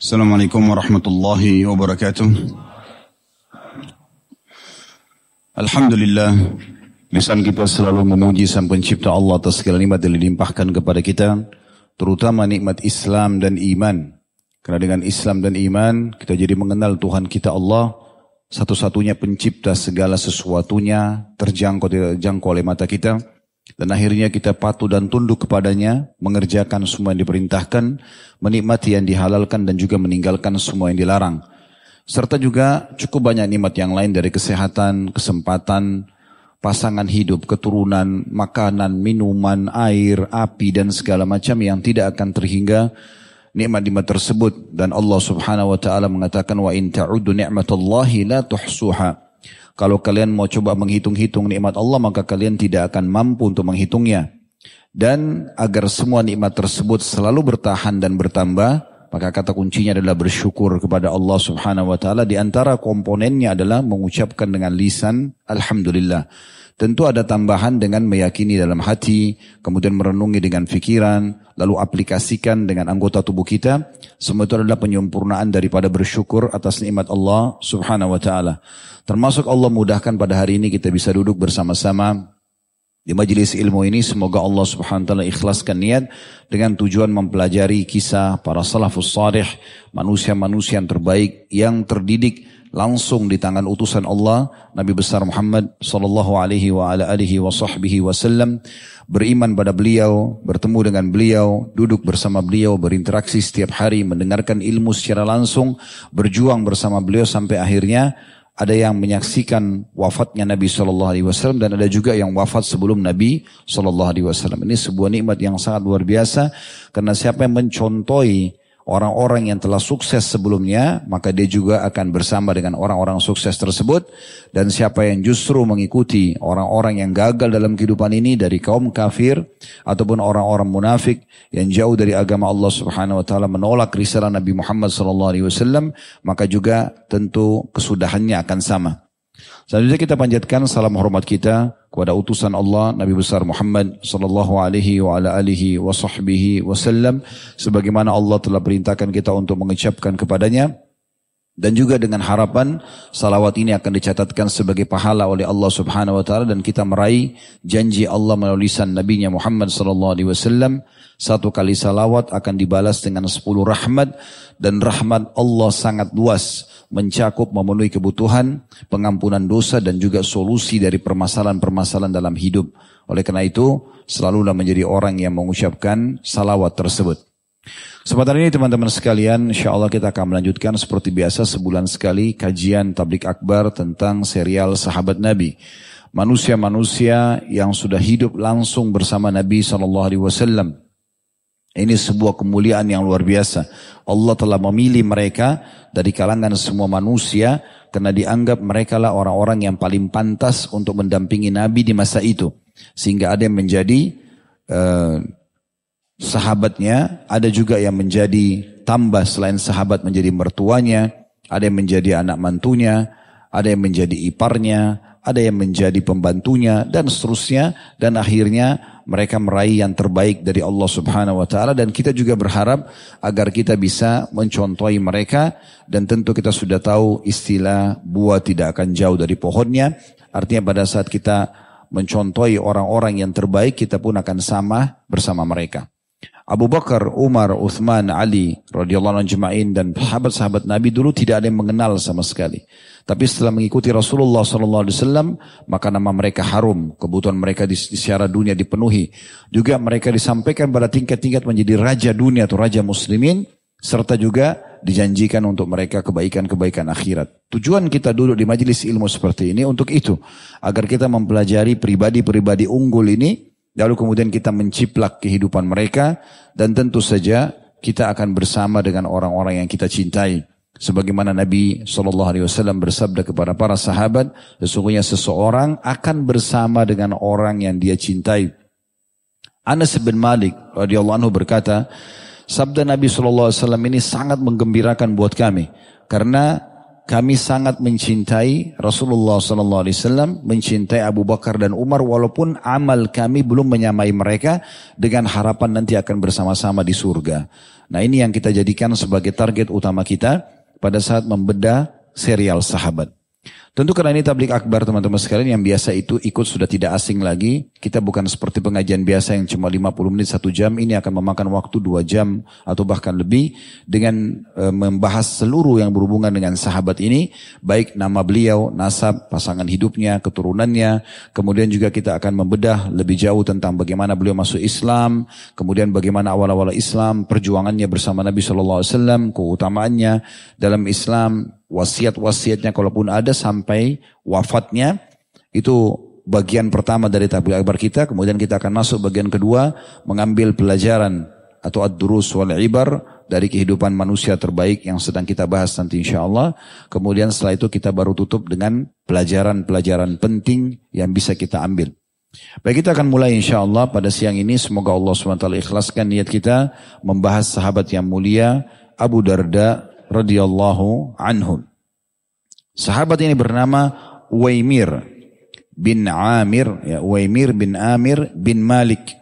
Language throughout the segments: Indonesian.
Assalamualaikum warahmatullahi wabarakatuh. Alhamdulillah, lisan kita selalu memuji Sang Pencipta Allah atas segala nikmat yang dilimpahkan kepada kita, terutama nikmat Islam dan iman. Karena dengan Islam dan iman, kita jadi mengenal Tuhan kita Allah, satu-satunya pencipta segala sesuatunya, terjangkau tidak terjangkau oleh mata kita, dan akhirnya kita patuh dan tunduk kepadanya, mengerjakan semua yang diperintahkan, menikmati yang dihalalkan dan juga meninggalkan semua yang dilarang. Serta juga cukup banyak nikmat yang lain dari kesehatan, kesempatan, pasangan hidup, keturunan, makanan, minuman, air, api dan segala macam yang tidak akan terhingga nikmat-nikmat tersebut dan Allah Subhanahu wa taala mengatakan wa in ta'uddu ni'matallahi la tuhsuha. Kalau kalian mau coba menghitung-hitung nikmat Allah maka kalian tidak akan mampu untuk menghitungnya. Dan agar semua nikmat tersebut selalu bertahan dan bertambah, maka kata kuncinya adalah bersyukur kepada Allah Subhanahu wa taala di antara komponennya adalah mengucapkan dengan lisan alhamdulillah. Tentu ada tambahan dengan meyakini dalam hati, kemudian merenungi dengan fikiran, lalu aplikasikan dengan anggota tubuh kita. Semua itu adalah penyempurnaan daripada bersyukur atas nikmat Allah Subhanahu wa taala. Termasuk Allah mudahkan pada hari ini kita bisa duduk bersama-sama di majelis ilmu ini. Semoga Allah subhanahu wa ta'ala ikhlaskan niat dengan tujuan mempelajari kisah para salafus salih, manusia-manusia yang terbaik, yang terdidik langsung di tangan utusan Allah Nabi besar Muhammad sallallahu alaihi wa ala alihi wa sahbihi wasallam beriman pada beliau, bertemu dengan beliau, duduk bersama beliau, berinteraksi setiap hari, mendengarkan ilmu secara langsung, berjuang bersama beliau sampai akhirnya ada yang menyaksikan wafatnya Nabi Shallallahu Alaihi Wasallam dan ada juga yang wafat sebelum Nabi Shallallahu Alaihi Wasallam. Ini sebuah nikmat yang sangat luar biasa karena siapa yang mencontohi orang-orang yang telah sukses sebelumnya, maka dia juga akan bersama dengan orang-orang sukses tersebut. Dan siapa yang justru mengikuti orang-orang yang gagal dalam kehidupan ini dari kaum kafir ataupun orang-orang munafik yang jauh dari agama Allah Subhanahu wa taala menolak risalah Nabi Muhammad sallallahu alaihi wasallam, maka juga tentu kesudahannya akan sama. Selanjutnya kita panjatkan salam hormat kita kepada utusan Allah Nabi besar Muhammad sallallahu alaihi wa ala alihi wa sahbihi wasallam sebagaimana Allah telah perintahkan kita untuk mengucapkan kepadanya. Dan juga dengan harapan salawat ini akan dicatatkan sebagai pahala oleh Allah Subhanahu wa taala dan kita meraih janji Allah melalui lisan nabinya Muhammad sallallahu alaihi wasallam satu kali salawat akan dibalas dengan sepuluh rahmat dan rahmat Allah sangat luas mencakup memenuhi kebutuhan, pengampunan dosa dan juga solusi dari permasalahan-permasalahan dalam hidup. Oleh karena itu, selalulah menjadi orang yang mengucapkan salawat tersebut. Kesempatan ini teman-teman sekalian, insya Allah kita akan melanjutkan seperti biasa sebulan sekali kajian tablik akbar tentang serial sahabat Nabi. Manusia-manusia yang sudah hidup langsung bersama Nabi SAW. Ini sebuah kemuliaan yang luar biasa. Allah telah memilih mereka dari kalangan semua manusia karena dianggap mereka lah orang-orang yang paling pantas untuk mendampingi Nabi di masa itu. Sehingga ada yang menjadi uh, sahabatnya, ada juga yang menjadi tambah selain sahabat menjadi mertuanya, ada yang menjadi anak mantunya, ada yang menjadi iparnya, ada yang menjadi pembantunya dan seterusnya dan akhirnya mereka meraih yang terbaik dari Allah Subhanahu wa taala. Dan kita juga berharap agar kita bisa mencontohi mereka. Dan tentu kita sudah tahu istilah buah tidak akan jauh dari pohonnya. Artinya pada saat kita mencontohi orang-orang yang terbaik kita pun akan sama bersama mereka. Abu Bakar, Umar, Uthman, Ali radhiyallahu anhu dan sahabat-sahabat Nabi dulu tidak ada yang mengenal sama sekali. Tapi setelah mengikuti Rasulullah SAW, maka nama mereka harum. Kebutuhan mereka di, di secara dunia dipenuhi. Juga mereka disampaikan pada tingkat-tingkat menjadi raja dunia atau raja muslimin. Serta juga dijanjikan untuk mereka kebaikan-kebaikan akhirat. Tujuan kita duduk di majelis ilmu seperti ini untuk itu. Agar kita mempelajari pribadi-pribadi unggul ini. Lalu kemudian kita menciplak kehidupan mereka. Dan tentu saja kita akan bersama dengan orang-orang yang kita cintai. Sebagaimana Nabi Shallallahu Alaihi Wasallam bersabda kepada para sahabat, sesungguhnya seseorang akan bersama dengan orang yang dia cintai. Anas bin Malik radhiyallahu anhu berkata, sabda Nabi Shallallahu Alaihi Wasallam ini sangat menggembirakan buat kami karena kami sangat mencintai Rasulullah sallallahu alaihi wasallam, mencintai Abu Bakar dan Umar walaupun amal kami belum menyamai mereka dengan harapan nanti akan bersama-sama di surga. Nah, ini yang kita jadikan sebagai target utama kita pada saat membedah serial sahabat. Tentu karena ini tablik akbar teman-teman sekalian yang biasa itu ikut sudah tidak asing lagi. Kita bukan seperti pengajian biasa yang cuma 50 menit satu jam. Ini akan memakan waktu dua jam atau bahkan lebih. Dengan e, membahas seluruh yang berhubungan dengan sahabat ini. Baik nama beliau, nasab, pasangan hidupnya, keturunannya. Kemudian juga kita akan membedah lebih jauh tentang bagaimana beliau masuk Islam. Kemudian bagaimana awal-awal Islam, perjuangannya bersama Nabi SAW, keutamaannya dalam Islam, wasiat-wasiatnya kalaupun ada sampai wafatnya itu bagian pertama dari tabligh akbar kita kemudian kita akan masuk bagian kedua mengambil pelajaran atau ad-durus wal ibar dari kehidupan manusia terbaik yang sedang kita bahas nanti insya Allah. Kemudian setelah itu kita baru tutup dengan pelajaran-pelajaran penting yang bisa kita ambil. Baik kita akan mulai insya Allah pada siang ini. Semoga Allah SWT ikhlaskan niat kita membahas sahabat yang mulia Abu Darda radhiyallahu anhu. Sahabat ini bernama Waimir bin Amir, ya, Waimir bin Amir bin Malik.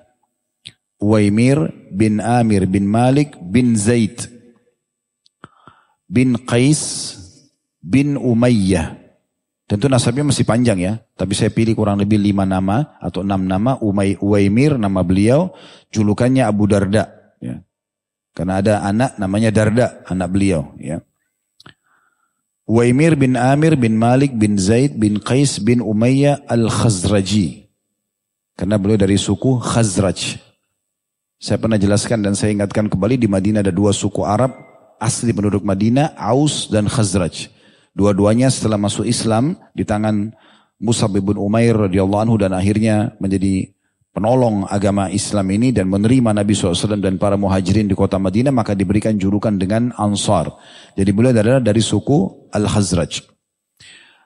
Waimir bin Amir bin Malik bin Zaid bin Qais bin Umayyah. Tentu nasabnya masih panjang ya, tapi saya pilih kurang lebih lima nama atau enam nama. Umay, Uwaimir nama beliau, julukannya Abu Darda. Ya. Karena ada anak namanya Darda, anak beliau. Ya. Waimir bin Amir bin Malik bin Zaid bin Qais bin Umayyah al-Khazraji. Karena beliau dari suku Khazraj. Saya pernah jelaskan dan saya ingatkan kembali di Madinah ada dua suku Arab asli penduduk Madinah, Aus dan Khazraj. Dua-duanya setelah masuk Islam di tangan Musab bin Umair radhiyallahu anhu dan akhirnya menjadi penolong agama Islam ini dan menerima Nabi SAW dan para muhajirin di kota Madinah maka diberikan julukan dengan Ansar. Jadi beliau adalah dari suku Al-Khazraj.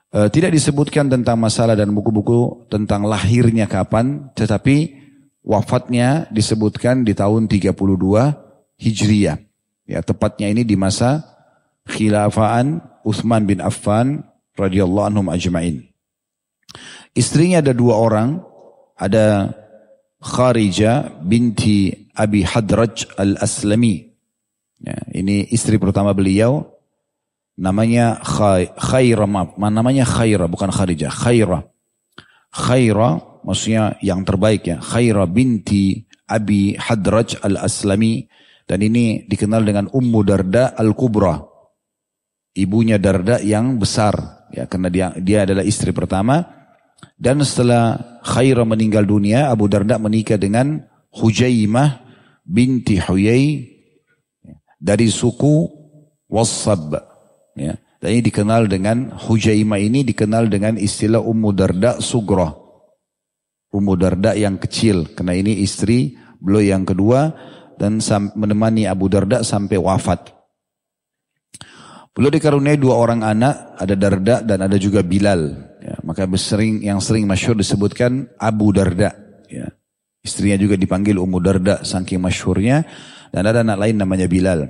E, tidak disebutkan tentang masalah dan buku-buku tentang lahirnya kapan, tetapi wafatnya disebutkan di tahun 32 Hijriyah. Ya, tepatnya ini di masa khilafaan Uthman bin Affan radhiyallahu anhum ajma'in. Istrinya ada dua orang, ada Kharija binti Abi Hadraj al-Aslami. Ya, ini istri pertama beliau. Namanya Khaira, maaf. Namanya Khaira, bukan Kharija. Khaira. Khaira, maksudnya yang terbaik ya. Khaira binti Abi Hadraj al-Aslami. Dan ini dikenal dengan Ummu Darda al-Kubra. Ibunya Darda yang besar. Ya, karena dia, dia adalah istri pertama. Dan setelah Khairah meninggal dunia, Abu Darda menikah dengan Hujaimah binti Huyai dari suku Wassab. Ya. Dan ini dikenal dengan Hujaimah ini dikenal dengan istilah Ummu Darda Sugroh. Ummu Darda yang kecil. Karena ini istri beliau yang kedua dan menemani Abu Darda sampai wafat. Beliau dikaruniai dua orang anak, ada Darda dan ada juga Bilal. Ya, maka sering yang sering masyhur disebutkan Abu Darda. Ya. Istrinya juga dipanggil Ummu Darda saking masyhurnya dan ada anak lain namanya Bilal.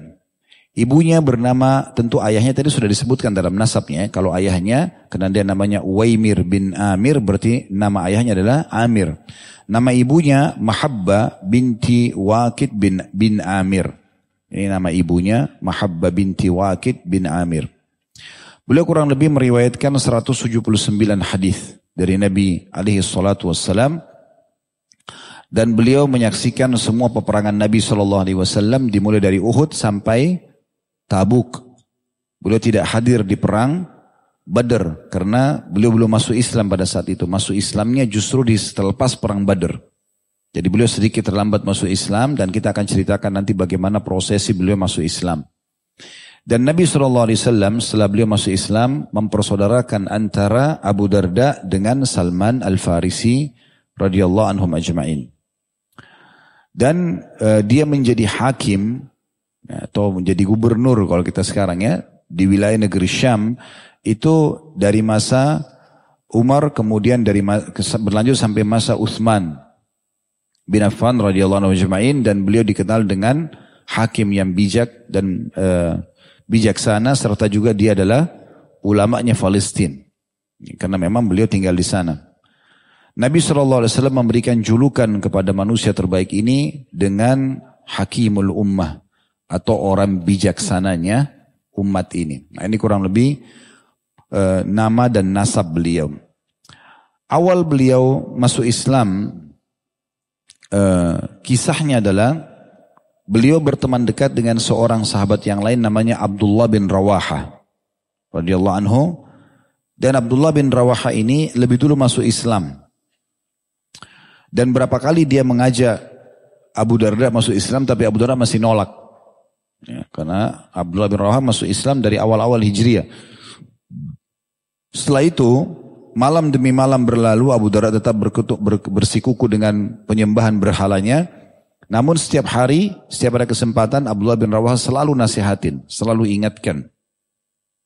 Ibunya bernama tentu ayahnya tadi sudah disebutkan dalam nasabnya. Kalau ayahnya karena dia namanya Waimir bin Amir berarti nama ayahnya adalah Amir. Nama ibunya Mahabba binti Waqid bin bin Amir. Ini nama ibunya Mahabba binti Waqid bin Amir. Beliau kurang lebih meriwayatkan 179 hadis dari Nabi alaihi salatu wassalam dan beliau menyaksikan semua peperangan Nabi Shallallahu Alaihi Wasallam dimulai dari Uhud sampai Tabuk. Beliau tidak hadir di perang Badr karena beliau belum masuk Islam pada saat itu. Masuk Islamnya justru di lepas perang Badr. Jadi beliau sedikit terlambat masuk Islam dan kita akan ceritakan nanti bagaimana prosesi beliau masuk Islam. Dan Nabi SAW setelah beliau masuk Islam mempersaudarakan antara Abu Darda dengan Salman Al-Farisi radhiyallahu anhum ajma'in. Dan uh, dia menjadi hakim ya, atau menjadi gubernur kalau kita sekarang ya di wilayah negeri Syam itu dari masa Umar kemudian dari berlanjut sampai masa Uthman bin Affan radhiyallahu anhu ajma'in dan beliau dikenal dengan hakim yang bijak dan uh, bijaksana serta juga dia adalah ulamanya Palestina. Karena memang beliau tinggal di sana. Nabi SAW memberikan julukan kepada manusia terbaik ini dengan Hakimul Ummah atau orang bijaksananya umat ini. Nah ini kurang lebih uh, nama dan nasab beliau. Awal beliau masuk Islam, uh, kisahnya adalah beliau berteman dekat dengan seorang sahabat yang lain namanya Abdullah bin Rawaha radhiyallahu anhu dan Abdullah bin Rawaha ini lebih dulu masuk Islam. Dan berapa kali dia mengajak Abu Darda masuk Islam tapi Abu Darda masih nolak. Ya, karena Abdullah bin Rawaha masuk Islam dari awal-awal Hijriah. Setelah itu malam demi malam berlalu Abu Darda tetap berkutuk, ber, bersikuku dengan penyembahan berhalanya. Namun setiap hari, setiap ada kesempatan Abdullah bin Rawaha selalu nasihatin, selalu ingatkan.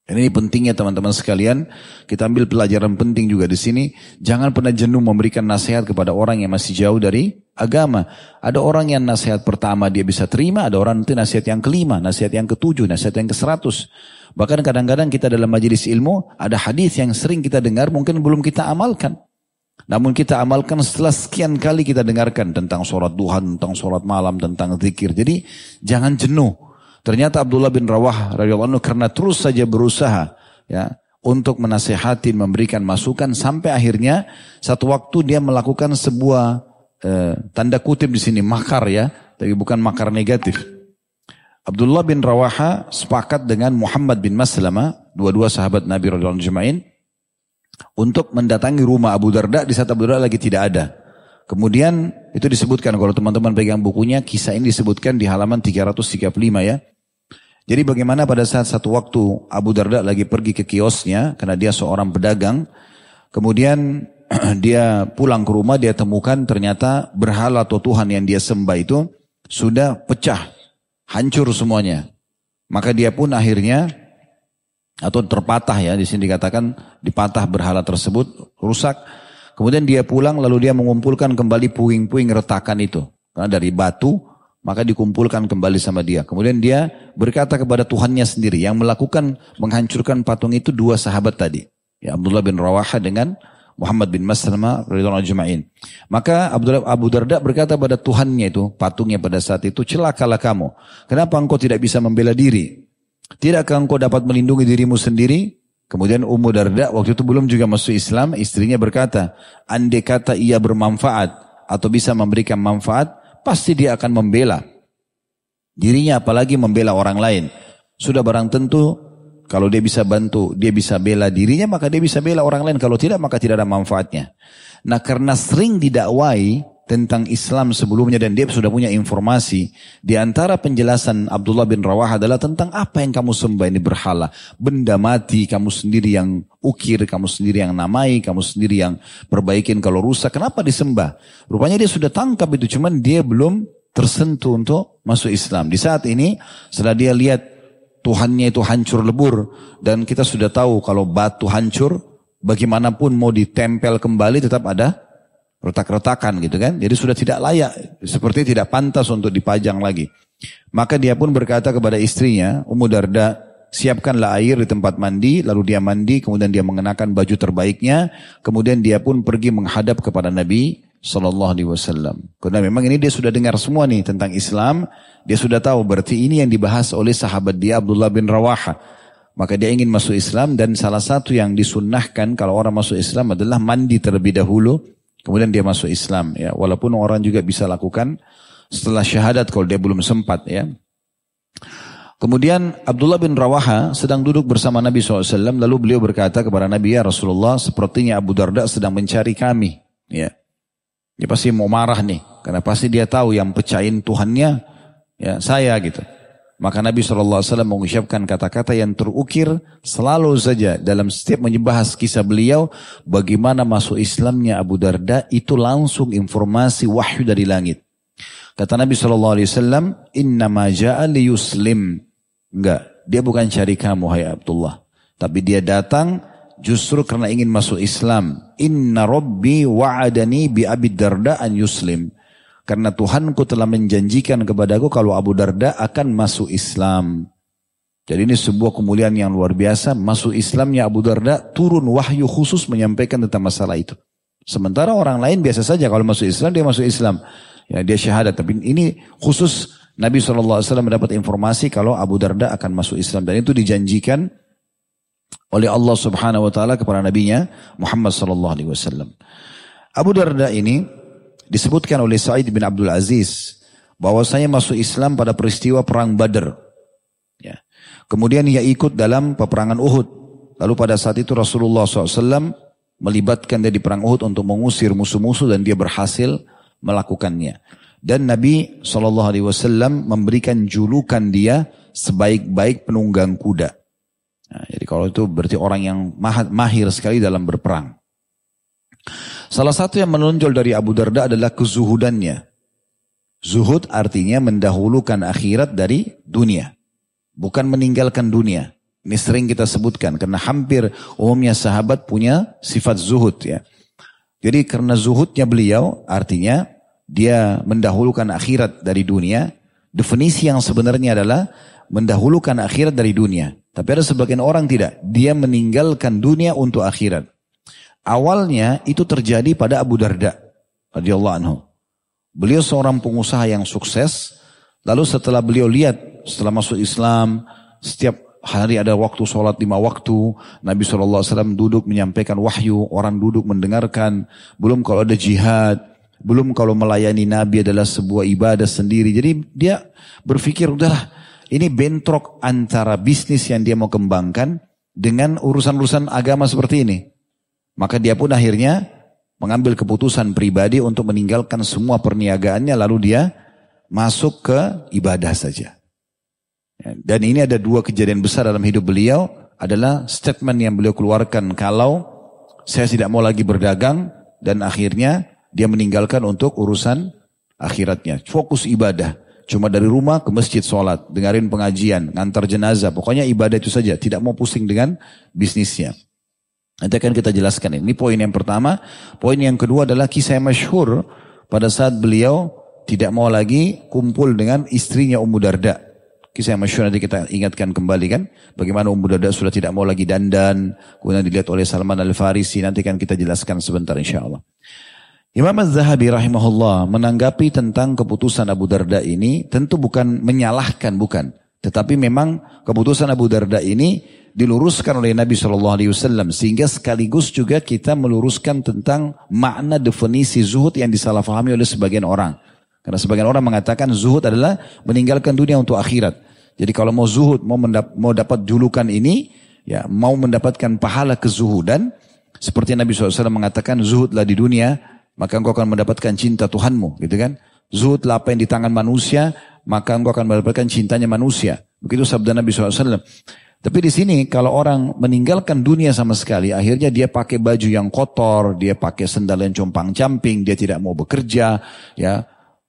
Dan ini pentingnya teman-teman sekalian, kita ambil pelajaran penting juga di sini. Jangan pernah jenuh memberikan nasihat kepada orang yang masih jauh dari agama. Ada orang yang nasihat pertama dia bisa terima, ada orang nanti nasihat yang kelima, nasihat yang ketujuh, nasihat yang ke seratus. Bahkan kadang-kadang kita dalam majelis ilmu, ada hadis yang sering kita dengar, mungkin belum kita amalkan. Namun kita amalkan setelah sekian kali kita dengarkan tentang sholat duha, tentang sholat malam, tentang zikir. Jadi jangan jenuh. Ternyata Abdullah bin Rawah radhiyallahu anhu karena terus saja berusaha ya untuk menasehati, memberikan masukan sampai akhirnya satu waktu dia melakukan sebuah eh, tanda kutip di sini makar ya, tapi bukan makar negatif. Abdullah bin Rawaha sepakat dengan Muhammad bin Maslama, dua-dua sahabat Nabi radhiyallahu anhu untuk mendatangi rumah Abu Darda di saat Abu Darda lagi tidak ada. Kemudian itu disebutkan kalau teman-teman pegang bukunya kisah ini disebutkan di halaman 335 ya. Jadi bagaimana pada saat satu waktu Abu Darda lagi pergi ke kiosnya karena dia seorang pedagang. Kemudian dia pulang ke rumah dia temukan ternyata berhala atau Tuhan yang dia sembah itu sudah pecah. Hancur semuanya. Maka dia pun akhirnya atau terpatah ya di sini dikatakan dipatah berhala tersebut rusak. Kemudian dia pulang lalu dia mengumpulkan kembali puing-puing retakan itu. Karena dari batu maka dikumpulkan kembali sama dia. Kemudian dia berkata kepada Tuhannya sendiri yang melakukan menghancurkan patung itu dua sahabat tadi. Ya Abdullah bin Rawaha dengan Muhammad bin Maslama radhiyallahu ajma'in. Maka Abdullah Abu Darda berkata pada Tuhannya itu, patungnya pada saat itu, celakalah kamu. Kenapa engkau tidak bisa membela diri? Tidakkah engkau dapat melindungi dirimu sendiri? Kemudian Ummu Darda waktu itu belum juga masuk Islam, istrinya berkata, andai kata ia bermanfaat atau bisa memberikan manfaat, pasti dia akan membela dirinya apalagi membela orang lain. Sudah barang tentu kalau dia bisa bantu, dia bisa bela dirinya, maka dia bisa bela orang lain. Kalau tidak, maka tidak ada manfaatnya. Nah karena sering didakwai tentang Islam sebelumnya dan dia sudah punya informasi. Di antara penjelasan Abdullah bin Rawah adalah tentang apa yang kamu sembah ini berhala. Benda mati, kamu sendiri yang ukir, kamu sendiri yang namai, kamu sendiri yang perbaikin kalau rusak. Kenapa disembah? Rupanya dia sudah tangkap itu, cuman dia belum tersentuh untuk masuk Islam. Di saat ini, setelah dia lihat Tuhannya itu hancur lebur. Dan kita sudah tahu kalau batu hancur, bagaimanapun mau ditempel kembali tetap ada retak-retakan gitu kan. Jadi sudah tidak layak, seperti tidak pantas untuk dipajang lagi. Maka dia pun berkata kepada istrinya, Ummu Darda, siapkanlah air di tempat mandi, lalu dia mandi, kemudian dia mengenakan baju terbaiknya, kemudian dia pun pergi menghadap kepada Nabi Sallallahu Alaihi Wasallam. Karena memang ini dia sudah dengar semua nih tentang Islam, dia sudah tahu berarti ini yang dibahas oleh sahabat dia Abdullah bin Rawaha. Maka dia ingin masuk Islam dan salah satu yang disunnahkan kalau orang masuk Islam adalah mandi terlebih dahulu, kemudian dia masuk Islam. Ya, walaupun orang juga bisa lakukan setelah syahadat kalau dia belum sempat ya. Kemudian Abdullah bin Rawaha sedang duduk bersama Nabi SAW lalu beliau berkata kepada Nabi ya Rasulullah sepertinya Abu Darda sedang mencari kami. Ya. Dia pasti mau marah nih. Karena pasti dia tahu yang pecahin Tuhannya ya saya gitu. Maka Nabi SAW mengucapkan kata-kata yang terukir selalu saja dalam setiap menyebahas kisah beliau. Bagaimana masuk Islamnya Abu Darda itu langsung informasi wahyu dari langit. Kata Nabi SAW, Inna ma ja'a yuslim. Enggak, dia bukan cari kamu hai Abdullah. Tapi dia datang justru karena ingin masuk Islam. Inna Rabbi wa'adani bi Abi Darda an yuslim. Karena Tuhanku telah menjanjikan kepadaku kalau Abu Darda akan masuk Islam. Jadi ini sebuah kemuliaan yang luar biasa. Masuk Islamnya Abu Darda turun wahyu khusus menyampaikan tentang masalah itu. Sementara orang lain biasa saja kalau masuk Islam dia masuk Islam. Ya dia syahadat. Tapi ini khusus Nabi SAW mendapat informasi kalau Abu Darda akan masuk Islam. Dan itu dijanjikan oleh Allah Subhanahu Wa Taala kepada nabinya Muhammad Wasallam. Abu Darda ini disebutkan oleh Sa'id bin Abdul Aziz bahwasanya masuk Islam pada peristiwa perang Badr. Ya. Kemudian ia ikut dalam peperangan Uhud. Lalu pada saat itu Rasulullah SAW melibatkan dia di perang Uhud untuk mengusir musuh-musuh dan dia berhasil melakukannya. Dan Nabi Shallallahu Alaihi Wasallam memberikan julukan dia sebaik-baik penunggang kuda. Nah, jadi kalau itu berarti orang yang mahir sekali dalam berperang. Salah satu yang menonjol dari Abu Darda adalah kezuhudannya. Zuhud artinya mendahulukan akhirat dari dunia. Bukan meninggalkan dunia. Ini sering kita sebutkan karena hampir umumnya sahabat punya sifat zuhud ya. Jadi karena zuhudnya beliau artinya dia mendahulukan akhirat dari dunia. Definisi yang sebenarnya adalah mendahulukan akhirat dari dunia. Tapi ada sebagian orang tidak. Dia meninggalkan dunia untuk akhirat. Awalnya itu terjadi pada Abu Darda radhiyallahu anhu. Beliau seorang pengusaha yang sukses. Lalu setelah beliau lihat setelah masuk Islam, setiap hari ada waktu sholat lima waktu. Nabi SAW duduk menyampaikan wahyu. Orang duduk mendengarkan. Belum kalau ada jihad. Belum kalau melayani Nabi adalah sebuah ibadah sendiri. Jadi dia berpikir udahlah ini bentrok antara bisnis yang dia mau kembangkan dengan urusan-urusan agama seperti ini. Maka dia pun akhirnya mengambil keputusan pribadi untuk meninggalkan semua perniagaannya lalu dia masuk ke ibadah saja. Ya, dan ini ada dua kejadian besar dalam hidup beliau adalah statement yang beliau keluarkan kalau saya tidak mau lagi berdagang dan akhirnya dia meninggalkan untuk urusan akhiratnya. Fokus ibadah. Cuma dari rumah ke masjid sholat, dengerin pengajian, ngantar jenazah. Pokoknya ibadah itu saja, tidak mau pusing dengan bisnisnya. Nanti akan kita jelaskan ini. poin yang pertama. Poin yang kedua adalah kisah yang masyhur pada saat beliau tidak mau lagi kumpul dengan istrinya Ummu Darda. Kisah yang masyur nanti kita ingatkan kembali kan. Bagaimana Ummu Darda sudah tidak mau lagi dandan. Kemudian dilihat oleh Salman Al-Farisi. Nanti kan kita jelaskan sebentar insya Allah. Imam Az-Zahabi rahimahullah menanggapi tentang keputusan Abu Darda ini. Tentu bukan menyalahkan, bukan. Tetapi memang keputusan Abu Darda ini diluruskan oleh Nabi Shallallahu Alaihi Wasallam sehingga sekaligus juga kita meluruskan tentang makna definisi zuhud yang disalahfahami oleh sebagian orang. Karena sebagian orang mengatakan zuhud adalah meninggalkan dunia untuk akhirat. Jadi kalau mau zuhud, mau, mendap mau dapat julukan ini, ya mau mendapatkan pahala kezuhudan, seperti Nabi SAW mengatakan zuhudlah di dunia, maka engkau akan mendapatkan cinta Tuhanmu, gitu kan? Zuhudlah apa yang di tangan manusia, maka engkau akan mendapatkan cintanya manusia. Begitu sabda Nabi SAW. Tapi di sini kalau orang meninggalkan dunia sama sekali, akhirnya dia pakai baju yang kotor, dia pakai sendal yang compang camping, dia tidak mau bekerja, ya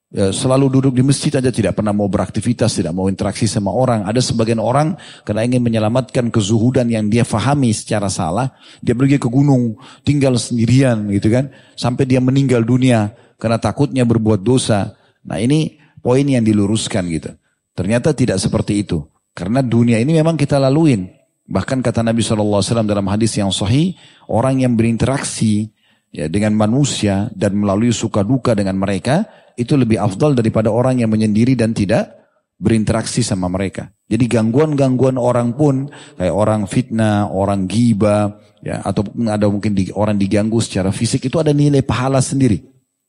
Ya, selalu duduk di masjid aja tidak pernah mau beraktivitas, tidak mau interaksi sama orang. Ada sebagian orang karena ingin menyelamatkan kezuhudan yang dia fahami secara salah, dia pergi ke gunung, tinggal sendirian gitu kan, sampai dia meninggal dunia karena takutnya berbuat dosa. Nah ini poin yang diluruskan gitu. Ternyata tidak seperti itu. Karena dunia ini memang kita laluin. Bahkan kata Nabi SAW dalam hadis yang sahih, orang yang berinteraksi ya, dengan manusia dan melalui suka duka dengan mereka, itu lebih afdal daripada orang yang menyendiri dan tidak berinteraksi sama mereka. Jadi gangguan-gangguan orang pun kayak orang fitnah, orang giba, ya ataupun ada mungkin di, orang diganggu secara fisik itu ada nilai pahala sendiri.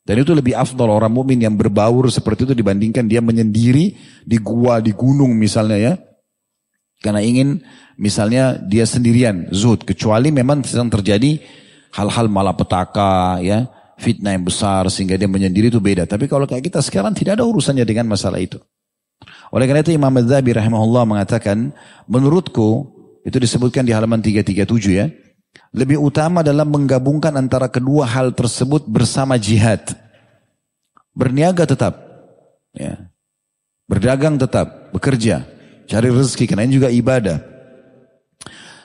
Dan itu lebih afdal orang mukmin yang berbaur seperti itu dibandingkan dia menyendiri di gua, di gunung misalnya ya. Karena ingin misalnya dia sendirian, zuhud. Kecuali memang sedang terjadi hal-hal malapetaka ya fitnah yang besar sehingga dia menyendiri itu beda. Tapi kalau kayak kita sekarang tidak ada urusannya dengan masalah itu. Oleh karena itu Imam Al-Zabi rahimahullah mengatakan, menurutku itu disebutkan di halaman 337 ya, lebih utama dalam menggabungkan antara kedua hal tersebut bersama jihad. Berniaga tetap, ya. berdagang tetap, bekerja, cari rezeki, karena ini juga ibadah.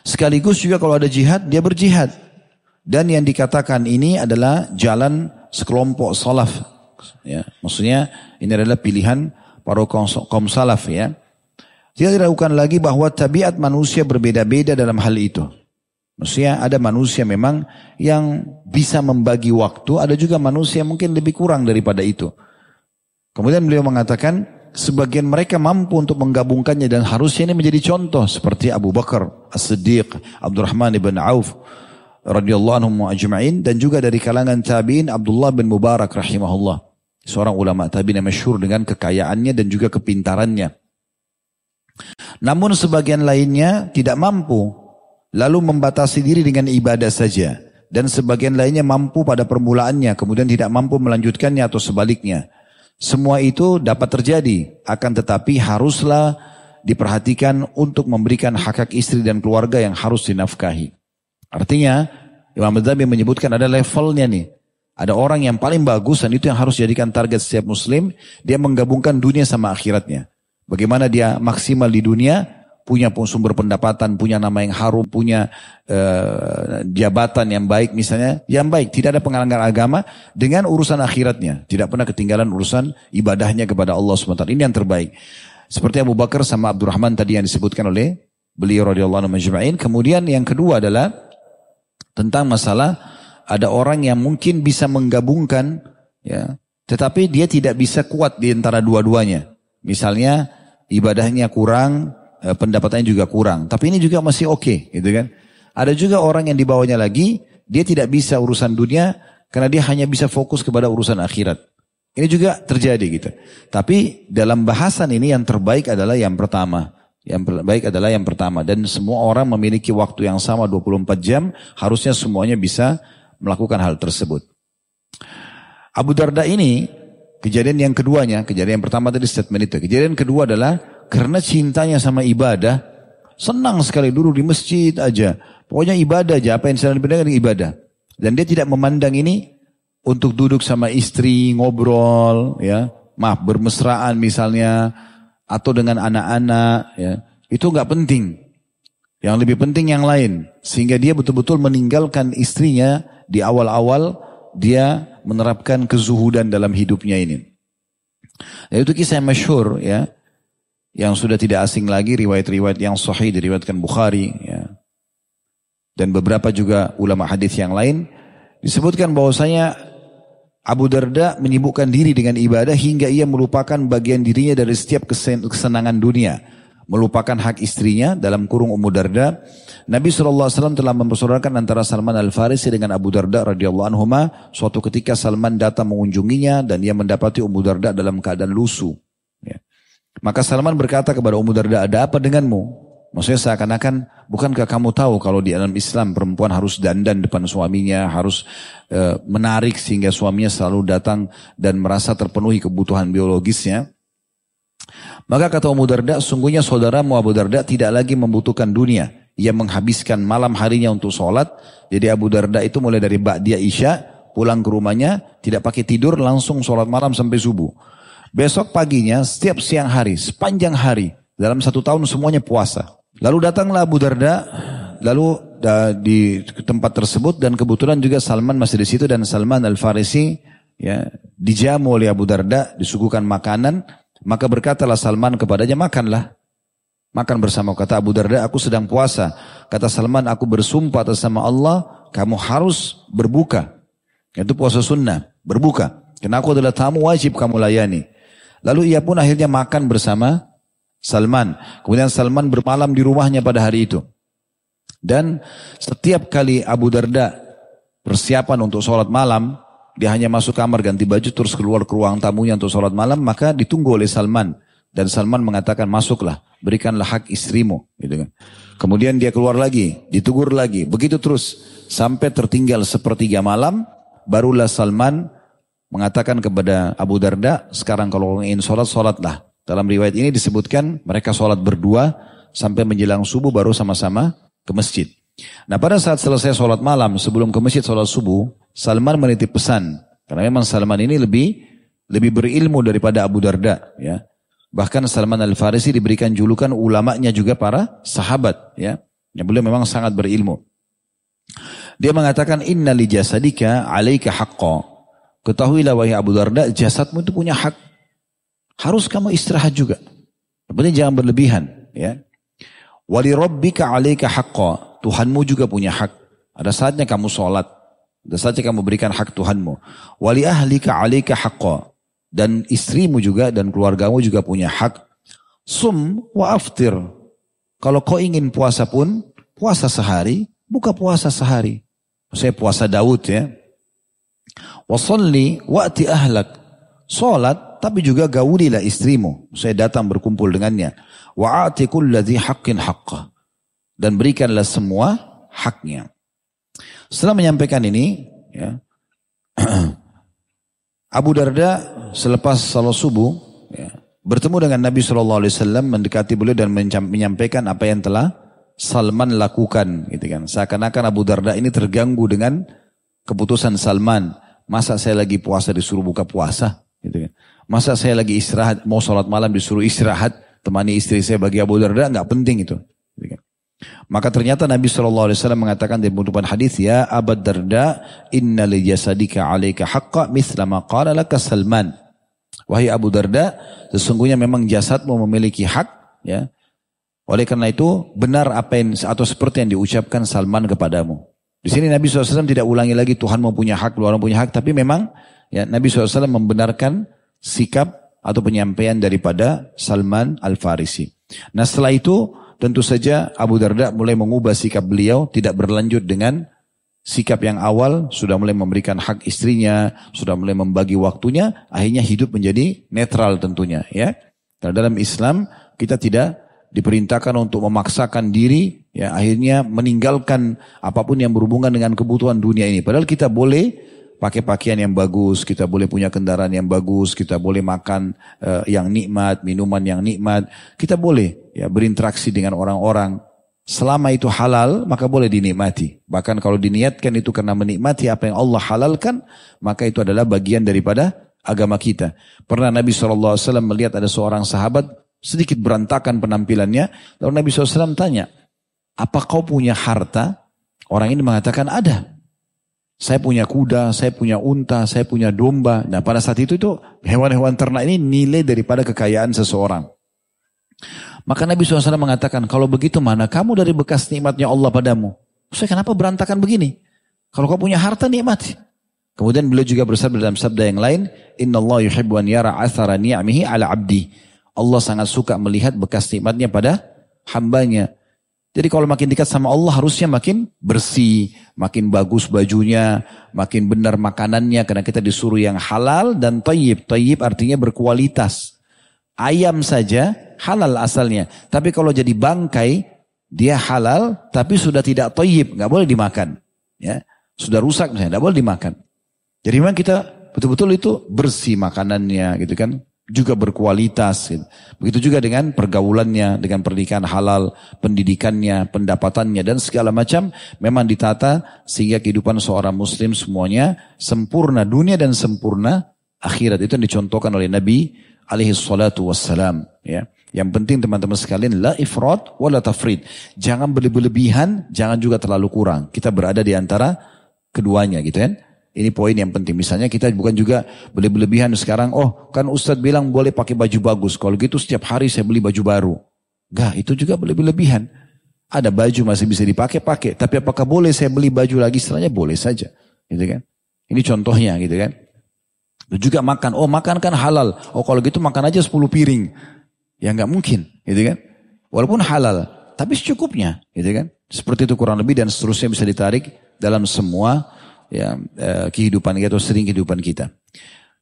Sekaligus juga kalau ada jihad, dia berjihad. Dan yang dikatakan ini adalah jalan sekelompok salaf. Ya, maksudnya ini adalah pilihan para kaum salaf ya. Tidak diragukan lagi bahwa tabiat manusia berbeda-beda dalam hal itu. Maksudnya ada manusia memang yang bisa membagi waktu, ada juga manusia mungkin lebih kurang daripada itu. Kemudian beliau mengatakan, sebagian mereka mampu untuk menggabungkannya dan harusnya ini menjadi contoh seperti Abu Bakar As-Siddiq, Abdurrahman ibn Auf radhiyallahu anhum ajma'in dan juga dari kalangan tabi'in Abdullah bin Mubarak rahimahullah. Seorang ulama tabi'in yang masyhur dengan kekayaannya dan juga kepintarannya. Namun sebagian lainnya tidak mampu lalu membatasi diri dengan ibadah saja dan sebagian lainnya mampu pada permulaannya kemudian tidak mampu melanjutkannya atau sebaliknya. Semua itu dapat terjadi akan tetapi haruslah diperhatikan untuk memberikan hak hak istri dan keluarga yang harus dinafkahi. Artinya Imam Madzhabi menyebutkan ada levelnya nih. Ada orang yang paling bagus dan itu yang harus jadikan target setiap muslim. Dia menggabungkan dunia sama akhiratnya. Bagaimana dia maksimal di dunia, punya sumber pendapatan, punya nama yang harum, punya uh, jabatan yang baik misalnya, yang baik, tidak ada penghalangan agama dengan urusan akhiratnya, tidak pernah ketinggalan urusan ibadahnya kepada Allah SWT. Ini yang terbaik. Seperti Abu Bakar sama Abdurrahman tadi yang disebutkan oleh beliau radhiyallahu anhu Kemudian yang kedua adalah tentang masalah ada orang yang mungkin bisa menggabungkan ya, tetapi dia tidak bisa kuat di antara dua-duanya. Misalnya ibadahnya kurang, Eh, pendapatannya juga kurang. Tapi ini juga masih oke, okay, gitu kan. Ada juga orang yang dibawanya lagi, dia tidak bisa urusan dunia karena dia hanya bisa fokus kepada urusan akhirat. Ini juga terjadi gitu. Tapi dalam bahasan ini yang terbaik adalah yang pertama. Yang terbaik adalah yang pertama. Dan semua orang memiliki waktu yang sama 24 jam. Harusnya semuanya bisa melakukan hal tersebut. Abu Darda ini, kejadian yang keduanya, kejadian yang pertama tadi statement itu. Kejadian kedua adalah karena cintanya sama ibadah, senang sekali dulu di masjid aja. Pokoknya ibadah aja, apa yang sedang dibedakan ibadah. Dan dia tidak memandang ini untuk duduk sama istri, ngobrol, ya, maaf bermesraan misalnya, atau dengan anak-anak, ya, itu nggak penting. Yang lebih penting yang lain, sehingga dia betul-betul meninggalkan istrinya di awal-awal dia menerapkan kezuhudan dalam hidupnya ini. Nah, itu kisah yang masyhur ya yang sudah tidak asing lagi riwayat-riwayat yang sahih diriwayatkan Bukhari ya. dan beberapa juga ulama hadis yang lain disebutkan bahwasanya Abu Darda menyibukkan diri dengan ibadah hingga ia melupakan bagian dirinya dari setiap kesenangan dunia. Melupakan hak istrinya dalam kurung Ummu Darda. Nabi SAW telah mempersaudarakan antara Salman Al-Farisi dengan Abu Darda radhiyallahu anhu suatu ketika Salman datang mengunjunginya dan ia mendapati Ummu Darda dalam keadaan lusuh maka Salman berkata kepada Ummu Darda, ada apa denganmu? Maksudnya seakan-akan, bukankah kamu tahu kalau di dalam Islam perempuan harus dandan depan suaminya, harus e, menarik sehingga suaminya selalu datang dan merasa terpenuhi kebutuhan biologisnya. Maka kata Ummu Darda, sungguhnya saudaramu Abu Darda tidak lagi membutuhkan dunia. Ia menghabiskan malam harinya untuk sholat. Jadi Abu Darda itu mulai dari Ba'dia Isya, pulang ke rumahnya, tidak pakai tidur, langsung sholat malam sampai subuh. Besok paginya, setiap siang hari, sepanjang hari, dalam satu tahun semuanya puasa. Lalu datanglah Abu Darda, lalu di tempat tersebut dan kebetulan juga Salman masih di situ dan Salman Al Farisi ya dijamu oleh Abu Darda, disuguhkan makanan, maka berkatalah Salman kepadanya makanlah. Makan bersama kata Abu Darda, aku sedang puasa. Kata Salman, aku bersumpah atas sama Allah, kamu harus berbuka. Itu puasa sunnah, berbuka. Karena aku adalah tamu wajib kamu layani. Lalu ia pun akhirnya makan bersama Salman. Kemudian Salman bermalam di rumahnya pada hari itu. Dan setiap kali Abu Darda persiapan untuk sholat malam, dia hanya masuk kamar ganti baju terus keluar ke ruang tamunya untuk sholat malam, maka ditunggu oleh Salman. Dan Salman mengatakan masuklah, berikanlah hak istrimu. Gitu kan. Kemudian dia keluar lagi, ditegur lagi, begitu terus. Sampai tertinggal sepertiga malam, barulah Salman mengatakan kepada Abu Darda, sekarang kalau ingin sholat, sholatlah. Dalam riwayat ini disebutkan mereka sholat berdua sampai menjelang subuh baru sama-sama ke masjid. Nah pada saat selesai sholat malam sebelum ke masjid sholat subuh, Salman menitip pesan. Karena memang Salman ini lebih lebih berilmu daripada Abu Darda. ya. Bahkan Salman Al-Farisi diberikan julukan ulamanya juga para sahabat. ya. Yang beliau memang sangat berilmu. Dia mengatakan, Inna li jasadika alaika haqqa. Ketahuilah wahai Abu Darda, jasadmu itu punya hak. Harus kamu istirahat juga. Penting jangan berlebihan. ya. Wali rabbika 'alaika haqqa. Tuhanmu juga punya hak. Ada saatnya kamu sholat. Ada saatnya kamu berikan hak Tuhanmu. Wali ahlika 'alaika haqqa. Dan istrimu juga dan keluargamu juga punya hak. Sum wa aftir. Kalau kau ingin puasa pun, puasa sehari, buka puasa sehari. Saya puasa Daud ya. Wasalli wa'ti ahlak. Salat tapi juga gaulilah istrimu. Saya datang berkumpul dengannya. Wa'ati kulladhi haqqin haqqa. Dan berikanlah semua haknya. Setelah menyampaikan ini, ya, Abu Darda selepas salat subuh ya, bertemu dengan Nabi Shallallahu Alaihi Wasallam mendekati beliau dan menyampaikan apa yang telah Salman lakukan, gitu kan? Seakan-akan Abu Darda ini terganggu dengan keputusan Salman. Masa saya lagi puasa disuruh buka puasa, gitu kan? Masa saya lagi istirahat mau sholat malam disuruh istirahat temani istri saya bagi Abu Darda nggak penting itu. Gitu kan? Maka ternyata Nabi Wasallam mengatakan di penutupan hadis ya Abu Darda Inna li jasadika alaika haqqa mithla ma qala laka Salman. Wahai Abu Darda, sesungguhnya memang jasadmu memiliki hak, ya. Oleh karena itu benar apa yang atau seperti yang diucapkan Salman kepadamu. Di sini Nabi SAW tidak ulangi lagi Tuhan mempunyai hak, orang punya hak, tapi memang ya Nabi SAW membenarkan sikap atau penyampaian daripada Salman Al Farisi. Nah setelah itu tentu saja Abu Darda mulai mengubah sikap beliau, tidak berlanjut dengan sikap yang awal, sudah mulai memberikan hak istrinya, sudah mulai membagi waktunya, akhirnya hidup menjadi netral tentunya. ya. Karena dalam Islam kita tidak diperintahkan untuk memaksakan diri, ya akhirnya meninggalkan apa pun yang berhubungan dengan kebutuhan dunia ini. Padahal kita boleh pakai pakaian yang bagus, kita boleh punya kendaraan yang bagus, kita boleh makan uh, yang nikmat, minuman yang nikmat, kita boleh ya berinteraksi dengan orang-orang. Selama itu halal, maka boleh dinikmati. Bahkan kalau diniatkan itu karena menikmati apa yang Allah halalkan, maka itu adalah bagian daripada agama kita. Pernah Nabi SAW melihat ada seorang sahabat sedikit berantakan penampilannya. Lalu Nabi SAW tanya, apa kau punya harta? Orang ini mengatakan ada. Saya punya kuda, saya punya unta, saya punya domba. Nah pada saat itu itu hewan-hewan ternak ini nilai daripada kekayaan seseorang. Maka Nabi SAW mengatakan, kalau begitu mana kamu dari bekas nikmatnya Allah padamu? Saya kenapa berantakan begini? Kalau kau punya harta nikmat. Kemudian beliau juga bersabda dalam sabda yang lain, Inna Allah yuhibbu an yara athara ni'amihi ala abdi. Allah sangat suka melihat bekas nikmatnya pada hambanya. Jadi kalau makin dekat sama Allah harusnya makin bersih, makin bagus bajunya, makin benar makanannya karena kita disuruh yang halal dan tayyib. Tayyib artinya berkualitas. Ayam saja halal asalnya. Tapi kalau jadi bangkai, dia halal tapi sudah tidak toyib, nggak boleh dimakan. Ya, sudah rusak misalnya, nggak boleh dimakan. Jadi memang kita betul-betul itu bersih makanannya gitu kan, juga berkualitas. Gitu. Begitu juga dengan pergaulannya, dengan pernikahan halal, pendidikannya, pendapatannya dan segala macam memang ditata sehingga kehidupan seorang muslim semuanya sempurna dunia dan sempurna akhirat. Itu yang dicontohkan oleh Nabi alaihi salatu wassalam. Ya. Yang penting teman-teman sekalian, la ifrat wa la tafrid. Jangan berlebihan, jangan juga terlalu kurang. Kita berada di antara keduanya gitu kan. Ini poin yang penting. Misalnya kita bukan juga berlebihan sekarang, oh kan Ustadz bilang boleh pakai baju bagus. Kalau gitu setiap hari saya beli baju baru. Gak, itu juga berlebihan. Ada baju masih bisa dipakai, pakai. Tapi apakah boleh saya beli baju lagi setelahnya? Boleh saja. Gitu kan. Ini contohnya gitu kan. Juga makan, oh makan kan halal. Oh kalau gitu makan aja 10 piring. Ya nggak mungkin, gitu kan? Walaupun halal, tapi secukupnya, gitu kan? Seperti itu kurang lebih dan seterusnya bisa ditarik dalam semua ya eh, kehidupan kita atau sering kehidupan kita.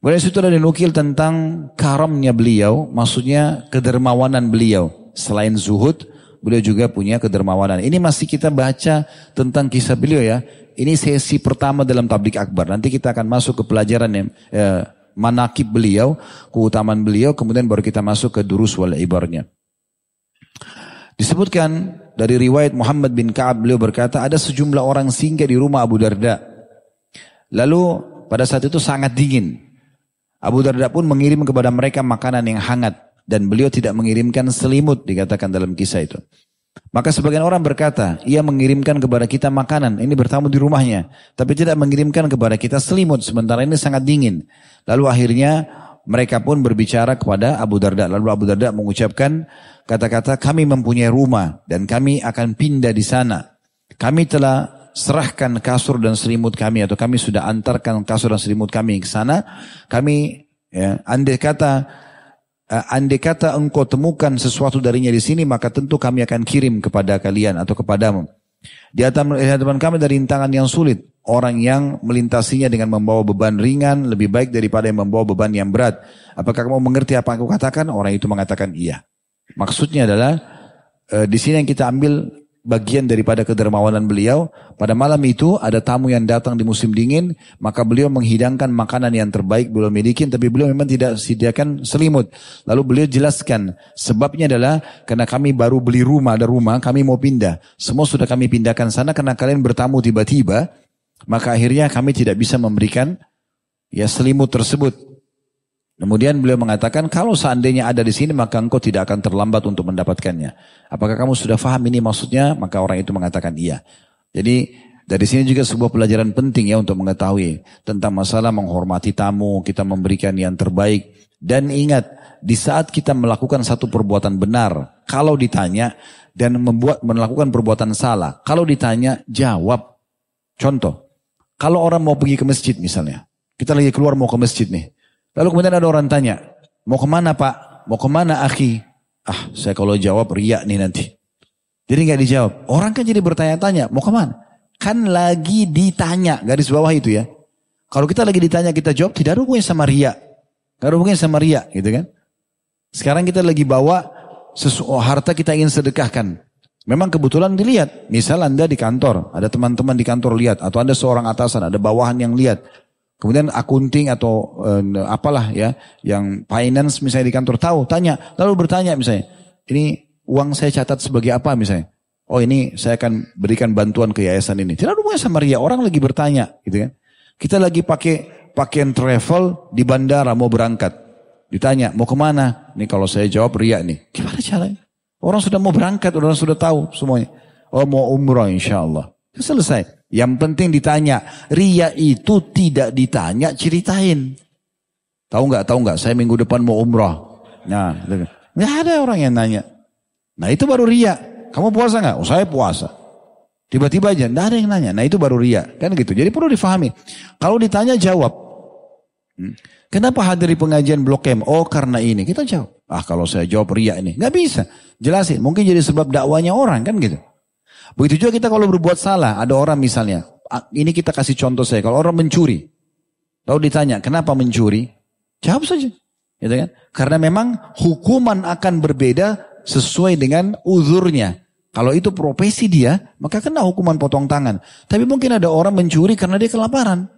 Kemudian situ ada dinukil tentang karamnya beliau, maksudnya kedermawanan beliau. Selain zuhud, beliau juga punya kedermawanan. Ini masih kita baca tentang kisah beliau ya. Ini sesi pertama dalam tablik akbar. Nanti kita akan masuk ke pelajaran yang eh, manakib beliau, keutamaan beliau, kemudian baru kita masuk ke durus wal ibarnya. Disebutkan dari riwayat Muhammad bin Ka'ab beliau berkata ada sejumlah orang singgah di rumah Abu Darda. Lalu pada saat itu sangat dingin. Abu Darda pun mengirim kepada mereka makanan yang hangat dan beliau tidak mengirimkan selimut dikatakan dalam kisah itu. Maka sebagian orang berkata, ia mengirimkan kepada kita makanan, ini bertamu di rumahnya, tapi tidak mengirimkan kepada kita selimut, sementara ini sangat dingin. Lalu akhirnya mereka pun berbicara kepada Abu Darda. Lalu Abu Darda mengucapkan kata-kata kami mempunyai rumah dan kami akan pindah di sana. Kami telah serahkan kasur dan selimut kami atau kami sudah antarkan kasur dan selimut kami ke sana. Kami ya, andai kata uh, andai kata engkau temukan sesuatu darinya di sini maka tentu kami akan kirim kepada kalian atau kepadamu. Di hadapan kami dari rintangan yang sulit. Orang yang melintasinya dengan membawa beban ringan lebih baik daripada yang membawa beban yang berat. Apakah kamu mengerti apa yang aku katakan? Orang itu mengatakan iya. Maksudnya adalah e, di sini yang kita ambil bagian daripada kedermawanan beliau. Pada malam itu ada tamu yang datang di musim dingin, maka beliau menghidangkan makanan yang terbaik beliau miliki, tapi beliau memang tidak sediakan selimut. Lalu beliau jelaskan, sebabnya adalah karena kami baru beli rumah, ada rumah, kami mau pindah. Semua sudah kami pindahkan sana karena kalian bertamu tiba-tiba, maka akhirnya kami tidak bisa memberikan ya selimut tersebut. Kemudian beliau mengatakan, kalau seandainya ada di sini maka engkau tidak akan terlambat untuk mendapatkannya. Apakah kamu sudah faham ini maksudnya? Maka orang itu mengatakan iya. Jadi dari sini juga sebuah pelajaran penting ya untuk mengetahui tentang masalah menghormati tamu, kita memberikan yang terbaik. Dan ingat, di saat kita melakukan satu perbuatan benar, kalau ditanya dan membuat melakukan perbuatan salah, kalau ditanya jawab. Contoh, kalau orang mau pergi ke masjid misalnya, kita lagi keluar mau ke masjid nih. Lalu kemudian ada orang tanya, mau ke mana pak? Mau ke mana akhi? Ah, saya kalau jawab riak nih nanti. Jadi nggak dijawab. Orang kan jadi bertanya-tanya, mau ke mana? Kan lagi ditanya, garis bawah itu ya. Kalau kita lagi ditanya kita jawab, tidak ada hubungannya sama riak. Gak ada hubungannya sama riak gitu kan. Sekarang kita lagi bawa sesuatu harta kita ingin sedekahkan. Memang kebetulan dilihat. Misal Anda di kantor, ada teman-teman di kantor lihat. Atau Anda seorang atasan, ada bawahan yang lihat. Kemudian akunting atau uh, apalah ya, yang finance misalnya di kantor tahu, tanya, lalu bertanya misalnya, ini uang saya catat sebagai apa misalnya? Oh ini saya akan berikan bantuan ke yayasan ini. Tidak ada sama ria, orang lagi bertanya, gitu kan? Kita lagi pakai pakaian travel di bandara mau berangkat, ditanya mau ke mana? Nih kalau saya jawab ria nih, gimana caranya? Orang sudah mau berangkat, orang sudah tahu semuanya. Oh mau umrah insya Allah. Selesai. Yang penting ditanya. Ria itu tidak ditanya, ceritain. Tahu nggak? Tahu nggak? Saya minggu depan mau umrah. Nah, nggak ada orang yang nanya. Nah itu baru ria. Kamu puasa nggak? Oh saya puasa. Tiba-tiba aja, nggak ada yang nanya. Nah itu baru ria, kan gitu. Jadi perlu difahami. Kalau ditanya jawab. Hmm. Kenapa hadir di pengajian Blok M? Oh karena ini. Kita jawab. Ah kalau saya jawab ria ini, nggak bisa. Jelasin. Mungkin jadi sebab dakwanya orang kan gitu. Begitu juga kita kalau berbuat salah, ada orang misalnya, ini kita kasih contoh saya, kalau orang mencuri, lalu ditanya, kenapa mencuri? Jawab saja. Gitu kan? Karena memang hukuman akan berbeda sesuai dengan uzurnya. Kalau itu profesi dia, maka kena hukuman potong tangan. Tapi mungkin ada orang mencuri karena dia kelaparan.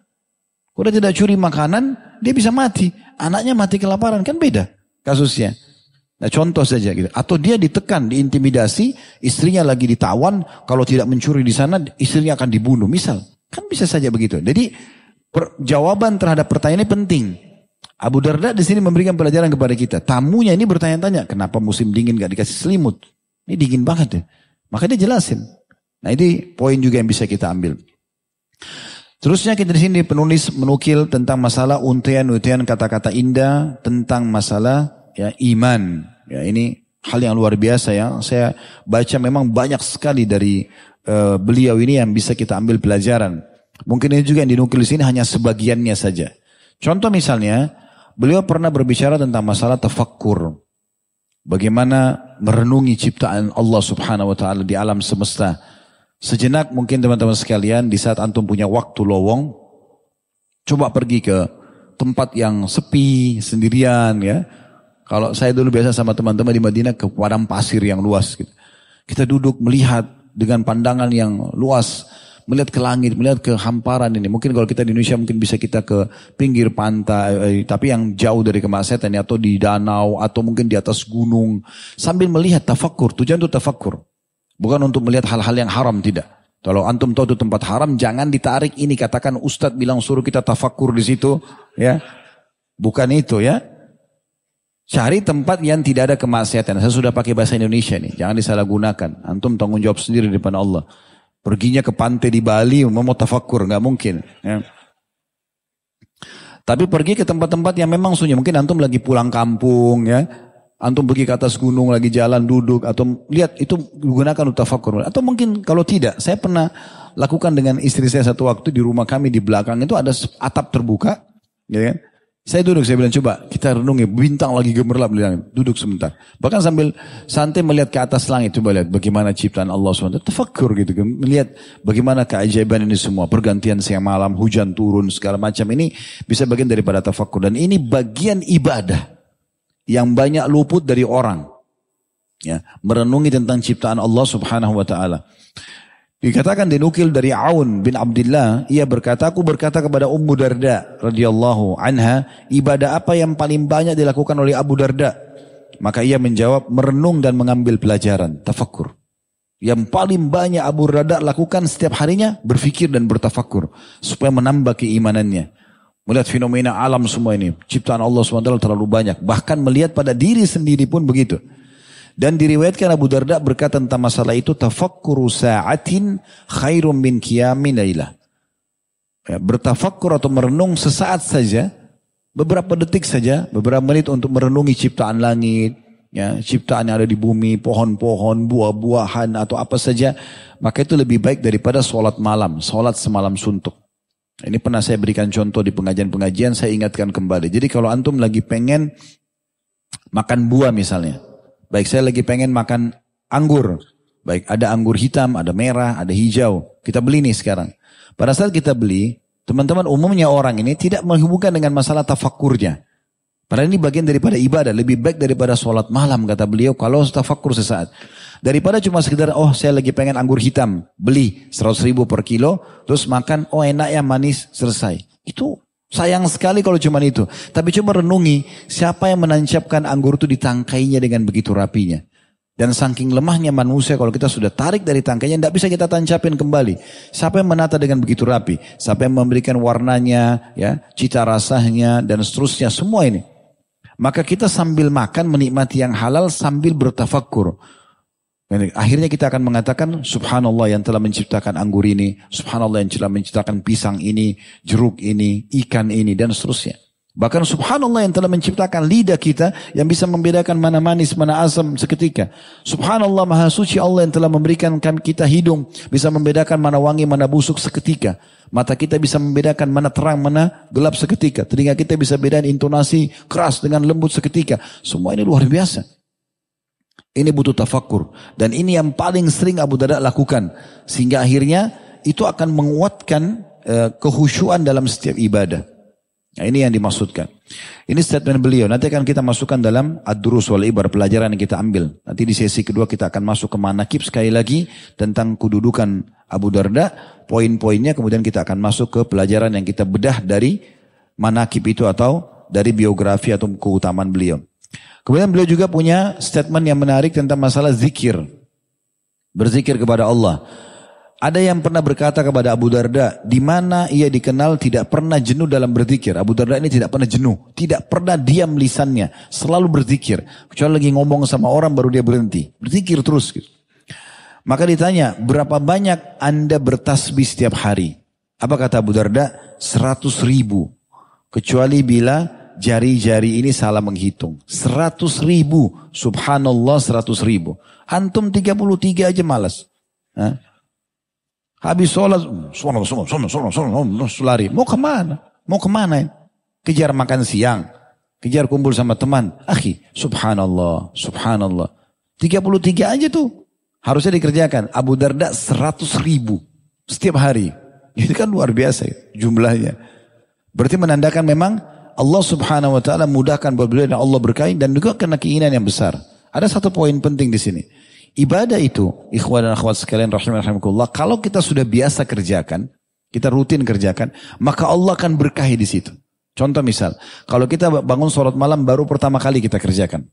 Kalau dia tidak curi makanan, dia bisa mati. Anaknya mati kelaparan, kan beda kasusnya. Nah, contoh saja gitu. Atau dia ditekan, diintimidasi, istrinya lagi ditawan, kalau tidak mencuri di sana, istrinya akan dibunuh. Misal, kan bisa saja begitu. Jadi per, jawaban terhadap pertanyaan ini penting. Abu Darda di sini memberikan pelajaran kepada kita. Tamunya ini bertanya-tanya, kenapa musim dingin gak dikasih selimut? Ini dingin banget ya. Maka dia jelasin. Nah ini poin juga yang bisa kita ambil. Terusnya kita di sini penulis menukil tentang masalah untian-untian kata-kata indah tentang masalah ya iman. Ya ini hal yang luar biasa ya. Saya baca memang banyak sekali dari uh, beliau ini yang bisa kita ambil pelajaran. Mungkin ini juga yang dinukil di sini hanya sebagiannya saja. Contoh misalnya, beliau pernah berbicara tentang masalah tafakkur. Bagaimana merenungi ciptaan Allah subhanahu wa ta'ala di alam semesta. Sejenak mungkin teman-teman sekalian di saat antum punya waktu lowong, coba pergi ke tempat yang sepi, sendirian ya. Kalau saya dulu biasa sama teman-teman di Madinah ke padang pasir yang luas. Gitu. Kita duduk melihat dengan pandangan yang luas. Melihat ke langit, melihat ke hamparan ini. Mungkin kalau kita di Indonesia mungkin bisa kita ke pinggir pantai. Eh, tapi yang jauh dari kemasetan ya. Atau di danau, atau mungkin di atas gunung. Sambil melihat tafakur. Tujuan itu tafakur. Bukan untuk melihat hal-hal yang haram, tidak. Kalau antum tahu itu tempat haram, jangan ditarik ini. Katakan Ustadz bilang suruh kita tafakur di situ. ya Bukan itu ya. Cari tempat yang tidak ada kemaksiatan. Saya sudah pakai bahasa Indonesia nih. Jangan disalahgunakan. Antum tanggung jawab sendiri di depan Allah. Perginya ke pantai di Bali mau tafakur. nggak mungkin. Ya. Tapi pergi ke tempat-tempat yang memang sunyi. Mungkin antum lagi pulang kampung ya. Antum pergi ke atas gunung lagi jalan duduk atau lihat itu gunakan untuk tafakur. Atau mungkin kalau tidak, saya pernah lakukan dengan istri saya satu waktu di rumah kami di belakang itu ada atap terbuka, ya kan? Saya duduk, saya bilang coba kita renungi bintang lagi gemerlap bilang duduk sebentar. Bahkan sambil santai melihat ke atas langit, coba lihat bagaimana ciptaan Allah SWT. Tafakkur gitu, melihat bagaimana keajaiban ini semua. Pergantian siang malam, hujan turun, segala macam ini bisa bagian daripada tafakkur. Dan ini bagian ibadah yang banyak luput dari orang. Ya, merenungi tentang ciptaan Allah Subhanahu wa taala. Dikatakan dinukil dari Aun bin Abdullah, ia berkata, aku berkata kepada Ummu Darda radhiyallahu anha, ibadah apa yang paling banyak dilakukan oleh Abu Darda? Maka ia menjawab, merenung dan mengambil pelajaran, tafakkur. Yang paling banyak Abu Darda lakukan setiap harinya, berfikir dan bertafakkur. Supaya menambah keimanannya. Melihat fenomena alam semua ini. Ciptaan Allah SWT terlalu banyak. Bahkan melihat pada diri sendiri pun begitu. Dan diriwayatkan Abu Darda berkata tentang masalah itu tafakkuru sa'atin khairum min qiyamin lailah. Ya, bertafakkur atau merenung sesaat saja, beberapa detik saja, beberapa menit untuk merenungi ciptaan langit, ya, ciptaan yang ada di bumi, pohon-pohon, buah-buahan atau apa saja, maka itu lebih baik daripada sholat malam, sholat semalam suntuk. Ini pernah saya berikan contoh di pengajian-pengajian, saya ingatkan kembali. Jadi kalau antum lagi pengen makan buah misalnya, Baik saya lagi pengen makan anggur. Baik ada anggur hitam, ada merah, ada hijau. Kita beli nih sekarang. Pada saat kita beli, teman-teman umumnya orang ini tidak menghubungkan dengan masalah tafakurnya. Padahal ini bagian daripada ibadah, lebih baik daripada sholat malam kata beliau kalau tafakur sesaat. Daripada cuma sekedar, oh saya lagi pengen anggur hitam, beli 100 ribu per kilo, terus makan, oh enak ya manis, selesai. Itu Sayang sekali kalau cuma itu. Tapi coba renungi, siapa yang menancapkan anggur itu di tangkainya dengan begitu rapinya. Dan saking lemahnya manusia kalau kita sudah tarik dari tangkainya, tidak bisa kita tancapin kembali. Siapa yang menata dengan begitu rapi? Siapa yang memberikan warnanya, ya, cita rasanya, dan seterusnya, semua ini. Maka kita sambil makan menikmati yang halal sambil bertafakur. Akhirnya kita akan mengatakan subhanallah yang telah menciptakan anggur ini, subhanallah yang telah menciptakan pisang ini, jeruk ini, ikan ini dan seterusnya. Bahkan subhanallah yang telah menciptakan lidah kita yang bisa membedakan mana manis, mana asam seketika. Subhanallah maha suci Allah yang telah memberikan kita hidung bisa membedakan mana wangi, mana busuk seketika. Mata kita bisa membedakan mana terang, mana gelap seketika. Telinga kita bisa bedakan intonasi keras dengan lembut seketika. Semua ini luar biasa. Ini butuh tafakur. Dan ini yang paling sering Abu Darda lakukan. Sehingga akhirnya itu akan menguatkan kehusuan dalam setiap ibadah. Nah, ini yang dimaksudkan. Ini statement beliau. Nanti akan kita masukkan dalam ad-durus wal ibar pelajaran yang kita ambil. Nanti di sesi kedua kita akan masuk ke manakib sekali lagi tentang kedudukan Abu Darda. Poin-poinnya kemudian kita akan masuk ke pelajaran yang kita bedah dari manakib itu atau dari biografi atau keutamaan beliau. Kemudian beliau juga punya statement yang menarik tentang masalah zikir. Berzikir kepada Allah. Ada yang pernah berkata kepada Abu Darda, di mana ia dikenal tidak pernah jenuh dalam berzikir. Abu Darda ini tidak pernah jenuh, tidak pernah diam lisannya, selalu berzikir. Kecuali lagi ngomong sama orang baru dia berhenti, berzikir terus. Gitu. Maka ditanya, berapa banyak anda bertasbih setiap hari? Apa kata Abu Darda? Seratus ribu. Kecuali bila jari-jari ini salah menghitung. Seratus ribu. Subhanallah seratus ribu. Antum tiga puluh tiga aja malas. Hah? Habis sholat, sholat, sholat, sholat, sholat, sholat, sholat, Mau ke mana? Mau ke mana? Kejar makan siang. Kejar kumpul sama teman. Akhi, subhanallah, subhanallah. tiga puluh tiga aja tuh. Harusnya dikerjakan. Abu Darda seratus ribu. Setiap hari. Itu kan luar biasa jumlahnya. Berarti menandakan memang Allah subhanahu wa ta'ala mudahkan buat beliau dan Allah berkahi dan juga karena keinginan yang besar. Ada satu poin penting di sini. Ibadah itu, ikhwan dan akhwat sekalian rahimahullah, kalau kita sudah biasa kerjakan, kita rutin kerjakan, maka Allah akan berkahi di situ. Contoh misal, kalau kita bangun sholat malam baru pertama kali kita kerjakan.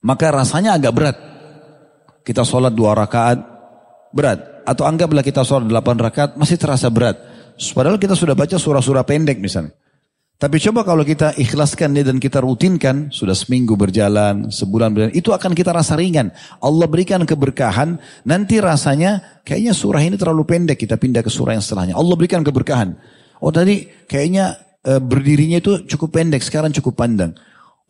Maka rasanya agak berat. Kita sholat dua rakaat, berat. Atau anggaplah kita sholat delapan rakaat, masih terasa berat. Padahal kita sudah baca surah-surah pendek misalnya. Tapi coba kalau kita ikhlaskan ini dan kita rutinkan, sudah seminggu berjalan, sebulan berjalan, itu akan kita rasa ringan. Allah berikan keberkahan, nanti rasanya kayaknya surah ini terlalu pendek, kita pindah ke surah yang setelahnya. Allah berikan keberkahan. Oh tadi kayaknya e, berdirinya itu cukup pendek, sekarang cukup panjang.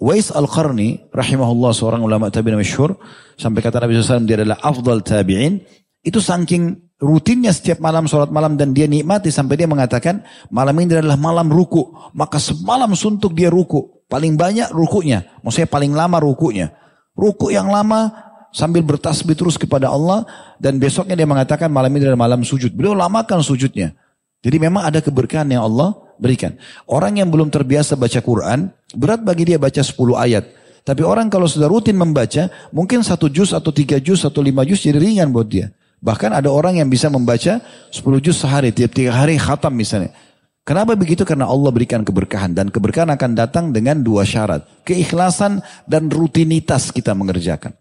Wais Al-Qarni, rahimahullah seorang ulama tabi'in masyhur, sampai kata Nabi SAW dia adalah afdal tabi'in, itu saking rutinnya setiap malam sholat malam dan dia nikmati sampai dia mengatakan malam ini adalah malam ruku, maka semalam suntuk dia ruku, paling banyak rukunya, maksudnya paling lama rukunya. Ruku yang lama sambil bertasbih terus kepada Allah dan besoknya dia mengatakan malam ini adalah malam sujud. Beliau lamakan sujudnya. Jadi memang ada keberkahan yang Allah berikan. Orang yang belum terbiasa baca Quran, berat bagi dia baca 10 ayat. Tapi orang kalau sudah rutin membaca, mungkin satu juz atau tiga juz atau lima juz jadi ringan buat dia. Bahkan ada orang yang bisa membaca 10 juz sehari, tiap tiga hari khatam misalnya. Kenapa begitu? Karena Allah berikan keberkahan. Dan keberkahan akan datang dengan dua syarat. Keikhlasan dan rutinitas kita mengerjakan.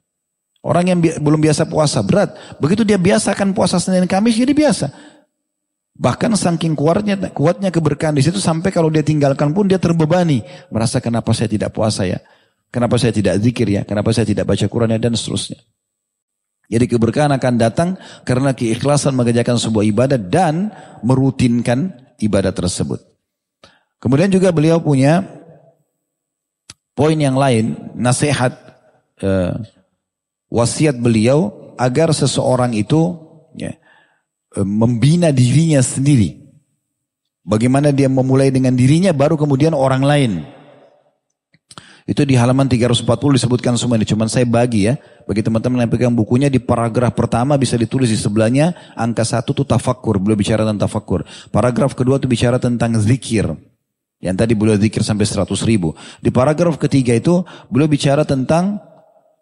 Orang yang bi belum biasa puasa berat. Begitu dia biasakan puasa Senin Kamis jadi biasa. Bahkan saking kuatnya kuatnya keberkahan di situ sampai kalau dia tinggalkan pun dia terbebani, merasa kenapa saya tidak puasa ya? Kenapa saya tidak zikir ya? Kenapa saya tidak baca Quran ya? Dan seterusnya. Jadi keberkahan akan datang karena keikhlasan mengerjakan sebuah ibadah dan merutinkan ibadah tersebut. Kemudian juga beliau punya poin yang lain, nasihat eh, wasiat beliau agar seseorang itu ya, Eh, membina dirinya sendiri. Bagaimana dia memulai dengan dirinya baru kemudian orang lain. Itu di halaman 340 disebutkan semua ini. Cuman saya bagi ya. Bagi teman-teman yang pegang bukunya di paragraf pertama bisa ditulis di sebelahnya. Angka satu itu tafakur. Beliau bicara tentang tafakur. Paragraf kedua itu bicara tentang zikir. Yang tadi beliau zikir sampai 100 ribu. Di paragraf ketiga itu beliau bicara tentang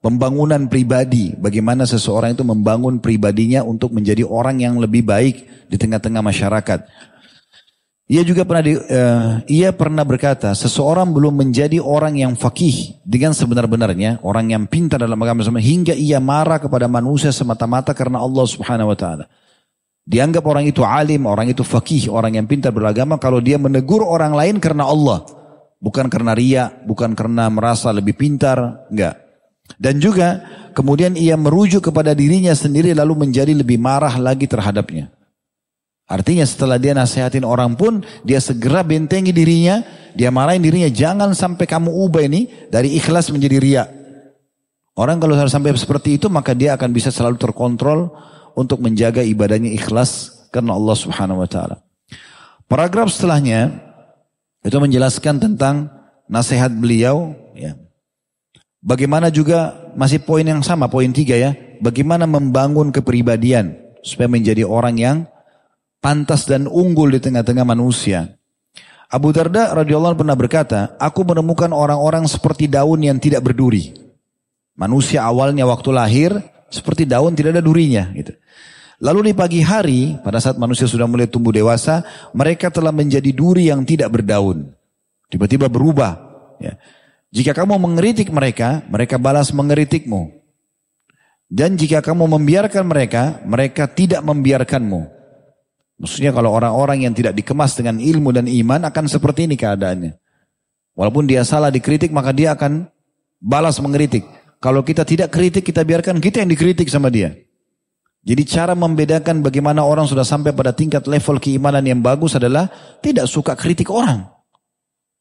Pembangunan pribadi, bagaimana seseorang itu membangun pribadinya untuk menjadi orang yang lebih baik di tengah-tengah masyarakat. Ia juga pernah di, uh, ia pernah berkata, seseorang belum menjadi orang yang fakih dengan sebenar-benarnya, orang yang pintar dalam agama hingga ia marah kepada manusia semata-mata karena Allah Subhanahu wa taala. Dianggap orang itu alim, orang itu fakih, orang yang pintar beragama kalau dia menegur orang lain karena Allah. Bukan karena ria, bukan karena merasa lebih pintar, enggak. Dan juga kemudian ia merujuk kepada dirinya sendiri lalu menjadi lebih marah lagi terhadapnya. Artinya setelah dia nasihatin orang pun dia segera bentengi dirinya, dia marahin dirinya jangan sampai kamu ubah ini dari ikhlas menjadi ria. Orang kalau sampai seperti itu maka dia akan bisa selalu terkontrol untuk menjaga ibadahnya ikhlas karena Allah Subhanahu wa taala. Paragraf setelahnya itu menjelaskan tentang nasihat beliau ya, Bagaimana juga masih poin yang sama, poin tiga ya. Bagaimana membangun kepribadian supaya menjadi orang yang pantas dan unggul di tengah-tengah manusia. Abu Darda radhiyallahu pernah berkata, aku menemukan orang-orang seperti daun yang tidak berduri. Manusia awalnya waktu lahir seperti daun tidak ada durinya gitu. Lalu di pagi hari, pada saat manusia sudah mulai tumbuh dewasa, mereka telah menjadi duri yang tidak berdaun. Tiba-tiba berubah. Ya. Jika kamu mengeritik mereka, mereka balas mengeritikmu. Dan jika kamu membiarkan mereka, mereka tidak membiarkanmu. Maksudnya kalau orang-orang yang tidak dikemas dengan ilmu dan iman akan seperti ini keadaannya. Walaupun dia salah dikritik maka dia akan balas mengeritik. Kalau kita tidak kritik kita biarkan kita yang dikritik sama dia. Jadi cara membedakan bagaimana orang sudah sampai pada tingkat level keimanan yang bagus adalah tidak suka kritik orang.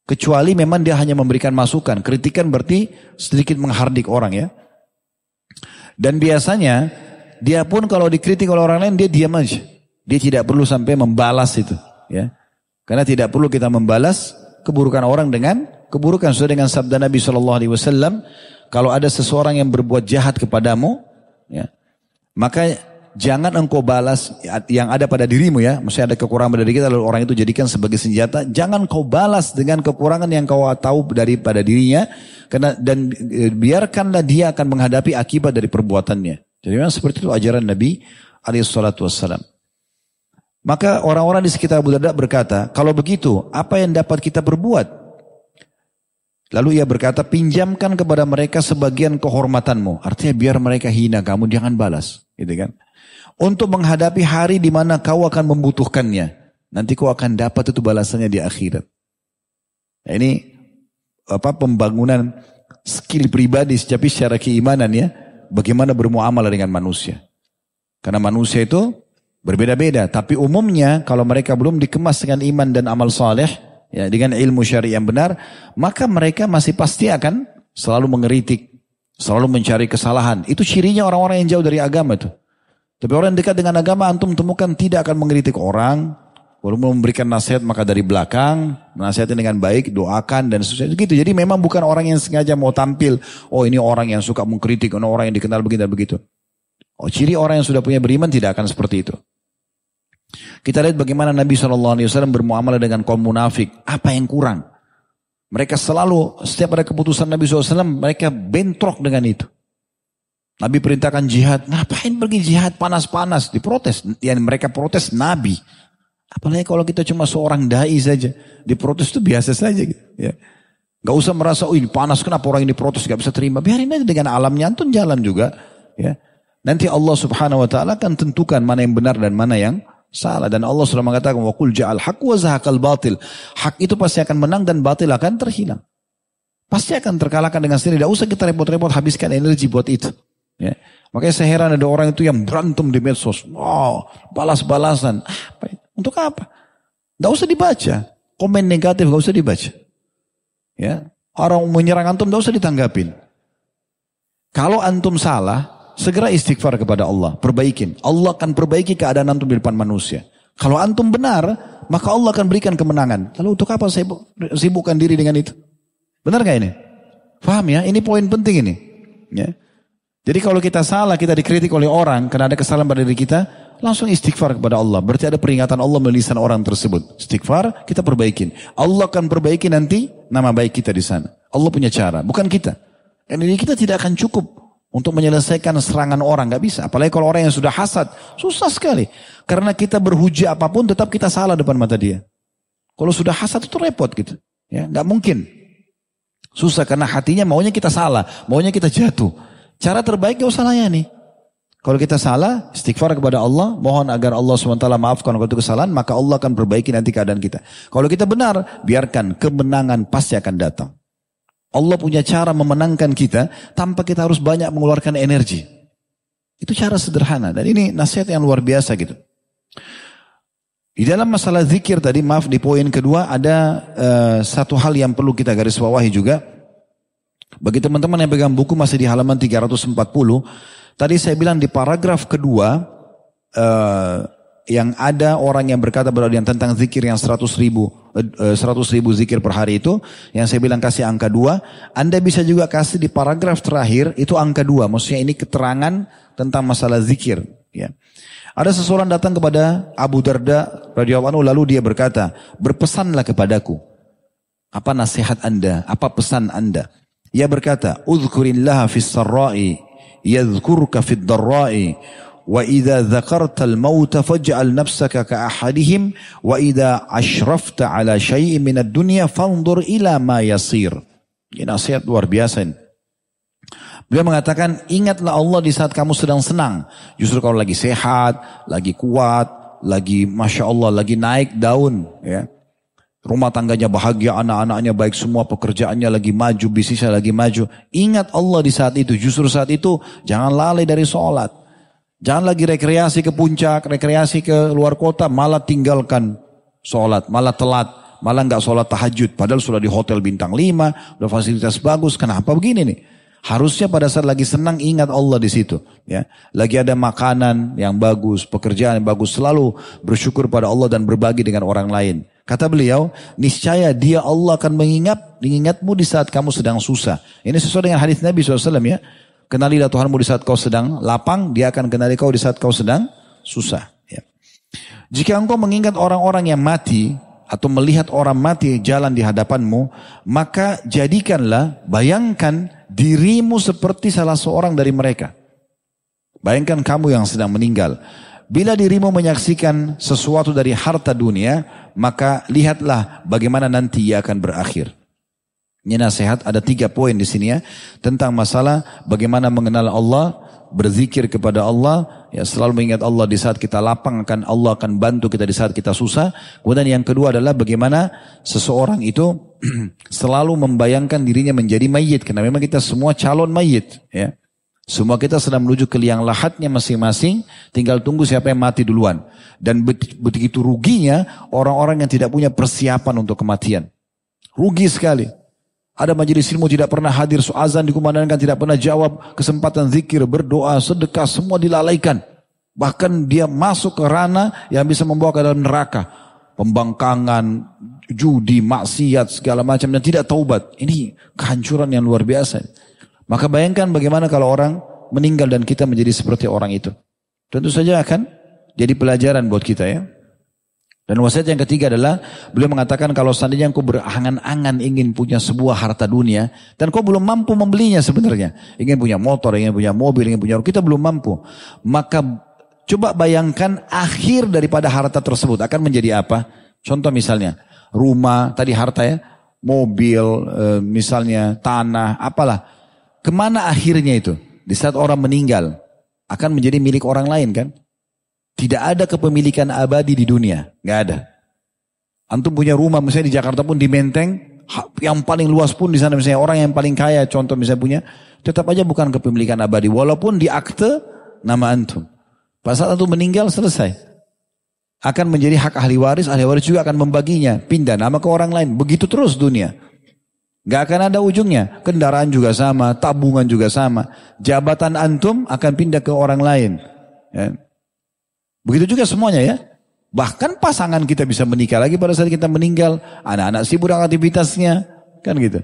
Kecuali memang dia hanya memberikan masukan. Kritikan berarti sedikit menghardik orang ya. Dan biasanya dia pun kalau dikritik oleh orang lain dia diam aja. Dia tidak perlu sampai membalas itu. ya. Karena tidak perlu kita membalas keburukan orang dengan keburukan. Sesuai dengan sabda Nabi Shallallahu Alaihi Wasallam, kalau ada seseorang yang berbuat jahat kepadamu, ya, maka jangan engkau balas yang ada pada dirimu ya. Maksudnya ada kekurangan dari kita lalu orang itu jadikan sebagai senjata. Jangan kau balas dengan kekurangan yang kau tahu daripada dirinya. Karena dan e, biarkanlah dia akan menghadapi akibat dari perbuatannya. Jadi memang seperti itu ajaran Nabi alaihissalatu wassalam. Maka orang-orang di sekitar Abu Darda berkata, kalau begitu apa yang dapat kita berbuat? Lalu ia berkata, pinjamkan kepada mereka sebagian kehormatanmu. Artinya biar mereka hina kamu, jangan balas. Gitu kan? untuk menghadapi hari di mana kau akan membutuhkannya. Nanti kau akan dapat itu balasannya di akhirat. Nah, ini apa pembangunan skill pribadi tapi secara keimanan ya. Bagaimana bermuamalah dengan manusia. Karena manusia itu berbeda-beda. Tapi umumnya kalau mereka belum dikemas dengan iman dan amal saleh, ya dengan ilmu syari yang benar, maka mereka masih pasti akan selalu mengeritik, selalu mencari kesalahan. Itu cirinya orang-orang yang jauh dari agama itu. Tapi orang yang dekat dengan agama antum temukan tidak akan mengeritik orang, Walaupun memberikan nasihat maka dari belakang, nasihatnya dengan baik, doakan dan seterusnya. Gitu. Jadi memang bukan orang yang sengaja mau tampil, oh ini orang yang suka mengkritik, orang yang dikenal begini dan begitu. Oh ciri orang yang sudah punya beriman tidak akan seperti itu. Kita lihat bagaimana Nabi SAW bermuamalah dengan kaum munafik. Apa yang kurang? Mereka selalu, setiap ada keputusan Nabi SAW, mereka bentrok dengan itu. Nabi perintahkan jihad, ngapain pergi jihad panas-panas? Diprotes. Yang mereka protes Nabi. Apalagi kalau kita cuma seorang dai saja. Diprotes itu biasa saja gitu. Ya. Gak usah merasa, oh ini panas kenapa orang ini protes gak bisa terima. Biarin aja dengan alamnya antum jalan juga. Ya. Nanti Allah subhanahu wa ta'ala akan tentukan mana yang benar dan mana yang Salah dan Allah sudah mengatakan wakul ja'al haq wa zahakal batil. Hak itu pasti akan menang dan batil akan terhilang. Pasti akan terkalahkan dengan sendiri. Tidak usah kita repot-repot habiskan energi buat itu. Ya. Makanya saya heran ada orang itu yang berantem di medsos. Wow, balas-balasan. Untuk apa? Tidak usah dibaca. Komen negatif tidak usah dibaca. Ya. Orang menyerang antum tidak usah ditanggapin. Kalau antum salah, segera istighfar kepada Allah, perbaikin. Allah akan perbaiki keadaan antum di depan manusia. Kalau antum benar, maka Allah akan berikan kemenangan. Lalu untuk apa saya sibukkan diri dengan itu? Benar gak ini? Paham ya? Ini poin penting ini. Ya. Jadi kalau kita salah, kita dikritik oleh orang karena ada kesalahan pada diri kita, langsung istighfar kepada Allah. Berarti ada peringatan Allah melisan orang tersebut. Istighfar, kita perbaikin. Allah akan perbaiki nanti nama baik kita di sana. Allah punya cara, bukan kita. Dan ini kita tidak akan cukup untuk menyelesaikan serangan orang. Gak bisa. Apalagi kalau orang yang sudah hasad. Susah sekali. Karena kita berhujah apa pun tetap kita salah depan mata dia. Kalau sudah hasad itu repot gitu. Ya, nggak mungkin. Susah karena hatinya maunya kita salah, maunya kita jatuh. Cara terbaik gak usah layani. Kalau kita salah, istighfar kepada Allah, mohon agar Allah SWT maafkan itu kesalahan, maka Allah akan perbaiki nanti keadaan kita. Kalau kita benar, biarkan kemenangan pasti akan datang. Allah punya cara memenangkan kita tanpa kita harus banyak mengeluarkan energi. Itu cara sederhana dan ini nasihat yang luar biasa gitu. Di dalam masalah zikir tadi, maaf di poin kedua ada uh, satu hal yang perlu kita garis bawahi juga. Bagi teman-teman yang pegang buku masih di halaman 340, tadi saya bilang di paragraf kedua, uh, yang ada orang yang berkata yang tentang zikir yang 100 ribu, uh, 100 ribu zikir per hari itu, yang saya bilang kasih angka dua, Anda bisa juga kasih di paragraf terakhir, itu angka dua, maksudnya ini keterangan tentang masalah zikir. Ya. Ada seseorang datang kepada Abu Darda radhiyallahu anhu lalu dia berkata, "Berpesanlah kepadaku. Apa nasihat Anda? Apa pesan Anda?" Ia berkata, "Udhkurillah fis sarra'i yadhkurka fid darra'i wa idza dzakarta al-maut faj'al nafsaka ka ahadihim wa idza ashrafta ala syai'in min ad-dunya fanzur ila ma yasir." Ini nasihat luar biasa ini. Beliau mengatakan, ingatlah Allah di saat kamu sedang senang. Justru kalau lagi sehat, lagi kuat, lagi Masya Allah, lagi naik daun. ya Rumah tangganya bahagia, anak-anaknya baik semua, pekerjaannya lagi maju, bisnisnya lagi maju. Ingat Allah di saat itu. Justru saat itu jangan lalai dari sholat. Jangan lagi rekreasi ke puncak, rekreasi ke luar kota, malah tinggalkan sholat, malah telat, malah nggak sholat tahajud. Padahal sudah di hotel bintang 5, udah fasilitas bagus. Kenapa begini nih? Harusnya pada saat lagi senang ingat Allah di situ. Ya, lagi ada makanan yang bagus, pekerjaan yang bagus, selalu bersyukur pada Allah dan berbagi dengan orang lain. Kata beliau, niscaya dia Allah akan mengingat, mengingatmu di saat kamu sedang susah. Ini sesuai dengan hadis Nabi SAW ya. Kenalilah Tuhanmu di saat kau sedang lapang, dia akan kenali kau di saat kau sedang susah. Ya. Jika engkau mengingat orang-orang yang mati, atau melihat orang mati jalan di hadapanmu, maka jadikanlah, bayangkan dirimu seperti salah seorang dari mereka. Bayangkan kamu yang sedang meninggal. Bila dirimu menyaksikan sesuatu dari harta dunia, maka lihatlah bagaimana nanti ia akan berakhir. Ini nasihat ada tiga poin di sini ya tentang masalah bagaimana mengenal Allah, berzikir kepada Allah, ya selalu mengingat Allah di saat kita lapang akan Allah akan bantu kita di saat kita susah. Kemudian yang kedua adalah bagaimana seseorang itu selalu membayangkan dirinya menjadi mayit karena memang kita semua calon mayit ya. Semua kita sedang menuju ke liang lahatnya masing-masing, tinggal tunggu siapa yang mati duluan. Dan begitu ruginya orang-orang yang tidak punya persiapan untuk kematian. Rugi sekali. Ada majelis ilmu tidak pernah hadir, azan dikumandangkan tidak pernah jawab, kesempatan zikir, berdoa, sedekah, semua dilalaikan. Bahkan dia masuk ke ranah yang bisa membawa ke dalam neraka. Pembangkangan, judi, maksiat, segala macam dan tidak taubat. Ini kehancuran yang luar biasa. Maka bayangkan bagaimana kalau orang meninggal dan kita menjadi seperti orang itu. Tentu saja akan jadi pelajaran buat kita ya. Dan wasiat yang ketiga adalah beliau mengatakan kalau seandainya engkau berangan-angan ingin punya sebuah harta dunia dan kau belum mampu membelinya sebenarnya, ingin punya motor, ingin punya mobil, ingin punya kita belum mampu, maka coba bayangkan akhir daripada harta tersebut akan menjadi apa? Contoh misalnya rumah, tadi harta ya, mobil, eh, misalnya tanah, apalah Ke mana akhirnya itu? Di saat orang meninggal akan menjadi milik orang lain kan? Tidak ada kepemilikan abadi di dunia, nggak ada. Antum punya rumah misalnya di Jakarta pun di Menteng, yang paling luas pun di sana misalnya orang yang paling kaya contoh misalnya punya, tetap aja bukan kepemilikan abadi walaupun di akte nama antum. Pas saat antum meninggal selesai. Akan menjadi hak ahli waris, ahli waris juga akan membaginya, pindah nama ke orang lain. Begitu terus dunia. Gak akan ada ujungnya. Kendaraan juga sama, tabungan juga sama. Jabatan antum akan pindah ke orang lain. Ya. Begitu juga semuanya ya. Bahkan pasangan kita bisa menikah lagi pada saat kita meninggal. Anak-anak sibuk dengan aktivitasnya. Kan gitu.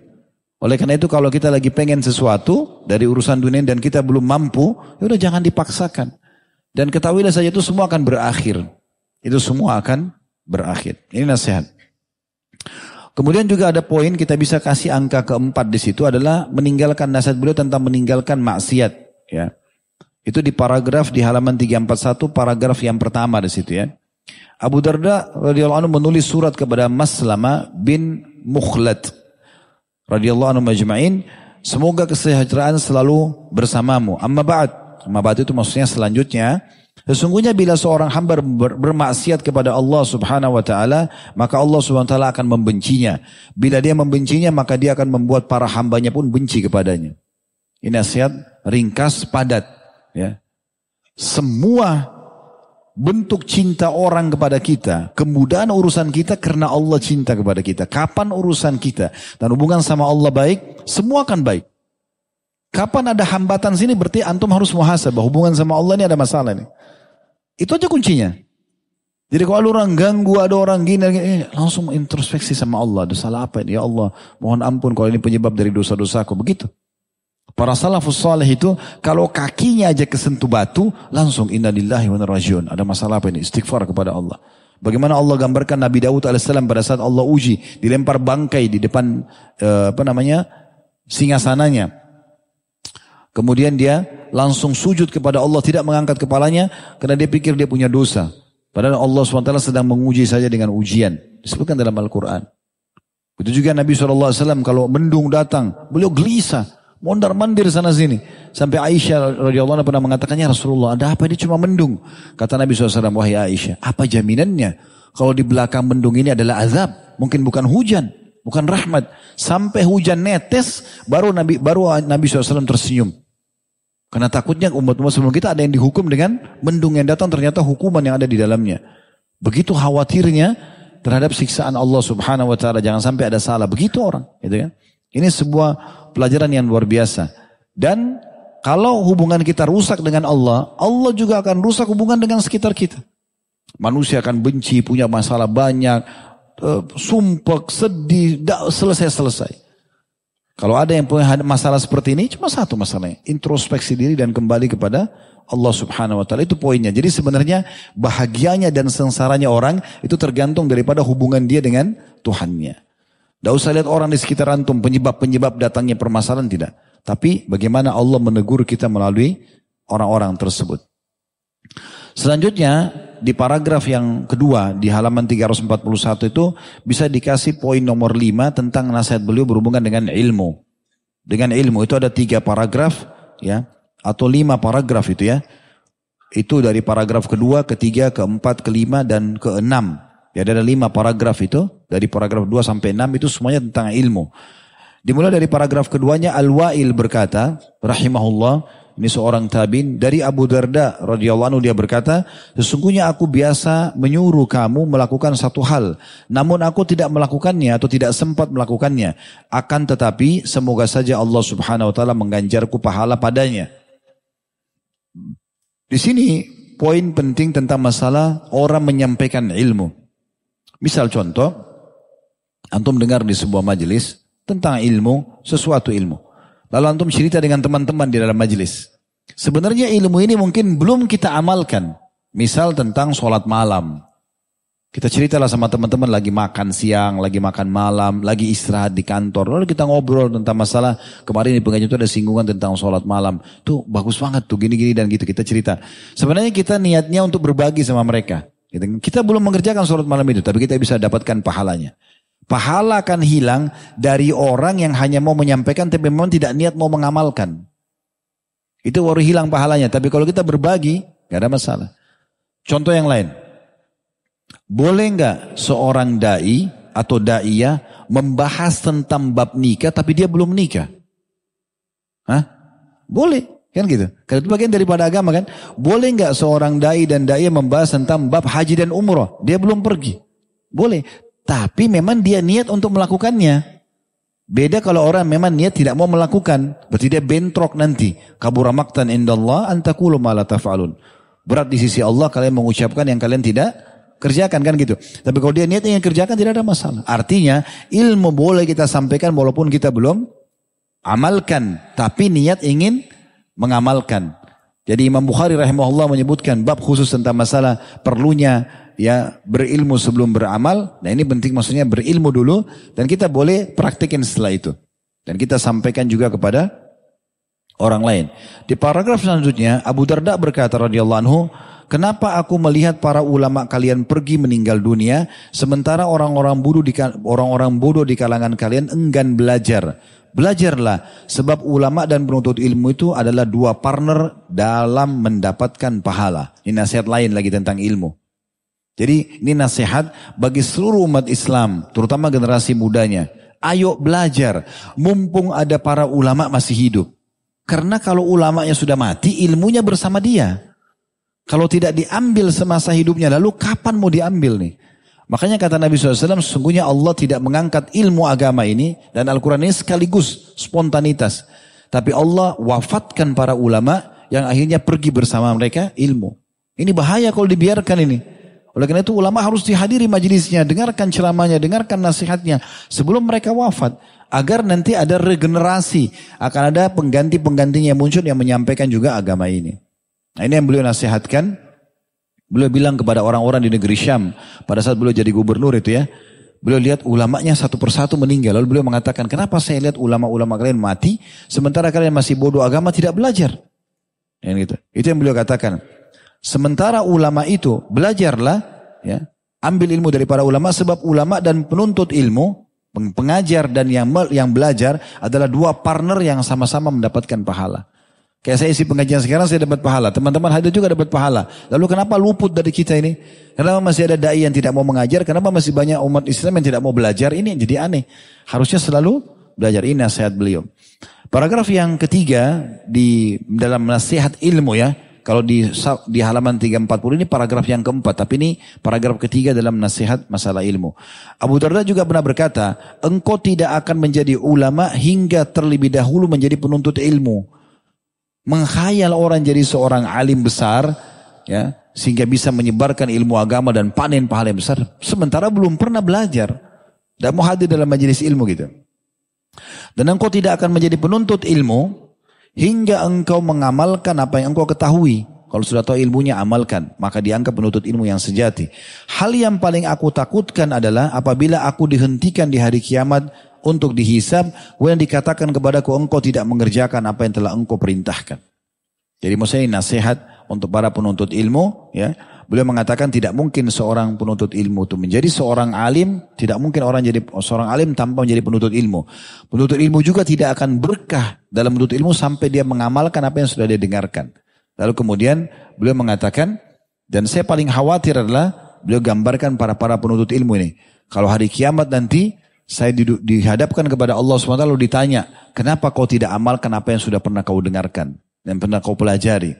Oleh karena itu kalau kita lagi pengen sesuatu dari urusan dunia dan kita belum mampu, ya udah jangan dipaksakan. Dan ketahuilah saja itu semua akan berakhir. Itu semua akan berakhir. Ini nasihat. Kemudian juga ada poin kita bisa kasih angka keempat di situ adalah meninggalkan nasihat beliau tentang meninggalkan maksiat. Ya, itu di paragraf di halaman 341 paragraf yang pertama di situ ya. Abu Darda radhiyallahu anhu menulis surat kepada Maslama bin Mukhlad radhiyallahu anhu majma'in, semoga kesejahteraan selalu bersamamu. Amma ba'd. Amma ba'd itu maksudnya selanjutnya Sesungguhnya bila seorang hamba bermaksiat kepada Allah subhanahu wa ta'ala, maka Allah subhanahu wa ta'ala akan membencinya. Bila dia membencinya, maka dia akan membuat para hambanya pun benci kepadanya. Ini nasihat ringkas, padat. Ya. Semua bentuk cinta orang kepada kita, kemudahan urusan kita karena Allah cinta kepada kita. Kapan urusan kita dan hubungan sama Allah baik, semua akan baik. Kapan ada hambatan sini berarti antum harus muhasabah. Hubungan sama Allah ini ada masalah nih. Itu aja kuncinya. Jadi kalau orang ganggu, ada orang gini, eh, langsung introspeksi sama Allah. Ada salah apa ini? Ya Allah, mohon ampun kalau ini penyebab dari dosa-dosaku. Begitu. Para salafus salih itu, kalau kakinya aja kesentuh batu, langsung innalillahi wa rajiun. Ada masalah apa ini? Istighfar kepada Allah. Bagaimana Allah gambarkan Nabi Daud alaihissalam pada saat Allah uji, dilempar bangkai di depan eh, apa namanya singgasananya. Kemudian dia langsung sujud kepada Allah, tidak mengangkat kepalanya karena dia pikir dia punya dosa. Padahal Allah SWT sedang menguji saja dengan ujian. Disebutkan dalam Al-Quran. Itu juga Nabi SAW kalau mendung datang, beliau gelisah. Mondar mandir sana sini. Sampai Aisyah radhiyallahu anha pernah mengatakannya Rasulullah ada apa ini cuma mendung. Kata Nabi SAW wahai Aisyah apa jaminannya kalau di belakang mendung ini adalah azab. Mungkin bukan hujan. Bukan rahmat. Sampai hujan netes baru Nabi baru Nabi SAW tersenyum. Karena takutnya umat-umat sebelum kita ada yang dihukum dengan mendung yang datang ternyata hukuman yang ada di dalamnya. Begitu khawatirnya terhadap siksaan Allah subhanahu wa ta'ala. Jangan sampai ada salah. Begitu orang. Gitu kan? Ini sebuah pelajaran yang luar biasa. Dan kalau hubungan kita rusak dengan Allah, Allah juga akan rusak hubungan dengan sekitar kita. Manusia akan benci, punya masalah banyak, uh, sumpek, sedih, selesai-selesai. Kalau ada yang punya masalah seperti ini, cuma satu masalahnya. Introspeksi diri dan kembali kepada Allah subhanahu wa ta'ala. Itu poinnya. Jadi sebenarnya bahagianya dan sengsaranya orang itu tergantung daripada hubungan dia dengan Tuhannya. Tidak usah lihat orang di sekitar antum, penyebab-penyebab datangnya permasalahan tidak. Tapi bagaimana Allah menegur kita melalui orang-orang tersebut. Selanjutnya di paragraf yang kedua di halaman 341 itu bisa dikasih poin nomor 5 tentang nasihat beliau berhubungan dengan ilmu. Dengan ilmu itu ada tiga paragraf ya atau lima paragraf itu ya. Itu dari paragraf kedua, ketiga, keempat, kelima dan keenam. Ya ada lima paragraf itu dari paragraf 2 sampai 6 itu semuanya tentang ilmu. Dimulai dari paragraf keduanya Al-Wa'il berkata rahimahullah ini seorang tabin dari Abu Darda radhiyallahu anhu dia berkata, sesungguhnya aku biasa menyuruh kamu melakukan satu hal, namun aku tidak melakukannya atau tidak sempat melakukannya. Akan tetapi semoga saja Allah Subhanahu wa taala mengganjarku pahala padanya. Di sini poin penting tentang masalah orang menyampaikan ilmu. Misal contoh, antum dengar di sebuah majelis tentang ilmu, sesuatu ilmu. Lalu antum cerita dengan teman-teman di dalam majelis. Sebenarnya ilmu ini mungkin belum kita amalkan. Misal tentang sholat malam. Kita ceritalah sama teman-teman lagi makan siang, lagi makan malam, lagi istirahat di kantor. Lalu kita ngobrol tentang masalah kemarin di pengajian itu ada singgungan tentang sholat malam. Tuh bagus banget tuh gini-gini dan gitu kita cerita. Sebenarnya kita niatnya untuk berbagi sama mereka. Kita belum mengerjakan sholat malam itu, tapi kita bisa dapatkan pahalanya. Pahala akan hilang dari orang yang hanya mau menyampaikan tapi memang tidak niat mau mengamalkan. Itu baru hilang pahalanya. Tapi kalau kita berbagi, gak ada masalah. Contoh yang lain. Boleh nggak seorang dai atau daiyah membahas tentang bab nikah tapi dia belum nikah? Hah? Boleh. Kan gitu. Karena itu bagian daripada agama kan. Boleh nggak seorang dai dan daiyah membahas tentang bab haji dan umroh? Dia belum pergi. Boleh. Tapi memang dia niat untuk melakukannya. Beda kalau orang memang niat tidak mau melakukan. Berarti dia bentrok nanti. Kabura maktan indallah antakulu ma taf'alun. Berat di sisi Allah kalian mengucapkan yang kalian tidak kerjakan kan gitu. Tapi kalau dia niat ingin kerjakan tidak ada masalah. Artinya ilmu boleh kita sampaikan walaupun kita belum amalkan. Tapi niat ingin mengamalkan. Jadi Imam Bukhari rahimahullah menyebutkan bab khusus tentang masalah perlunya ya berilmu sebelum beramal. Nah ini penting maksudnya berilmu dulu dan kita boleh praktekin setelah itu. Dan kita sampaikan juga kepada orang lain. Di paragraf selanjutnya Abu Darda berkata radhiyallahu anhu, "Kenapa aku melihat para ulama kalian pergi meninggal dunia sementara orang-orang bodoh di orang-orang bodoh di kalangan kalian enggan belajar?" Belajarlah sebab ulama dan penuntut ilmu itu adalah dua partner dalam mendapatkan pahala. Ini nasihat lain lagi tentang ilmu. Jadi ini nasihat bagi seluruh umat Islam, terutama generasi mudanya. Ayo belajar, mumpung ada para ulama masih hidup. Karena kalau ulamanya sudah mati, ilmunya bersama dia. Kalau tidak diambil semasa hidupnya, lalu kapan mau diambil nih? Makanya kata Nabi SAW, sesungguhnya Allah tidak mengangkat ilmu agama ini dan Al-Quran ini sekaligus spontanitas. Tapi Allah wafatkan para ulama yang akhirnya pergi bersama mereka ilmu. Ini bahaya kalau dibiarkan ini. Oleh karena itu ulama harus dihadiri majelisnya, dengarkan ceramahnya, dengarkan nasihatnya sebelum mereka wafat. Agar nanti ada regenerasi, akan ada pengganti-penggantinya muncul yang menyampaikan juga agama ini. Nah ini yang beliau nasihatkan. Beliau bilang kepada orang-orang di negeri Syam pada saat beliau jadi gubernur itu ya. Beliau lihat ulamanya satu persatu meninggal. Lalu beliau mengatakan, kenapa saya lihat ulama-ulama kalian mati, sementara kalian masih bodoh agama tidak belajar. Ya, gitu. Itu yang beliau katakan. Sementara ulama itu belajarlah, ya, ambil ilmu dari para ulama sebab ulama dan penuntut ilmu, pengajar dan yang yang belajar adalah dua partner yang sama-sama mendapatkan pahala. Kayak saya isi pengajian sekarang saya dapat pahala, teman-teman hadir juga dapat pahala. Lalu kenapa luput dari kita ini? Kenapa masih ada dai yang tidak mau mengajar? Kenapa masih banyak umat Islam yang tidak mau belajar? Ini jadi aneh. Harusnya selalu belajar ini nasihat beliau. Paragraf yang ketiga di dalam nasihat ilmu ya, kalau di, di halaman 340 ini paragraf yang keempat, tapi ini paragraf ketiga dalam nasihat masalah ilmu. Abu Darda juga pernah berkata, engkau tidak akan menjadi ulama hingga terlebih dahulu menjadi penuntut ilmu. Menghayal orang jadi seorang alim besar, ya sehingga bisa menyebarkan ilmu agama dan panen pahala yang besar, sementara belum pernah belajar dan mau hadir dalam majelis ilmu gitu. Dan engkau tidak akan menjadi penuntut ilmu hingga engkau mengamalkan apa yang engkau ketahui. Kalau sudah tahu ilmunya amalkan, maka dianggap penuntut ilmu yang sejati. Hal yang paling aku takutkan adalah apabila aku dihentikan di hari kiamat untuk dihisab, kemudian dikatakan kepadaku engkau tidak mengerjakan apa yang telah engkau perintahkan. Jadi maksudnya ini nasihat untuk para penuntut ilmu, ya Beliau mengatakan tidak mungkin seorang penuntut ilmu itu menjadi seorang alim, tidak mungkin orang jadi seorang alim tanpa menjadi penuntut ilmu. Penuntut ilmu juga tidak akan berkah dalam menuntut ilmu sampai dia mengamalkan apa yang sudah dia dengarkan. Lalu kemudian beliau mengatakan, dan saya paling khawatir adalah beliau gambarkan para para penuntut ilmu ini. Kalau hari kiamat nanti saya dihadapkan kepada Allah SWT lalu ditanya, kenapa kau tidak amalkan apa yang sudah pernah kau dengarkan? dan pernah kau pelajari.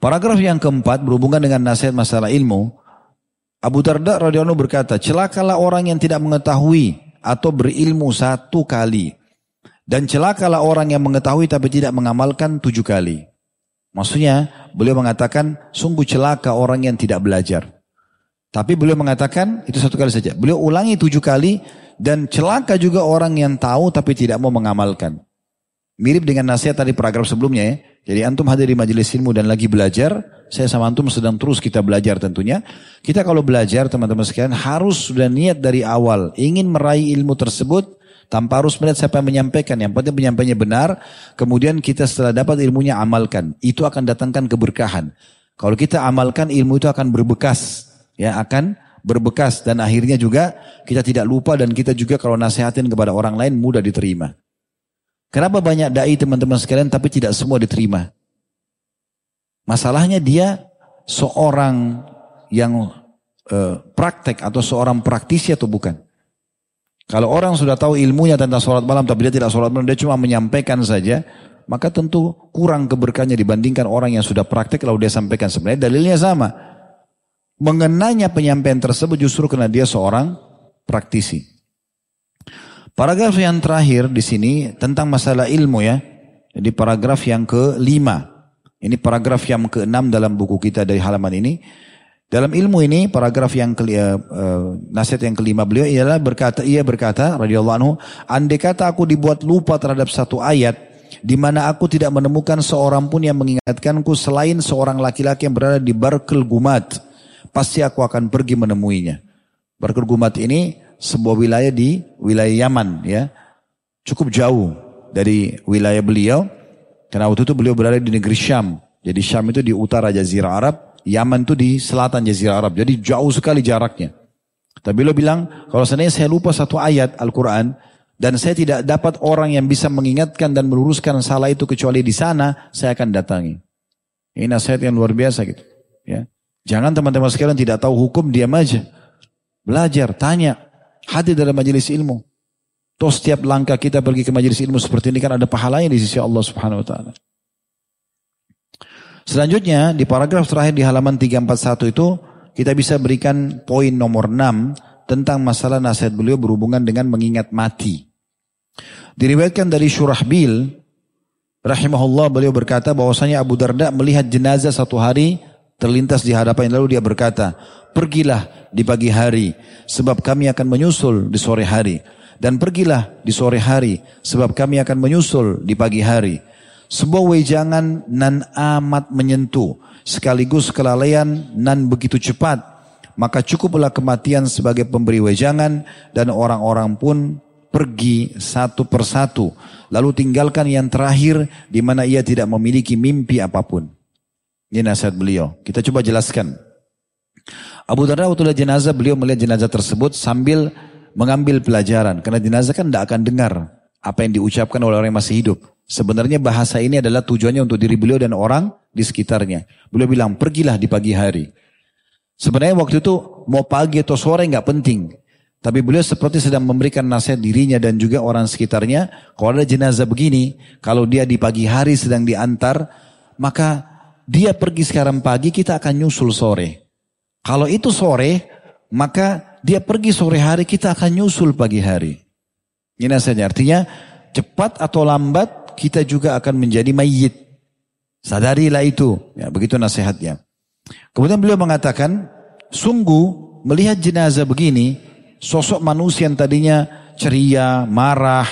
Paragraf yang keempat berhubungan dengan nasihat masalah ilmu. Abu Darda radhiyallahu berkata, celakalah orang yang tidak mengetahui atau berilmu satu kali. Dan celakalah orang yang mengetahui tapi tidak mengamalkan tujuh kali. Maksudnya beliau mengatakan sungguh celaka orang yang tidak belajar. Tapi beliau mengatakan itu satu kali saja. Beliau ulangi tujuh kali dan celaka juga orang yang tahu tapi tidak mau mengamalkan. Mirip dengan nasihat tadi paragraf sebelumnya ya. Jadi antum hadir di majelis ilmu dan lagi belajar, saya sama antum sedang terus kita belajar tentunya. Kita kalau belajar teman-teman sekalian harus sudah niat dari awal ingin meraih ilmu tersebut tanpa harus melihat siapa yang menyampaikan. Yang penting penyampainya benar, kemudian kita setelah dapat ilmunya amalkan. Itu akan datangkan keberkahan. Kalau kita amalkan ilmu itu akan berbekas, ya akan berbekas dan akhirnya juga kita tidak lupa dan kita juga kalau nasihatin kepada orang lain mudah diterima. Kenapa banyak dai teman-teman sekalian tapi tidak semua diterima? Masalahnya dia seorang yang uh, praktek atau seorang praktisi atau bukan. Kalau orang sudah tahu ilmunya tentang sholat malam tapi dia tidak sholat malam, dia cuma menyampaikan saja, maka tentu kurang keberkahannya dibandingkan orang yang sudah praktek lalu dia sampaikan. Sebenarnya dalilnya sama. Mengenanya penyampaian tersebut justru karena dia seorang praktisi. Paragraf yang terakhir di sini tentang masalah ilmu ya. Jadi paragraf yang kelima. Ini paragraf yang keenam dalam buku kita dari halaman ini. Dalam ilmu ini paragraf yang ke, uh, uh, nasihat yang kelima beliau ialah berkata ia berkata radhiyallahu anhu andai kata aku dibuat lupa terhadap satu ayat di mana aku tidak menemukan seorang pun yang mengingatkanku selain seorang laki-laki yang berada di Barkel Gumat pasti aku akan pergi menemuinya. Barkel Gumat ini sebuah wilayah di wilayah Yaman ya. Cukup jauh dari wilayah beliau. Karena waktu itu beliau berada di negeri Syam. Jadi Syam itu di utara Jazirah Arab, Yaman itu di selatan Jazirah Arab. Jadi jauh sekali jaraknya. Tapi beliau bilang, kalau seandainya saya lupa satu ayat Al-Quran, dan saya tidak dapat orang yang bisa mengingatkan dan meluruskan salah itu kecuali di sana, saya akan datangi. Ini nasihat yang luar biasa gitu. Ya. Jangan teman-teman sekalian tidak tahu hukum, diam aja. Belajar, tanya, hadir dalam majelis ilmu. Toh setiap langkah kita pergi ke majelis ilmu seperti ini kan ada pahalanya di sisi Allah Subhanahu wa taala. Selanjutnya di paragraf terakhir di halaman 341 itu kita bisa berikan poin nomor 6 tentang masalah nasihat beliau berhubungan dengan mengingat mati. Diriwayatkan dari Syurahbil rahimahullah beliau berkata bahwasanya Abu Darda melihat jenazah satu hari terlintas di hadapan lalu dia berkata, "Pergilah di pagi hari sebab kami akan menyusul di sore hari dan pergilah di sore hari sebab kami akan menyusul di pagi hari." Sebuah wejangan nan amat menyentuh sekaligus kelalaian nan begitu cepat maka cukuplah kematian sebagai pemberi wejangan dan orang-orang pun pergi satu persatu lalu tinggalkan yang terakhir di mana ia tidak memiliki mimpi apa pun. Ini nasihat beliau. Kita coba jelaskan. Abu Darda waktu lihat jenazah, beliau melihat jenazah tersebut sambil mengambil pelajaran. Karena jenazah kan tidak akan dengar apa yang diucapkan oleh orang yang masih hidup. Sebenarnya bahasa ini adalah tujuannya untuk diri beliau dan orang di sekitarnya. Beliau bilang, pergilah di pagi hari. Sebenarnya waktu itu mau pagi atau sore nggak penting. Tapi beliau seperti sedang memberikan nasihat dirinya dan juga orang sekitarnya. Kalau ada jenazah begini, kalau dia di pagi hari sedang diantar, maka dia pergi sekarang pagi, kita akan nyusul sore. Kalau itu sore, maka dia pergi sore hari, kita akan nyusul pagi hari. Ini nasihatnya. Artinya, cepat atau lambat, kita juga akan menjadi mayit. Sadarilah itu. Ya, begitu nasihatnya. Kemudian beliau mengatakan, sungguh melihat jenazah begini, sosok manusia yang tadinya ceria, marah,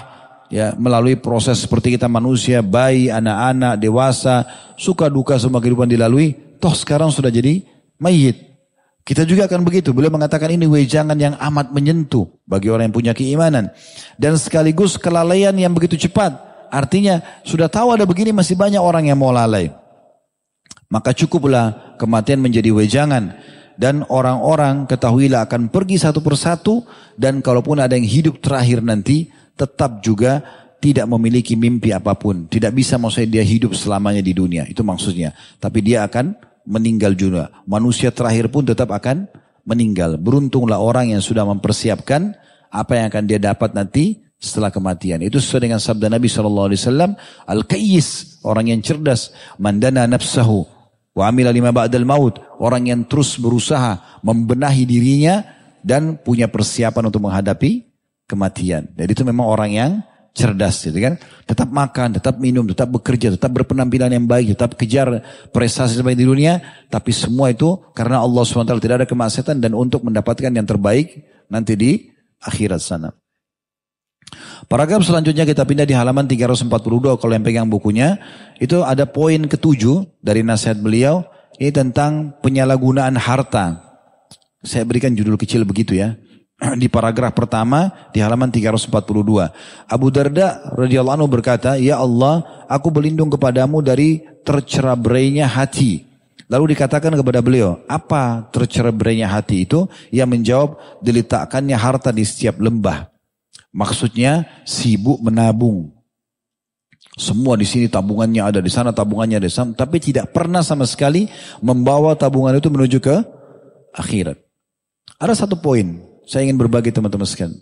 ya melalui proses seperti kita manusia, bayi, anak-anak, dewasa, suka duka semua kehidupan dilalui, toh sekarang sudah jadi mayit. Kita juga akan begitu. Beliau mengatakan ini wejangan yang amat menyentuh bagi orang yang punya keimanan. Dan sekaligus kelalaian yang begitu cepat. Artinya sudah tahu ada begini masih banyak orang yang mau lalai. Maka cukuplah kematian menjadi wejangan. Dan orang-orang ketahuilah akan pergi satu persatu. Dan kalaupun ada yang hidup terakhir nanti tetap juga tidak memiliki mimpi apa pun. Tidak bisa maksudnya dia hidup selamanya di dunia. Itu maksudnya. Tapi dia akan meninggal juga. Manusia terakhir pun tetap akan meninggal. Beruntunglah orang yang sudah mempersiapkan apa yang akan dia dapat nanti setelah kematian. Itu sesuai dengan sabda Nabi SAW. Al-Qayyis, orang yang cerdas. Mandana nafsahu. Wa amila lima ba'dal maut. Orang yang terus berusaha membenahi dirinya dan punya persiapan untuk menghadapi kematian. Jadi itu memang orang yang cerdas gitu kan. Tetap makan, tetap minum, tetap bekerja, tetap berpenampilan yang baik, tetap kejar prestasi terbaik di dunia. Tapi semua itu karena Allah SWT tidak ada kemaksiatan dan untuk mendapatkan yang terbaik nanti di akhirat sana. Paragraf selanjutnya kita pindah di halaman 342 kalau yang pegang bukunya. Itu ada poin ketujuh dari nasihat beliau. Ini tentang penyalahgunaan harta. Saya berikan judul kecil begitu ya. Di paragraf pertama di halaman 342. Abu Darda radhiyallahu anhu berkata, "Ya Allah, aku berlindung kepadamu dari tercerabreinya hati." Lalu dikatakan kepada beliau, apa tercerabreinya hati itu? Ia menjawab, diletakkannya harta di setiap lembah. Maksudnya sibuk menabung. Semua di sini tabungannya ada, di sana tabungannya ada, tapi tidak pernah sama sekali membawa tabungan itu menuju ke akhirat. Ada satu poin, saya ingin berbagi teman-teman sekalian.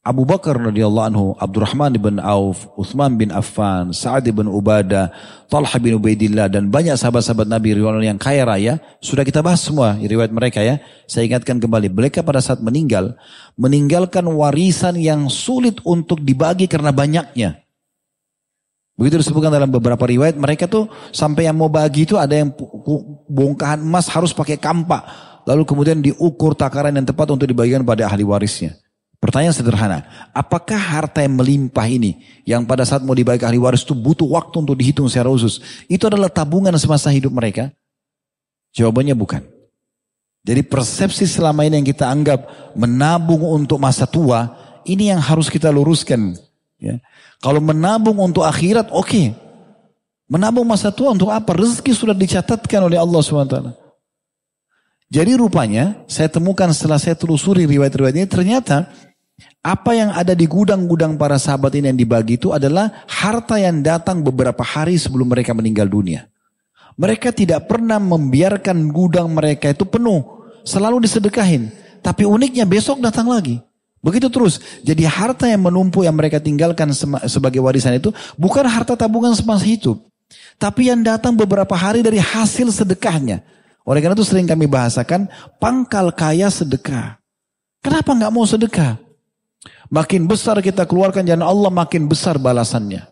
Abu Bakar radhiyallahu anhu, Abdurrahman bin Auf, Uthman bin Affan, Sa'ad bin Ubadah, Talha bin Ubaidillah dan banyak sahabat-sahabat Nabi riwayat yang kaya raya sudah kita bahas semua riwayat mereka ya. Saya ingatkan kembali, mereka pada saat meninggal meninggalkan warisan yang sulit untuk dibagi karena banyaknya. Begitu disebutkan dalam beberapa riwayat mereka tuh sampai yang mau bagi itu ada yang bongkahan emas harus pakai kampak lalu kemudian diukur takaran yang tepat untuk dibagikan pada ahli warisnya. Pertanyaan sederhana, apakah harta yang melimpah ini yang pada saat mau dibagi ahli waris itu butuh waktu untuk dihitung secara khusus, itu adalah tabungan semasa hidup mereka? Jawabannya bukan. Jadi persepsi selama ini yang kita anggap menabung untuk masa tua, ini yang harus kita luruskan. Ya. Kalau menabung untuk akhirat, oke. Okay. Menabung masa tua untuk apa? Rezeki sudah dicatatkan oleh Allah SWT. Jadi rupanya saya temukan setelah saya telusuri riwayat-riwayat ini ternyata apa yang ada di gudang-gudang para sahabat ini yang dibagi itu adalah harta yang datang beberapa hari sebelum mereka meninggal dunia. Mereka tidak pernah membiarkan gudang mereka itu penuh. Selalu disedekahin. Tapi uniknya besok datang lagi. Begitu terus. Jadi harta yang menumpuk yang mereka tinggalkan sebagai warisan itu bukan harta tabungan semasa hidup. Tapi yang datang beberapa hari dari hasil sedekahnya. Oleh karena itu sering kami bahasakan pangkal kaya sedekah. Kenapa nggak mau sedekah? Makin besar kita keluarkan jalan Allah, makin besar balasannya.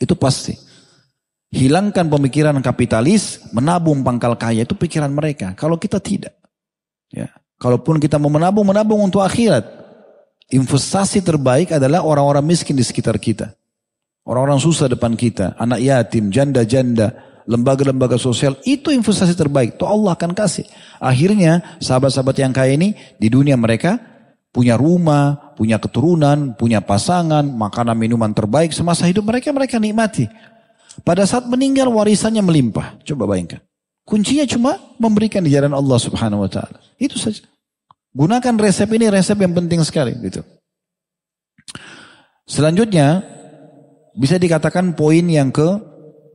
Itu pasti. Hilangkan pemikiran kapitalis, menabung pangkal kaya itu pikiran mereka. Kalau kita tidak. Ya. Kalaupun kita mau menabung, menabung untuk akhirat. Investasi terbaik adalah orang-orang miskin di sekitar kita. Orang-orang susah depan kita. Anak yatim, janda-janda, lembaga-lembaga sosial. Itu investasi terbaik. Itu Allah akan kasih. Akhirnya sahabat-sahabat yang kaya ini di dunia mereka punya rumah, punya keturunan, punya pasangan, makanan minuman terbaik semasa hidup mereka mereka nikmati. Pada saat meninggal warisannya melimpah. Coba bayangkan. Kuncinya cuma memberikan di jalan Allah Subhanahu wa taala. Itu saja. Gunakan resep ini resep yang penting sekali gitu. Selanjutnya bisa dikatakan poin yang ke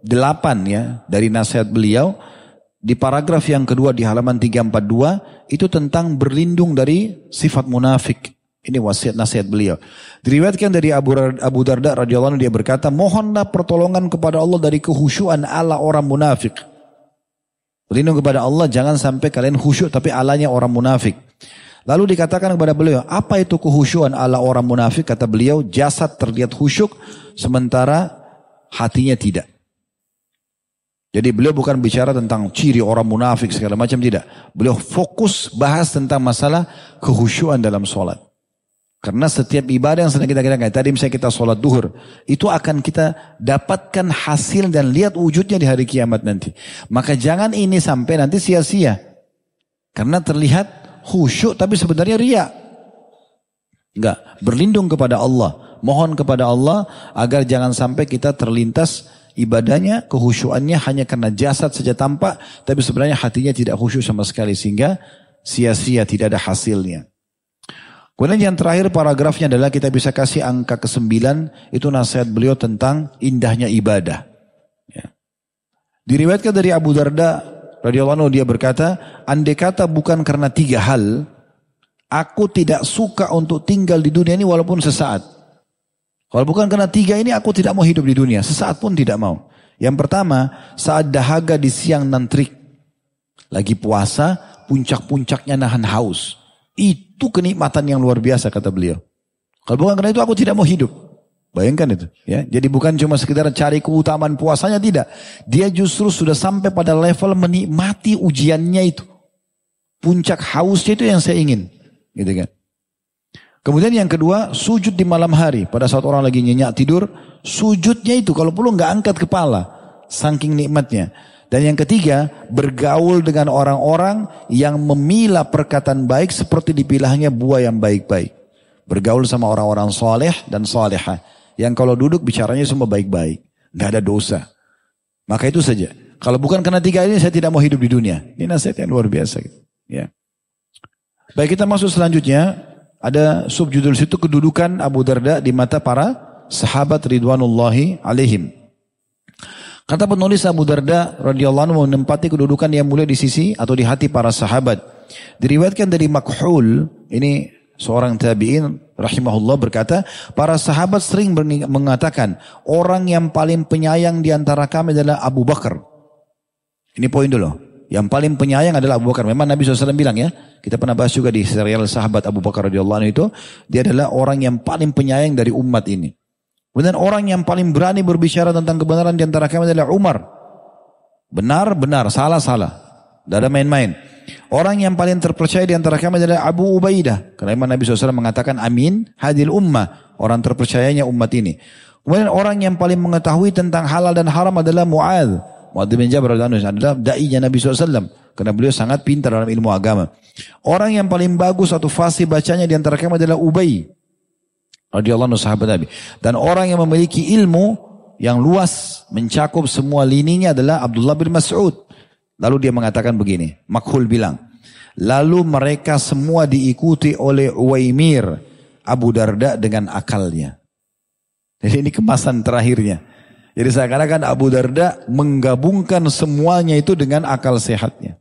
ya dari nasihat beliau di paragraf yang kedua di halaman 342 itu tentang berlindung dari sifat munafik. Ini wasiat nasihat beliau. Diriwayatkan dari Abu, Abu Darda radhiyallahu dia berkata, "Mohonlah pertolongan kepada Allah dari kehusyuan ala orang munafik." Berlindung kepada Allah jangan sampai kalian khusyuk tapi alanya orang munafik. Lalu dikatakan kepada beliau, apa itu kehusyuan ala orang munafik? Kata beliau, jasad terlihat khusyuk sementara hatinya tidak. Jadi beliau bukan bicara tentang ciri orang munafik segala macam tidak. Beliau fokus bahas tentang masalah kehusyuan dalam sholat. Karena setiap ibadah yang sedang kita katakan, tadi misalnya kita sholat duhur, itu akan kita dapatkan hasil dan lihat wujudnya di hari kiamat nanti. Maka jangan ini sampai nanti sia-sia. Karena terlihat khusyuk tapi sebenarnya ria. Enggak, berlindung kepada Allah. Mohon kepada Allah agar jangan sampai kita terlintas ibadahnya, kehusyuannya hanya karena jasad saja tampak, tapi sebenarnya hatinya tidak khusyuk sama sekali sehingga sia-sia tidak ada hasilnya. Kemudian yang terakhir paragrafnya adalah kita bisa kasih angka ke-9 itu nasihat beliau tentang indahnya ibadah. Ya. Diriwayatkan dari Abu Darda radhiyallahu anhu dia berkata, andai kata bukan karena tiga hal, aku tidak suka untuk tinggal di dunia ini walaupun sesaat. Kalau bukan karena tiga ini aku tidak mau hidup di dunia. Sesaat pun tidak mau. Yang pertama, saat dahaga di siang nan trik. Lagi puasa, puncak-puncaknya nahan haus. Itu kenikmatan yang luar biasa kata beliau. Kalau bukan karena itu aku tidak mau hidup. Bayangkan itu, ya. Jadi bukan cuma sekedar cari keutamaan puasanya tidak. Dia justru sudah sampai pada level menikmati ujiannya itu. Puncak hausnya itu yang saya ingin, gitu kan. Kemudian yang kedua, sujud di malam hari. Pada saat orang lagi nyenyak tidur, sujudnya itu kalau perlu nggak angkat kepala. Saking nikmatnya. Dan yang ketiga, bergaul dengan orang-orang yang memilah perkataan baik seperti dipilahnya buah yang baik-baik. Bergaul sama orang-orang soleh dan soleha. Yang kalau duduk bicaranya semua baik-baik. Nggak ada dosa. Maka itu saja. Kalau bukan karena tiga ini saya tidak mau hidup di dunia. Ini nasihat yang luar biasa. Ya. Baik kita masuk selanjutnya ada subjudul situ kedudukan Abu Darda di mata para sahabat ridwanullahi alaihim. Kata penulis Abu Darda radhiyallahu anhu menempati kedudukan yang mulia di sisi atau di hati para sahabat. Diriwayatkan dari Makhul, ini seorang tabi'in rahimahullah berkata, para sahabat sering mengatakan, orang yang paling penyayang di antara kami adalah Abu Bakar. Ini poin dulu. Yang paling penyayang adalah Abu Bakar. Memang Nabi SAW bilang ya, kita pernah bahas juga di serial sahabat Abu Bakar radhiyallahu itu, dia adalah orang yang paling penyayang dari umat ini. Kemudian orang yang paling berani berbicara tentang kebenaran di antara kami adalah Umar. Benar, benar, salah, salah. Tidak ada main-main. Orang yang paling terpercaya di antara kami adalah Abu Ubaidah. Karena Imam Nabi SAW mengatakan amin hadil ummah. Orang terpercayanya umat ini. Kemudian orang yang paling mengetahui tentang halal dan haram adalah Mu'ad. Mu'adz bin Jabal adalah da'inya Nabi SAW. Karena beliau sangat pintar dalam ilmu agama. Orang yang paling bagus atau fasih bacanya di antara kami adalah Ubay. Radiyallahu anhu sahabat Nabi. Dan orang yang memiliki ilmu yang luas mencakup semua lininya adalah Abdullah bin Mas'ud. Lalu dia mengatakan begini. Makhul bilang. Lalu mereka semua diikuti oleh Uwaimir. Abu Darda dengan akalnya. Jadi ini kemasan terakhirnya. Jadi seakan-akan Abu Darda menggabungkan semuanya itu dengan akal sehatnya.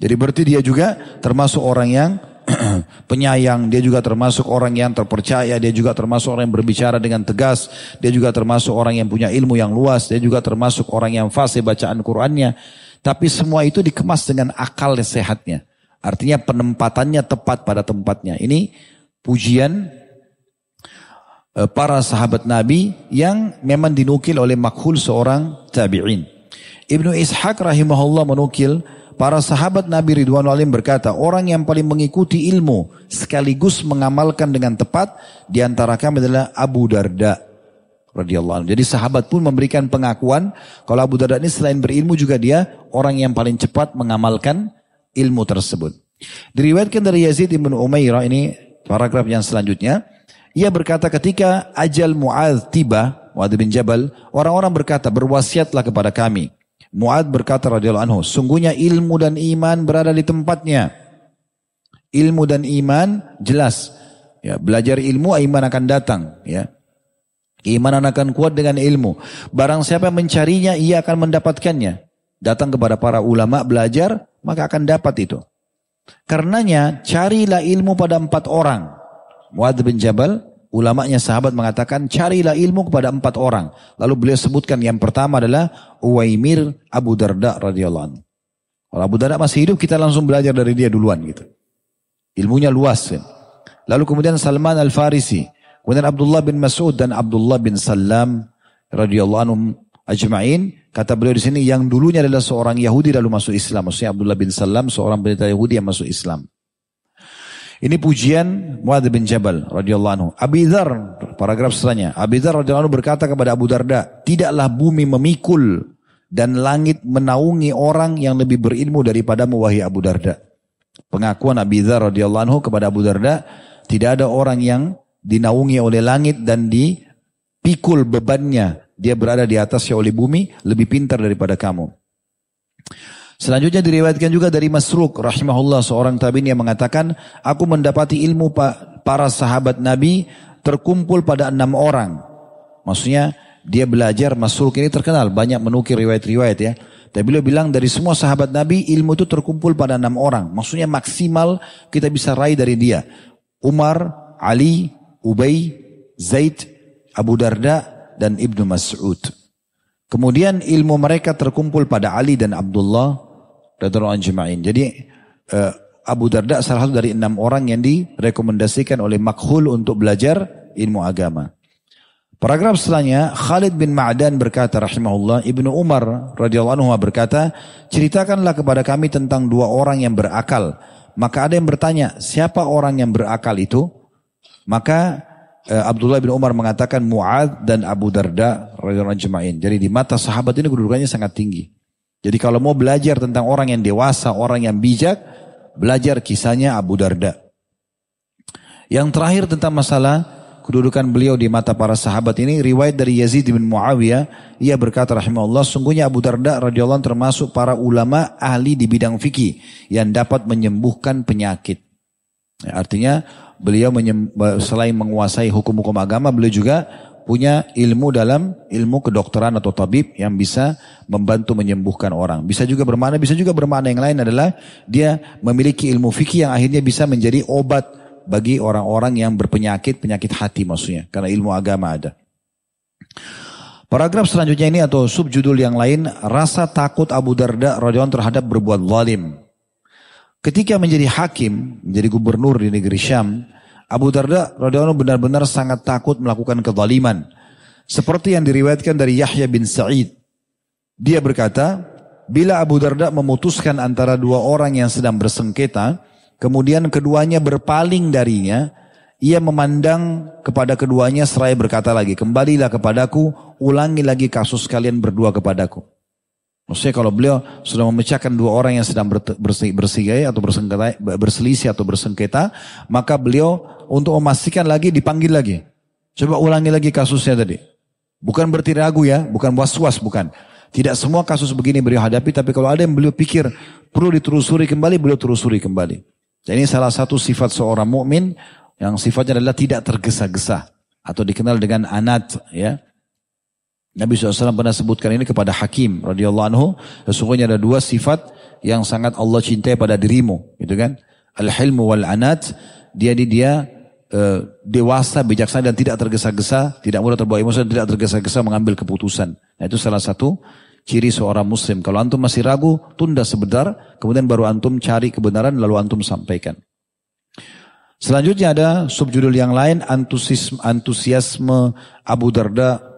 Jadi berarti dia juga termasuk orang yang penyayang, dia juga termasuk orang yang terpercaya, dia juga termasuk orang yang berbicara dengan tegas, dia juga termasuk orang yang punya ilmu yang luas, dia juga termasuk orang yang fasih bacaan Qur'annya. Tapi semua itu dikemas dengan akal sehatnya. Artinya penempatannya tepat pada tempatnya. Ini pujian para sahabat Nabi yang memang dinukil oleh makhul seorang tabi'in. Ibnu Ishaq rahimahullah menukil para sahabat Nabi Ridwan Alim berkata, orang yang paling mengikuti ilmu sekaligus mengamalkan dengan tepat di antara kami adalah Abu Darda radhiyallahu anhu. Jadi sahabat pun memberikan pengakuan kalau Abu Darda ini selain berilmu juga dia orang yang paling cepat mengamalkan ilmu tersebut. Diriwayatkan dari Yazid bin Umairah ini paragraf yang selanjutnya, ia berkata ketika ajal Mu'ad tiba, Mu'ad bin Jabal, orang-orang berkata berwasiatlah kepada kami. Mu'ad berkata radhiyallahu anhu, sungguhnya ilmu dan iman berada di tempatnya. Ilmu dan iman jelas. Ya, belajar ilmu, iman akan datang. Ya. Iman akan kuat dengan ilmu. Barang siapa mencarinya, ia akan mendapatkannya. Datang kepada para ulama belajar, maka akan dapat itu. Karenanya, carilah ilmu pada empat orang. Muad bin Jabal, ulamanya sahabat mengatakan carilah ilmu kepada empat orang. Lalu beliau sebutkan yang pertama adalah Uwaimir Abu Darda radhiyallahu anhu. Kalau Abu Darda masih hidup kita langsung belajar dari dia duluan gitu. Ilmunya luas. Ya. Lalu kemudian Salman Al-Farisi, kemudian Abdullah bin Mas'ud dan Abdullah bin Salam radhiyallahu anhum ajma'in. Kata beliau di sini yang dulunya adalah seorang Yahudi lalu masuk Islam. Maksudnya Abdullah bin Salam seorang pendeta Yahudi yang masuk Islam. Ini pujian Muadz bin Jabal radhiyallahu anhu. Abi Dzar paragraf setelahnya. Abi Dzar radhiyallahu anhu berkata kepada Abu Darda, "Tidaklah bumi memikul dan langit menaungi orang yang lebih berilmu daripada wahai Abu Darda." Pengakuan Abi Dzar radhiyallahu anhu kepada Abu Darda, tidak ada orang yang dinaungi oleh langit dan dipikul bebannya. Dia berada di atasnya oleh bumi, lebih pintar daripada kamu. Selanjutnya diriwayatkan juga dari Masruk rahimahullah seorang tabi'in yang mengatakan, aku mendapati ilmu para sahabat Nabi terkumpul pada enam orang. Maksudnya dia belajar Masruk ini terkenal banyak menukir riwayat-riwayat ya. Tapi beliau bilang dari semua sahabat Nabi ilmu itu terkumpul pada enam orang. Maksudnya maksimal kita bisa raih dari dia. Umar, Ali, Ubay, Zaid, Abu Darda, dan Ibnu Mas'ud. Kemudian ilmu mereka terkumpul pada Ali dan Abdullah radhiyallahu anjma'in. Jadi uh, Abu Darda salah satu dari enam orang yang direkomendasikan oleh Makhul untuk belajar ilmu agama. Paragraf setelahnya Khalid bin Ma'dan berkata rahimahullah Ibnu Umar radhiyallahu anhu berkata ceritakanlah kepada kami tentang dua orang yang berakal maka ada yang bertanya siapa orang yang berakal itu maka eh, Abdullah bin Umar mengatakan Muad dan Abu Darda radhiyallahu jadi di mata sahabat ini kedudukannya sangat tinggi jadi kalau mau belajar tentang orang yang dewasa orang yang bijak belajar kisahnya Abu Darda. Yang terakhir tentang masalah kedudukan beliau di mata para sahabat ini riwayat dari Yazid bin Muawiyah ia berkata rahimahullah sungguhnya Abu Darda radhiyallahu termasuk para ulama ahli di bidang fikih yang dapat menyembuhkan penyakit. Ya, artinya beliau selain menguasai hukum-hukum agama beliau juga punya ilmu dalam ilmu kedokteran atau tabib yang bisa membantu menyembuhkan orang. Bisa juga bermakna, bisa juga bermakna yang lain adalah dia memiliki ilmu fikih yang akhirnya bisa menjadi obat bagi orang-orang yang berpenyakit, penyakit hati maksudnya. Karena ilmu agama ada. Paragraf selanjutnya ini atau subjudul yang lain, rasa takut Abu Darda radhiyallahu terhadap berbuat zalim. Ketika menjadi hakim, menjadi gubernur di negeri Syam, Abu Darda radhiyallahu benar-benar sangat takut melakukan kezaliman. Seperti yang diriwayatkan dari Yahya bin Sa'id. Dia berkata, bila Abu Darda memutuskan antara dua orang yang sedang bersengketa, Kemudian keduanya berpaling darinya. Ia memandang kepada keduanya seraya berkata lagi, kembalilah kepadaku, ulangi lagi kasus kalian berdua kepadaku. Maksudnya kalau beliau sudah memecahkan dua orang yang sedang bersigai atau bersengketa, berselisih atau bersengketa, maka beliau untuk memastikan lagi dipanggil lagi. Coba ulangi lagi kasusnya tadi. Bukan berarti ya, bukan was-was, bukan. Tidak semua kasus begini beliau hadapi, tapi kalau ada yang beliau pikir perlu ditelusuri kembali, beliau telusuri kembali. Jadi ini salah satu sifat seorang mukmin yang sifatnya adalah tidak tergesa-gesa atau dikenal dengan anat ya. Nabi SAW pernah sebutkan ini kepada Hakim radhiyallahu anhu. Sesungguhnya ada dua sifat yang sangat Allah cintai pada dirimu, gitu kan? Al-hilmu wal anat. Dia di dia uh, dewasa, bijaksana dan tidak tergesa-gesa, tidak mudah terbawa emosi tidak tergesa-gesa mengambil keputusan. Nah, itu salah satu ciri seorang muslim. Kalau antum masih ragu, tunda sebentar, kemudian baru antum cari kebenaran lalu antum sampaikan. Selanjutnya ada subjudul yang lain antusiasme Abu Darda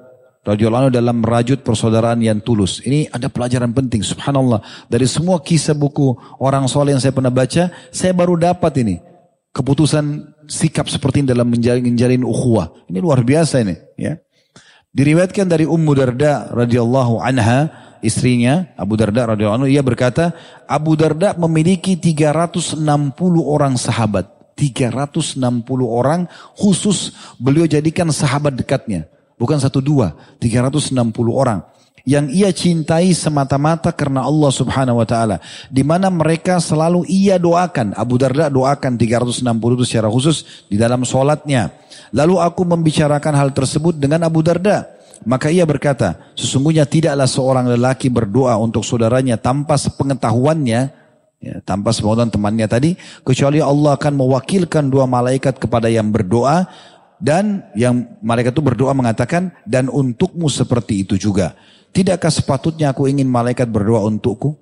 radhiyallahu dalam merajut persaudaraan yang tulus. Ini ada pelajaran penting subhanallah. Dari semua kisah buku orang soleh yang saya pernah baca, saya baru dapat ini keputusan sikap seperti ini dalam menjalin, menjalin ukhuwah. Ini luar biasa ini, ya. Diriwayatkan dari Ummu Darda radhiyallahu anha, istrinya Abu Darda radhiyallahu anhu, ia berkata, Abu Darda memiliki 360 orang sahabat. 360 orang khusus beliau jadikan sahabat dekatnya. Bukan satu dua, 360 orang yang ia cintai semata-mata karena Allah Subhanahu wa taala. Di mana mereka selalu ia doakan. Abu Darda doakan 360 itu secara khusus di dalam solatnya. Lalu aku membicarakan hal tersebut dengan Abu Darda. Maka ia berkata, sesungguhnya tidaklah seorang lelaki berdoa untuk saudaranya tanpa sepengetahuannya, ya, tanpa sepengetahuan temannya tadi, kecuali Allah akan mewakilkan dua malaikat kepada yang berdoa dan yang malaikat itu berdoa mengatakan dan untukmu seperti itu juga. Tidakkah sepatutnya aku ingin malaikat berdoa untukku?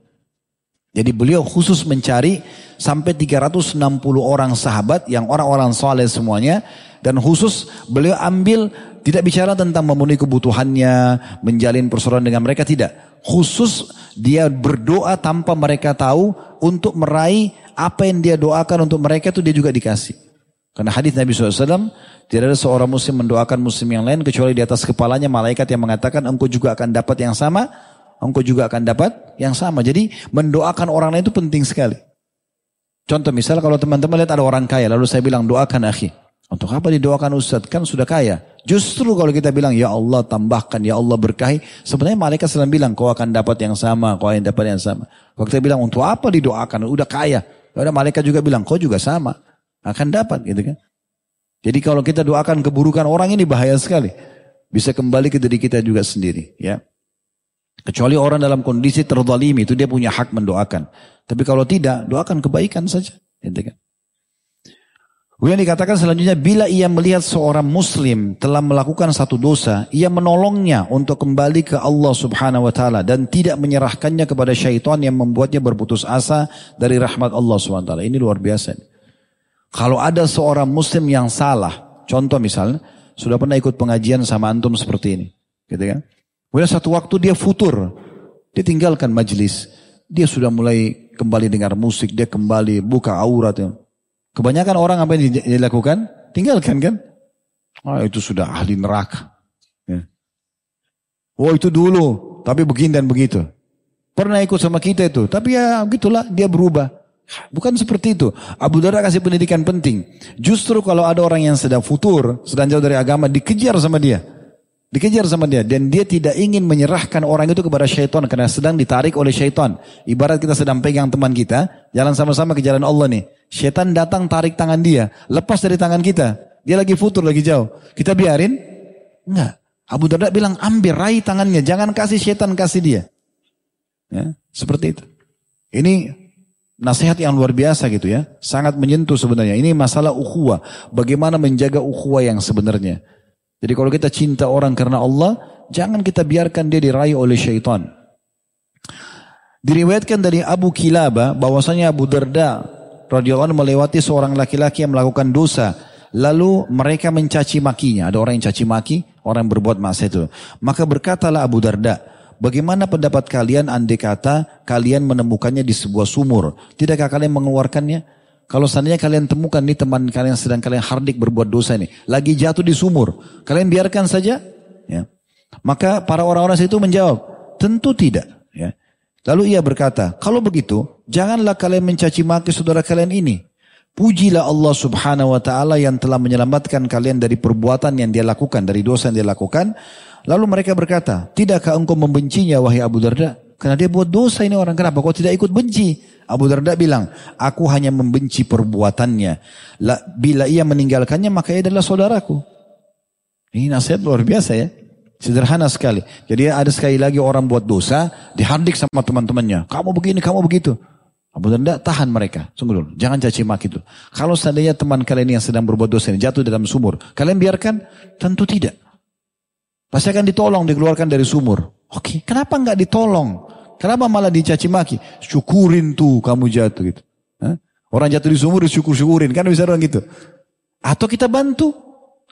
Jadi beliau khusus mencari sampai 360 orang sahabat yang orang-orang soleh semuanya. Dan khusus beliau ambil tidak bicara tentang memenuhi kebutuhannya, menjalin persaudaraan dengan mereka, tidak. Khusus dia berdoa tanpa mereka tahu untuk meraih apa yang dia doakan untuk mereka itu dia juga dikasih. Karena hadis Nabi SAW, tidak ada seorang muslim mendoakan muslim yang lain kecuali di atas kepalanya malaikat yang mengatakan engkau juga akan dapat yang sama, engkau juga akan dapat yang sama. Jadi mendoakan orang lain itu penting sekali. Contoh misal kalau teman-teman lihat ada orang kaya lalu saya bilang doakan akhi. Untuk apa didoakan Ustaz? Kan sudah kaya. Justru kalau kita bilang ya Allah tambahkan, ya Allah berkahi. Sebenarnya malaikat sedang bilang kau akan dapat yang sama, kau akan dapat yang sama. Kalau kita bilang untuk apa didoakan? Udah kaya. Ada malaikat juga bilang kau juga sama. Akan dapat gitu kan. Jadi kalau kita doakan keburukan orang ini bahaya sekali. Bisa kembali ke diri kita juga sendiri. ya. Kecuali orang dalam kondisi terzalimi itu dia punya hak mendoakan. Tapi kalau tidak, doakan kebaikan saja. Gitu kan. Kemudian dikatakan selanjutnya, bila ia melihat seorang muslim telah melakukan satu dosa, ia menolongnya untuk kembali ke Allah subhanahu wa ta'ala dan tidak menyerahkannya kepada syaitan yang membuatnya berputus asa dari rahmat Allah subhanahu wa ta'ala. Ini luar biasa. Kalau ada seorang muslim yang salah, contoh misalnya, sudah pernah ikut pengajian sama antum seperti ini. Gitu kan? Kemudian satu waktu dia futur, dia tinggalkan majlis. Dia sudah mulai kembali dengar musik, dia kembali buka aurat. Ya. Kebanyakan orang apa yang dilakukan? Tinggalkan kan? Ah, itu sudah ahli neraka. Ya. Oh itu dulu, tapi begini dan begitu. Pernah ikut sama kita itu, tapi ya gitulah dia berubah. Bukan seperti itu. Abu Darda kasih pendidikan penting. Justru kalau ada orang yang sedang futur, sedang jauh dari agama, dikejar sama dia. Dikejar sama dia. Dan dia tidak ingin menyerahkan orang itu kepada syaitan. Karena sedang ditarik oleh syaitan. Ibarat kita sedang pegang teman kita. Jalan sama-sama ke jalan Allah nih. Syaitan datang tarik tangan dia. Lepas dari tangan kita. Dia lagi futur, lagi jauh. Kita biarin? Enggak. Abu Darda bilang ambil raih tangannya. Jangan kasih syaitan, kasih dia. Ya, seperti itu. Ini nasihat yang luar biasa gitu ya. Sangat menyentuh sebenarnya. Ini masalah ukhuwah. Bagaimana menjaga ukhuwah yang sebenarnya. Jadi kalau kita cinta orang karena Allah, jangan kita biarkan dia diraih oleh syaitan. Diriwayatkan dari Abu Kilaba bahwasanya Abu Darda radhiyallahu anhu melewati seorang laki-laki yang melakukan dosa. Lalu mereka mencaci makinya. Ada orang yang caci maki, orang yang berbuat maksiat itu. Maka berkatalah Abu Darda, bagaimana pendapat kalian andai kata kalian menemukannya di sebuah sumur? Tidakkah kalian mengeluarkannya? Kalau seandainya kalian temukan nih teman kalian sedang kalian hardik berbuat dosa ini, lagi jatuh di sumur, kalian biarkan saja? Ya. Maka para orang-orang itu menjawab, tentu tidak. Ya. Lalu ia berkata, kalau begitu, janganlah kalian mencaci maki saudara kalian ini. Pujilah Allah subhanahu wa ta'ala yang telah menyelamatkan kalian dari perbuatan yang dia lakukan, dari dosa yang dia lakukan. Lalu mereka berkata, tidakkah engkau membencinya wahai Abu Darda? Karena dia buat dosa ini orang. Kenapa? Kau tidak ikut benci. Abu Darda bilang, aku hanya membenci perbuatannya. Bila ia meninggalkannya, maka ia adalah saudaraku. Ini nasihat luar biasa ya. Sederhana sekali. Jadi ada sekali lagi orang buat dosa, dihardik sama teman-temannya. Kamu begini, kamu begitu. Abu Darda tahan mereka. Sungguh dulu. Jangan caci maki itu. Kalau seandainya teman kalian yang sedang berbuat dosa ini jatuh dalam sumur. Kalian biarkan? Tentu tidak. Pasti akan ditolong, dikeluarkan dari sumur. Oke, kenapa nggak ditolong? Kenapa malah dicaci maki? Syukurin tuh kamu jatuh gitu. Hah? Orang jatuh di sumur disyukur-syukurin. Kan bisa orang gitu. Atau kita bantu.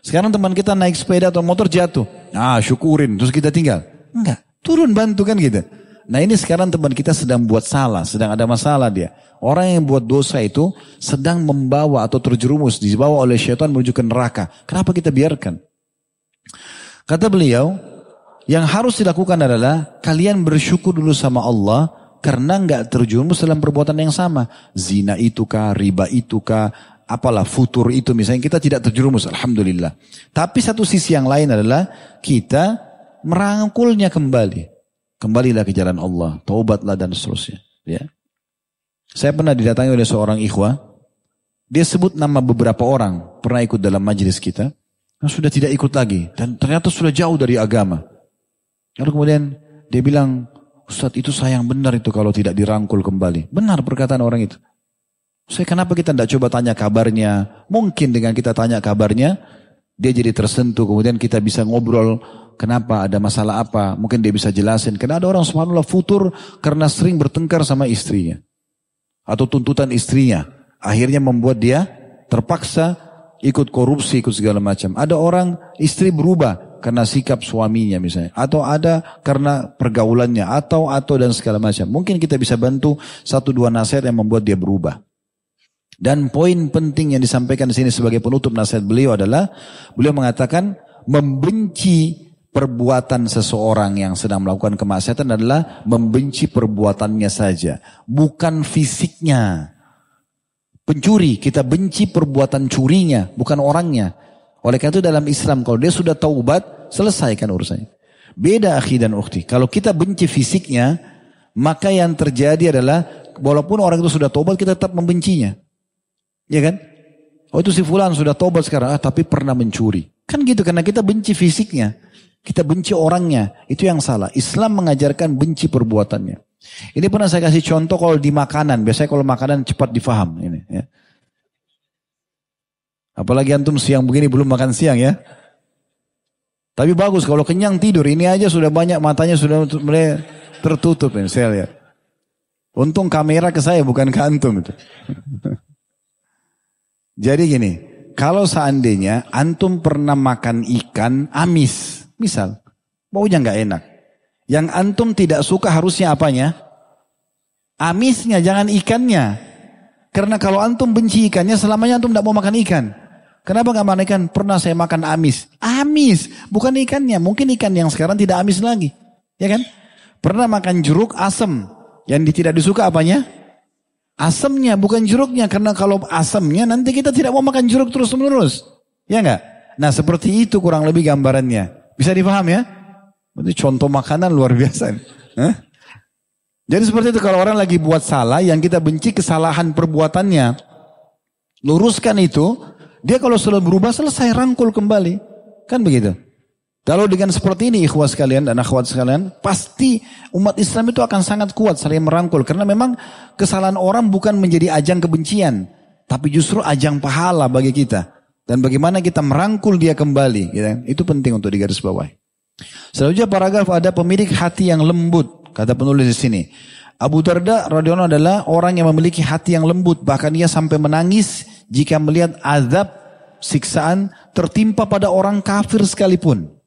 Sekarang teman kita naik sepeda atau motor jatuh. Ah syukurin. Terus kita tinggal. Enggak. Turun bantu kan gitu. Nah ini sekarang teman kita sedang buat salah. Sedang ada masalah dia. Orang yang buat dosa itu sedang membawa atau terjerumus. Dibawa oleh syaitan menuju ke neraka. Kenapa kita biarkan? Kata beliau, yang harus dilakukan adalah kalian bersyukur dulu sama Allah karena nggak terjerumus dalam perbuatan yang sama. Zina itu kah, riba itu kah, apalah futur itu misalnya kita tidak terjerumus alhamdulillah. Tapi satu sisi yang lain adalah kita merangkulnya kembali. Kembalilah ke jalan Allah, taubatlah dan seterusnya, ya. Saya pernah didatangi oleh seorang ikhwah. Dia sebut nama beberapa orang pernah ikut dalam majelis kita. Sudah tidak ikut lagi dan ternyata sudah jauh dari agama. Lalu kemudian dia bilang, Ustadz itu sayang benar itu kalau tidak dirangkul kembali. Benar perkataan orang itu. Saya kenapa kita tidak coba tanya kabarnya? Mungkin dengan kita tanya kabarnya, dia jadi tersentuh. Kemudian kita bisa ngobrol kenapa, ada masalah apa. Mungkin dia bisa jelasin. Karena ada orang subhanallah futur karena sering bertengkar sama istrinya. Atau tuntutan istrinya. Akhirnya membuat dia terpaksa ikut korupsi, ikut segala macam. Ada orang istri berubah karena sikap suaminya misalnya atau ada karena pergaulannya atau atau dan segala macam. Mungkin kita bisa bantu satu dua nasihat yang membuat dia berubah. Dan poin penting yang disampaikan di sini sebagai penutup nasihat beliau adalah beliau mengatakan membenci perbuatan seseorang yang sedang melakukan kemaksiatan adalah membenci perbuatannya saja, bukan fisiknya. Pencuri, kita benci perbuatan curinya, bukan orangnya. Oleh karena itu dalam Islam kalau dia sudah taubat, selesaikan urusannya. Beda akhi dan ukhti. Kalau kita benci fisiknya, maka yang terjadi adalah walaupun orang itu sudah taubat kita tetap membencinya. Ya kan? Oh itu si fulan sudah taubat sekarang, ah, tapi pernah mencuri. Kan gitu karena kita benci fisiknya. Kita benci orangnya. Itu yang salah. Islam mengajarkan benci perbuatannya. Ini pernah saya kasih contoh kalau di makanan. Biasanya kalau makanan cepat difaham. Ini, ya. Apalagi antum siang begini belum makan siang ya. Tapi bagus kalau kenyang tidur. Ini aja sudah banyak matanya sudah mulai tertutup ini saya lihat. Untung kamera ke saya bukan ke antum itu. Jadi gini, kalau seandainya antum pernah makan ikan amis, misal, baunya nggak enak. Yang antum tidak suka harusnya apanya? Amisnya, jangan ikannya. Karena kalau antum benci ikannya, selamanya antum tidak mau makan ikan. Kenapa nggak makan ikan? Pernah saya makan amis. Amis, bukan ikannya. Mungkin ikan yang sekarang tidak amis lagi. Ya kan? Pernah makan jeruk asam. Yang tidak disuka apanya? Asamnya bukan jeruknya karena kalau asamnya nanti kita tidak mau makan jeruk terus menerus. Ya enggak? Nah seperti itu kurang lebih gambarannya. Bisa dipaham ya? Berarti contoh makanan luar biasa. Hah? Jadi seperti itu kalau orang lagi buat salah yang kita benci kesalahan perbuatannya. Luruskan itu. Dia kalau sudah berubah selesai rangkul kembali. Kan begitu. Kalau dengan seperti ini ikhwas sekalian dan akhwat sekalian, pasti umat Islam itu akan sangat kuat saling merangkul. Karena memang kesalahan orang bukan menjadi ajang kebencian. Tapi justru ajang pahala bagi kita. Dan bagaimana kita merangkul dia kembali. Gitu. Itu penting untuk digarisbawahi. Selanjutnya paragraf ada pemilik hati yang lembut. Kata penulis di sini. Abu Darda radhiyallahu adalah orang yang memiliki hati yang lembut. Bahkan ia sampai menangis jika melihat azab siksaan tertimpa pada orang kafir sekalipun.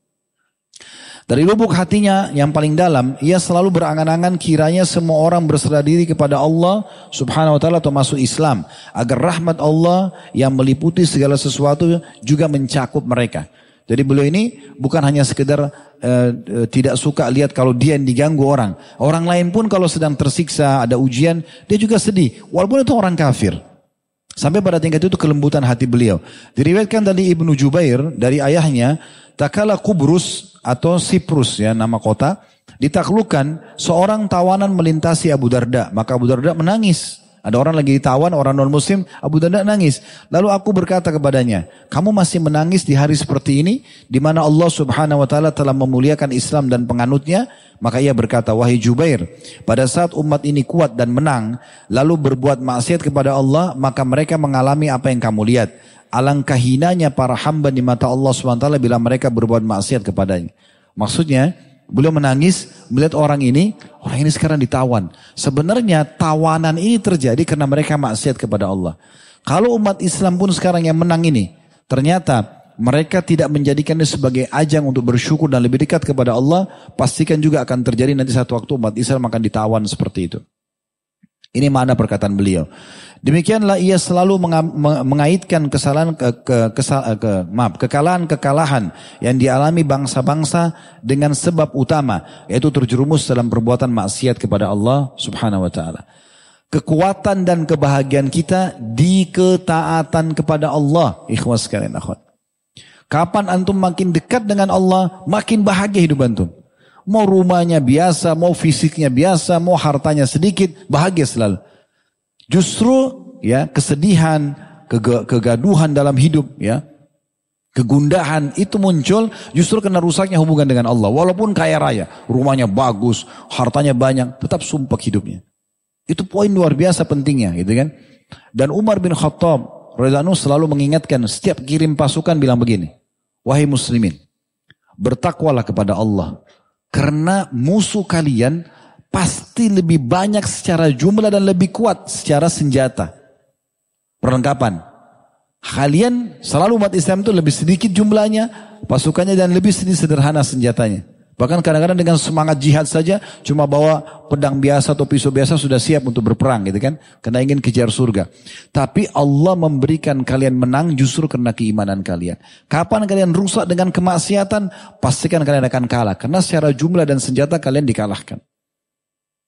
Dari lubuk hatinya yang paling dalam, ia selalu berangan-angan kiranya semua orang berserah diri kepada Allah subhanahu wa ta'ala atau masuk Islam. Agar rahmat Allah yang meliputi segala sesuatu juga mencakup mereka. Jadi beliau ini bukan hanya sekedar uh, tidak suka lihat kalau dia yang diganggu orang. Orang lain pun kalau sedang tersiksa, ada ujian, dia juga sedih. Walaupun itu orang kafir. Sampai pada tingkat itu kelembutan hati beliau. Diriwayatkan dari Ibnu Jubair, dari ayahnya, Takala Kubrus atau Siprus ya nama kota ditaklukkan seorang tawanan melintasi Abu Darda maka Abu Darda menangis ada orang lagi ditawan orang non muslim Abu Darda nangis. Lalu aku berkata kepadanya kamu masih menangis di hari seperti ini di mana Allah Subhanahu wa taala telah memuliakan Islam dan penganutnya? Maka ia berkata wahai Jubair pada saat umat ini kuat dan menang lalu berbuat maksiat kepada Allah maka mereka mengalami apa yang kamu lihat. Alangkah hinanya para hamba di mata Allah SWT bila mereka berbuat maksiat kepadanya. Maksudnya, beliau menangis melihat orang ini, orang ini sekarang ditawan. Sebenarnya tawanan ini terjadi karena mereka maksiat kepada Allah. Kalau umat Islam pun sekarang yang menang ini, ternyata mereka tidak menjadikannya sebagai ajang untuk bersyukur dan lebih dekat kepada Allah, pastikan juga akan terjadi nanti satu waktu umat Islam akan ditawan seperti itu. Ini mana perkataan beliau. Demikianlah ia selalu mengaitkan kesalahan ke, ke, kesal, ke maaf kekalahan-kekalahan yang dialami bangsa-bangsa dengan sebab utama yaitu terjerumus dalam perbuatan maksiat kepada Allah Subhanahu wa taala. Kekuatan dan kebahagiaan kita di ketaatan kepada Allah, ikhwas sekalian akhwat. Kapan antum makin dekat dengan Allah, makin bahagia hidup antum. Mau rumahnya biasa, mau fisiknya biasa, mau hartanya sedikit, bahagia selalu. Justru ya kesedihan, kegaduhan dalam hidup ya, kegundahan itu muncul justru karena rusaknya hubungan dengan Allah. Walaupun kaya raya, rumahnya bagus, hartanya banyak, tetap sumpah hidupnya. Itu poin luar biasa pentingnya gitu kan. Dan Umar bin Khattab radhiyallahu selalu mengingatkan setiap kirim pasukan bilang begini, wahai muslimin, bertakwalah kepada Allah karena musuh kalian pasti lebih banyak secara jumlah dan lebih kuat secara senjata. Perlengkapan. Kalian selalu umat Islam itu lebih sedikit jumlahnya, pasukannya dan lebih sedikit sederhana senjatanya. Bahkan kadang-kadang dengan semangat jihad saja cuma bawa pedang biasa atau pisau biasa sudah siap untuk berperang gitu kan. Karena ingin kejar surga. Tapi Allah memberikan kalian menang justru karena keimanan kalian. Kapan kalian rusak dengan kemaksiatan, pastikan kalian akan kalah. Karena secara jumlah dan senjata kalian dikalahkan.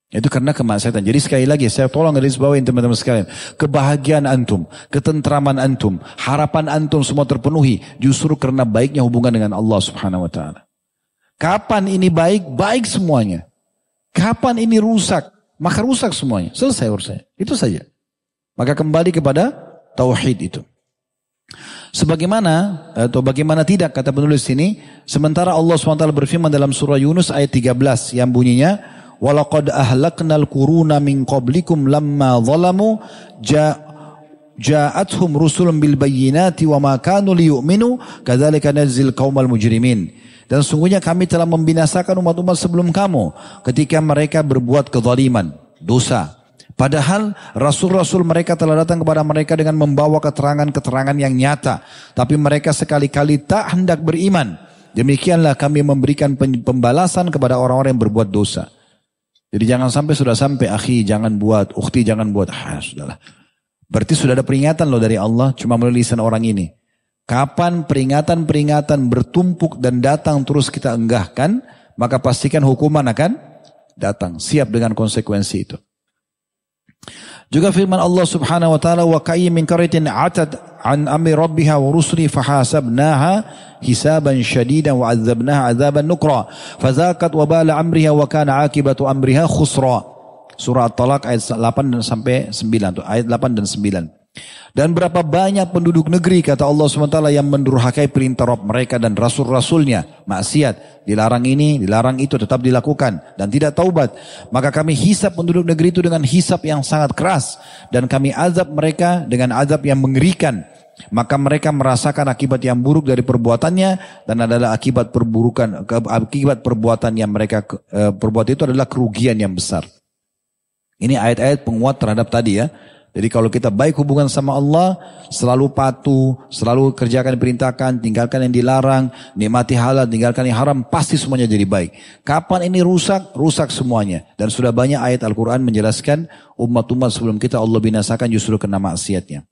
Itu karena kemaksiatan. Jadi sekali lagi saya tolong garis bawain teman-teman sekalian. Kebahagiaan antum, ketentraman antum, harapan antum semua terpenuhi justru karena baiknya hubungan dengan Allah Subhanahu wa taala. Kapan ini baik? Baik semuanya. Kapan ini rusak? Maka rusak semuanya. Selesai urusannya. Itu saja. Maka kembali kepada tauhid itu. Sebagaimana atau bagaimana tidak kata penulis ini, sementara Allah SWT berfirman dalam surah Yunus ayat 13 yang bunyinya, "Walaqad ahlaknal quruna min qablikum lamma zalamu ja ja'atuhum rusulun bil bayyinati wa ma kanu liyu'minu kadzalika najzil qaumal mujrimin. Dan sungguhnya kami telah membinasakan umat-umat sebelum kamu ketika mereka berbuat kezaliman, dosa. Padahal rasul-rasul mereka telah datang kepada mereka dengan membawa keterangan-keterangan yang nyata. Tapi mereka sekali-kali tak hendak beriman. Demikianlah kami memberikan pembalasan kepada orang-orang yang berbuat dosa. Jadi jangan sampai sudah sampai akhi jangan buat, ukhti jangan buat. Ah, sudahlah. Berarti sudah ada peringatan loh dari Allah cuma melalui lisan orang ini. Kapan peringatan-peringatan bertumpuk dan datang terus kita enggahkan, maka pastikan hukuman akan datang. Siap dengan konsekuensi itu. Juga firman Allah Subhanahu wa taala wa kayyin min qaryatin atad an amri rabbiha wa rusuli fahasabnaha hisaban shadidan wa adzabnaha adzaban nukra fadzaqat wabala amriha wa kana akibatu amriha khusra. Surah At-Talaq ayat 8 dan sampai 9 tuh ayat 8 dan 9. Dan berapa banyak penduduk negeri kata Allah SWT yang mendurhakai perintah Rob mereka dan rasul-rasulnya. Maksiat, dilarang ini, dilarang itu tetap dilakukan. Dan tidak taubat. Maka kami hisap penduduk negeri itu dengan hisap yang sangat keras. Dan kami azab mereka dengan azab yang mengerikan. Maka mereka merasakan akibat yang buruk dari perbuatannya. Dan adalah akibat perburukan, akibat perbuatan yang mereka eh, perbuat itu adalah kerugian yang besar. Ini ayat-ayat penguat terhadap tadi ya jadi kalau kita baik hubungan sama Allah, selalu patuh, selalu kerjakan perintahkan, tinggalkan yang dilarang, nikmati halal, tinggalkan yang haram, pasti semuanya jadi baik. Kapan ini rusak? Rusak semuanya. Dan sudah banyak ayat Al-Quran menjelaskan umat-umat sebelum kita Allah binasakan justru kena maksiatnya.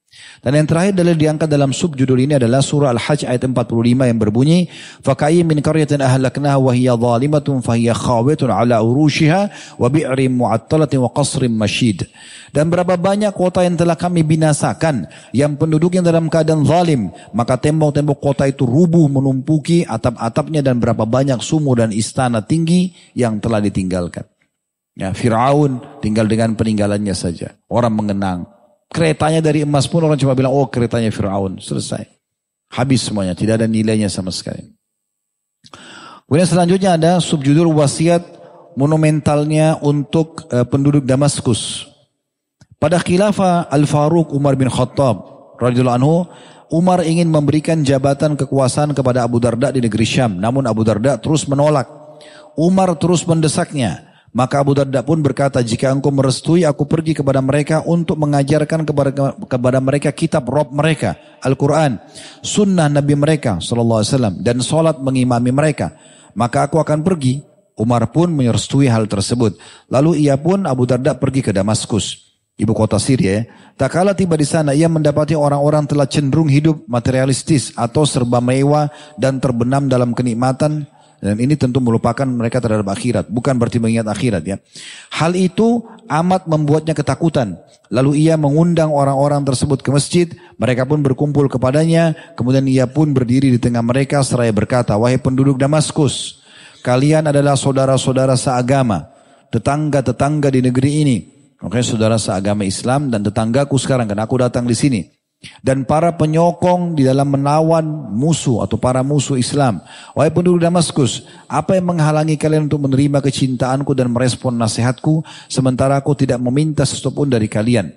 Dan yang terakhir adalah diangkat dalam subjudul ini adalah surah Al-Hajj ayat 45 yang berbunyi Fakayim min qaryatin ahlaknaha wa hiya zalimatun fa hiya khawatun ala urushiha wa bi'rin mu'attalatin wa qasrin masyid." Dan berapa banyak kota yang telah kami binasakan yang penduduknya dalam keadaan zalim maka tembok-tembok kota itu rubuh menumpuki atap-atapnya dan berapa banyak sumur dan istana tinggi yang telah ditinggalkan. Ya, Firaun tinggal dengan peninggalannya saja. Orang mengenang, Keretanya dari emas pun orang cuma bilang, oh keretanya Fir'aun. Selesai. Habis semuanya. Tidak ada nilainya sama sekali. Kemudian selanjutnya ada subjudul wasiat monumentalnya untuk uh, penduduk Damaskus. Pada khilafah Al-Faruq Umar bin Khattab radhiyallahu anhu, Umar ingin memberikan jabatan kekuasaan kepada Abu Darda di negeri Syam. Namun Abu Darda terus menolak. Umar terus mendesaknya. Maka Abu Darda pun berkata, jika engkau merestui, aku pergi kepada mereka untuk mengajarkan kepada, kepada mereka kitab Rob mereka, Al-Quran, sunnah Nabi mereka, SAW, dan sholat mengimami mereka. Maka aku akan pergi. Umar pun merestui hal tersebut. Lalu ia pun Abu Darda pergi ke Damaskus, ibu kota Syria. Tak kala tiba di sana, ia mendapati orang-orang telah cenderung hidup materialistis atau serba mewah dan terbenam dalam kenikmatan dan ini tentu melupakan mereka terhadap akhirat. Bukan berarti mengingat akhirat ya. Hal itu amat membuatnya ketakutan. Lalu ia mengundang orang-orang tersebut ke masjid. Mereka pun berkumpul kepadanya. Kemudian ia pun berdiri di tengah mereka seraya berkata, Wahai penduduk Damaskus, kalian adalah saudara-saudara seagama. Tetangga-tetangga di negeri ini. Makanya saudara seagama Islam dan tetanggaku sekarang. Karena aku datang di sini dan para penyokong di dalam menawan musuh atau para musuh Islam. Wahai penduduk Damaskus, apa yang menghalangi kalian untuk menerima kecintaanku dan merespon nasihatku sementara aku tidak meminta sesuatu pun dari kalian?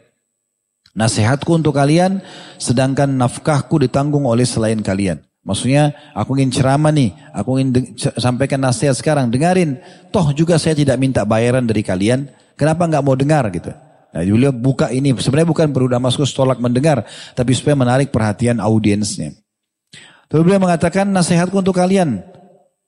Nasihatku untuk kalian sedangkan nafkahku ditanggung oleh selain kalian. Maksudnya aku ingin ceramah nih, aku ingin sampaikan nasihat sekarang, dengarin. Toh juga saya tidak minta bayaran dari kalian, kenapa nggak mau dengar gitu? Nah, beliau buka ini sebenarnya bukan perlu Damaskus tolak mendengar, tapi supaya menarik perhatian audiensnya. Tapi beliau mengatakan nasihatku untuk kalian.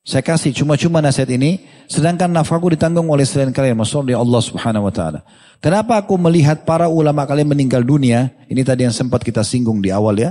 Saya kasih cuma-cuma nasihat ini, sedangkan nafkahku ditanggung oleh selain kalian. Maksudnya Allah subhanahu wa ta'ala. Kenapa aku melihat para ulama kalian meninggal dunia? Ini tadi yang sempat kita singgung di awal ya.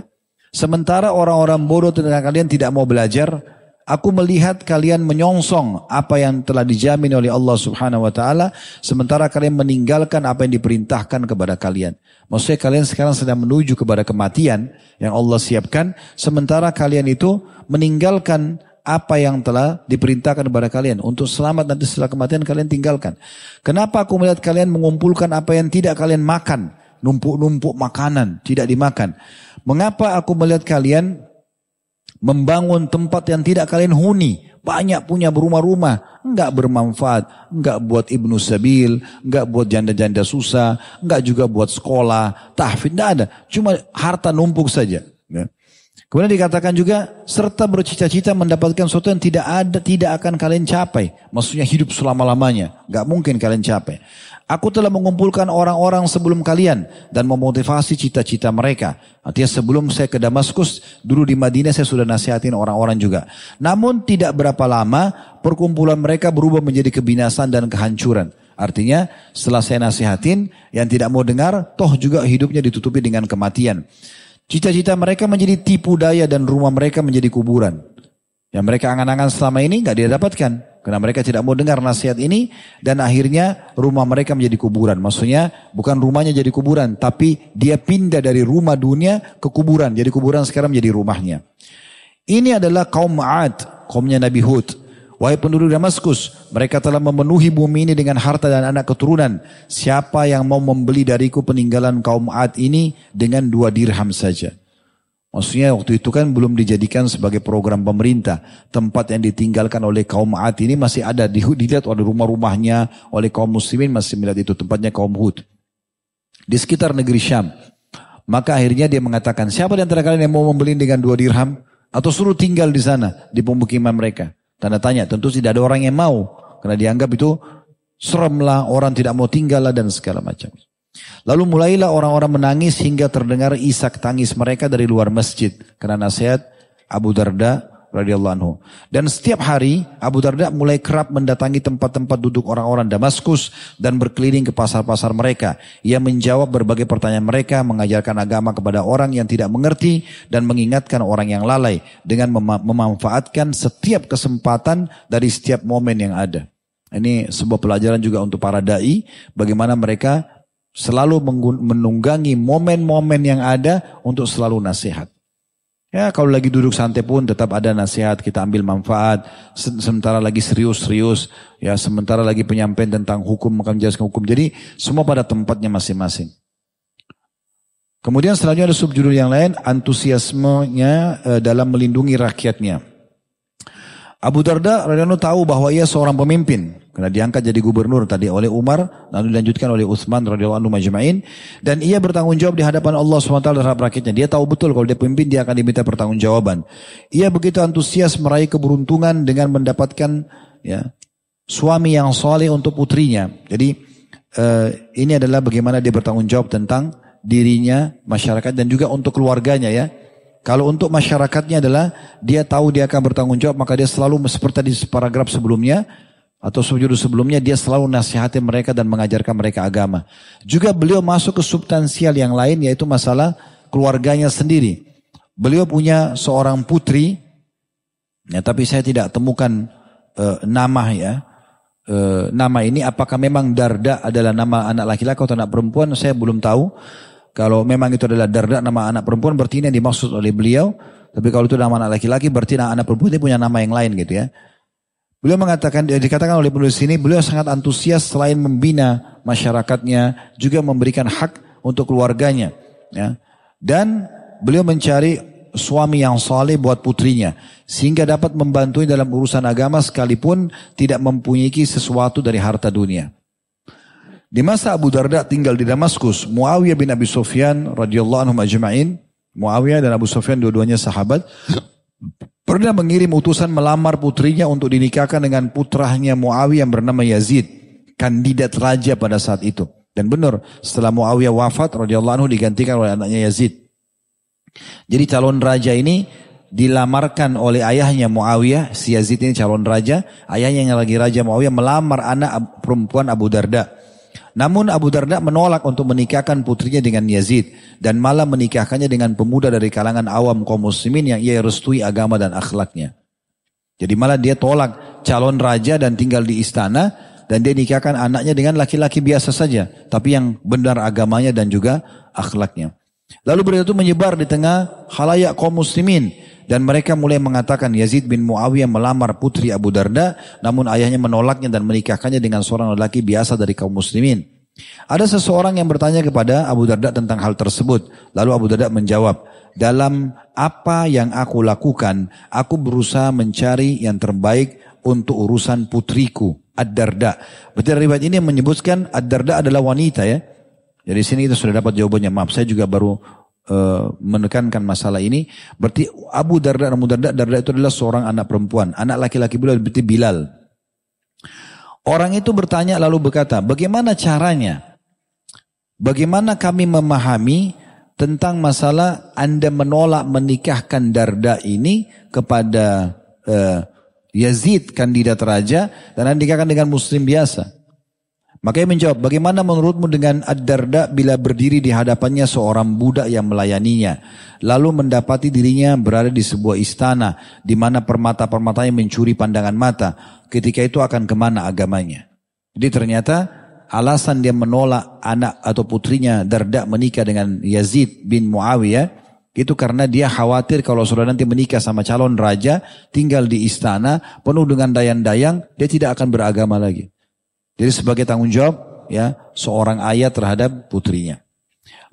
Sementara orang-orang bodoh tentang kalian tidak mau belajar, Aku melihat kalian menyongsong apa yang telah dijamin oleh Allah subhanahu wa ta'ala. Sementara kalian meninggalkan apa yang diperintahkan kepada kalian. Maksudnya kalian sekarang sedang menuju kepada kematian yang Allah siapkan. Sementara kalian itu meninggalkan apa yang telah diperintahkan kepada kalian. Untuk selamat nanti setelah kematian kalian tinggalkan. Kenapa aku melihat kalian mengumpulkan apa yang tidak kalian makan. Numpuk-numpuk makanan tidak dimakan. Mengapa aku melihat kalian membangun tempat yang tidak kalian huni, banyak punya rumah-rumah, enggak bermanfaat, enggak buat ibnu sabil, enggak buat janda-janda susah, enggak juga buat sekolah, tahfidz, enggak ada. Cuma harta numpuk saja. Ya. Kemudian dikatakan juga serta bercita-cita mendapatkan sesuatu yang tidak ada, tidak akan kalian capai. Maksudnya hidup selama-lamanya, enggak mungkin kalian capai. Aku telah mengumpulkan orang-orang sebelum kalian dan memotivasi cita-cita mereka. Artinya sebelum saya ke Damaskus, dulu di Madinah saya sudah nasihatin orang-orang juga. Namun tidak berapa lama perkumpulan mereka berubah menjadi kebinasan dan kehancuran. Artinya setelah saya nasihatin, yang tidak mau dengar, toh juga hidupnya ditutupi dengan kematian. Cita-cita mereka menjadi tipu daya dan rumah mereka menjadi kuburan. Yang mereka angan-angan selama ini nggak dia dapatkan. Karena mereka tidak mau dengar nasihat ini dan akhirnya rumah mereka menjadi kuburan. Maksudnya bukan rumahnya jadi kuburan, tapi dia pindah dari rumah dunia ke kuburan. Jadi kuburan sekarang menjadi rumahnya. Ini adalah kaum Ma'ad, kaumnya Nabi Hud. Wahai penduduk Damaskus, mereka telah memenuhi bumi ini dengan harta dan anak keturunan. Siapa yang mau membeli dariku peninggalan kaum Ad ini dengan dua dirham saja. Maksudnya waktu itu kan belum dijadikan sebagai program pemerintah. Tempat yang ditinggalkan oleh kaum Ad ini masih ada. Dilihat oleh rumah-rumahnya, oleh kaum muslimin masih melihat itu. Tempatnya kaum Hud. Di sekitar negeri Syam. Maka akhirnya dia mengatakan, siapa di antara kalian yang mau membeli dengan dua dirham? Atau suruh tinggal di sana, di pemukiman mereka. Tanda tanya, tentu tidak ada orang yang mau. Karena dianggap itu serem lah, orang tidak mau tinggal dan segala macam. Lalu mulailah orang-orang menangis hingga terdengar isak tangis mereka dari luar masjid. Karena nasihat Abu Darda radhiyallahu anhu. Dan setiap hari Abu Darda mulai kerap mendatangi tempat-tempat duduk orang-orang Damaskus dan berkeliling ke pasar-pasar mereka. Ia menjawab berbagai pertanyaan mereka, mengajarkan agama kepada orang yang tidak mengerti dan mengingatkan orang yang lalai dengan mem memanfaatkan setiap kesempatan dari setiap momen yang ada. Ini sebuah pelajaran juga untuk para dai bagaimana mereka Selalu menunggangi momen-momen yang ada untuk selalu nasihat. Ya kalau lagi duduk santai pun tetap ada nasihat, kita ambil manfaat. Sementara lagi serius-serius, ya sementara lagi penyampaian tentang hukum, akan menjelaskan hukum. Jadi semua pada tempatnya masing-masing. Kemudian selanjutnya ada subjudul yang lain, antusiasmenya eh, dalam melindungi rakyatnya. Abu Darda radhiyallahu tahu bahwa ia seorang pemimpin karena diangkat jadi gubernur tadi oleh Umar lalu dilanjutkan oleh Utsman radhiyallahu anhu majma'in dan ia bertanggung jawab di hadapan Allah SWT terhadap rakyatnya. Dia tahu betul kalau dia pemimpin dia akan diminta pertanggungjawaban. Ia begitu antusias meraih keberuntungan dengan mendapatkan ya suami yang soleh untuk putrinya. Jadi uh, ini adalah bagaimana dia bertanggung jawab tentang dirinya, masyarakat dan juga untuk keluarganya ya. Kalau untuk masyarakatnya adalah dia tahu dia akan bertanggung jawab maka dia selalu seperti di paragraf sebelumnya atau sujud sebelumnya dia selalu nasihati mereka dan mengajarkan mereka agama. Juga beliau masuk ke substansial yang lain yaitu masalah keluarganya sendiri. Beliau punya seorang putri ya tapi saya tidak temukan uh, nama ya. Uh, nama ini apakah memang Darda adalah nama anak laki-laki atau anak perempuan saya belum tahu. Kalau memang itu adalah darda nama anak perempuan berarti ini yang dimaksud oleh beliau. Tapi kalau itu nama anak laki-laki berarti anak perempuan ini punya nama yang lain gitu ya. Beliau mengatakan, dikatakan oleh penulis ini, beliau sangat antusias selain membina masyarakatnya, juga memberikan hak untuk keluarganya. Ya. Dan beliau mencari suami yang saleh buat putrinya. Sehingga dapat membantu dalam urusan agama sekalipun tidak mempunyai sesuatu dari harta dunia. Di masa Abu Darda tinggal di Damaskus, Muawiyah bin Abi Sufyan radhiyallahu anhu majma'in, Muawiyah dan Abu Sufyan dua-duanya sahabat, pernah mengirim utusan melamar putrinya untuk dinikahkan dengan putranya Muawiyah yang bernama Yazid, kandidat raja pada saat itu. Dan benar, setelah Muawiyah wafat radhiyallahu anhu digantikan oleh anaknya Yazid. Jadi calon raja ini dilamarkan oleh ayahnya Muawiyah, si Yazid ini calon raja, ayahnya yang lagi raja Muawiyah melamar anak perempuan Abu Darda. Namun Abu Darda menolak untuk menikahkan putrinya dengan Yazid dan malah menikahkannya dengan pemuda dari kalangan awam kaum muslimin yang ia restui agama dan akhlaknya. Jadi malah dia tolak calon raja dan tinggal di istana dan dia nikahkan anaknya dengan laki-laki biasa saja, tapi yang benar agamanya dan juga akhlaknya. Lalu berita itu menyebar di tengah halayak kaum muslimin dan mereka mulai mengatakan Yazid bin Muawiyah melamar putri Abu Darda namun ayahnya menolaknya dan menikahkannya dengan seorang lelaki biasa dari kaum muslimin. Ada seseorang yang bertanya kepada Abu Darda tentang hal tersebut. Lalu Abu Darda menjawab, dalam apa yang aku lakukan, aku berusaha mencari yang terbaik untuk urusan putriku, Ad-Darda. Berarti riwayat ini menyebutkan Ad-Darda adalah wanita ya. Jadi sini kita sudah dapat jawabannya. Maaf, saya juga baru uh, menekankan masalah ini. Berarti Abu Darda, Abu Darda, Darda itu adalah seorang anak perempuan. Anak laki-laki Bilal berarti Bilal. Orang itu bertanya lalu berkata, bagaimana caranya? Bagaimana kami memahami tentang masalah Anda menolak menikahkan Darda ini kepada uh, Yazid kandidat raja dan Anda nikahkan dengan muslim biasa? Makanya menjawab, bagaimana menurutmu dengan Ad-Darda bila berdiri di hadapannya seorang budak yang melayaninya, lalu mendapati dirinya berada di sebuah istana, di mana permata-permatanya mencuri pandangan mata, ketika itu akan ke mana agamanya? Jadi ternyata alasan dia menolak anak atau putrinya Darda menikah dengan Yazid bin Muawiyah, itu karena dia khawatir kalau sudah nanti menikah sama calon raja, tinggal di istana, penuh dengan dayang-dayang, dia tidak akan beragama lagi. Jadi sebagai tanggung jawab ya seorang ayah terhadap putrinya.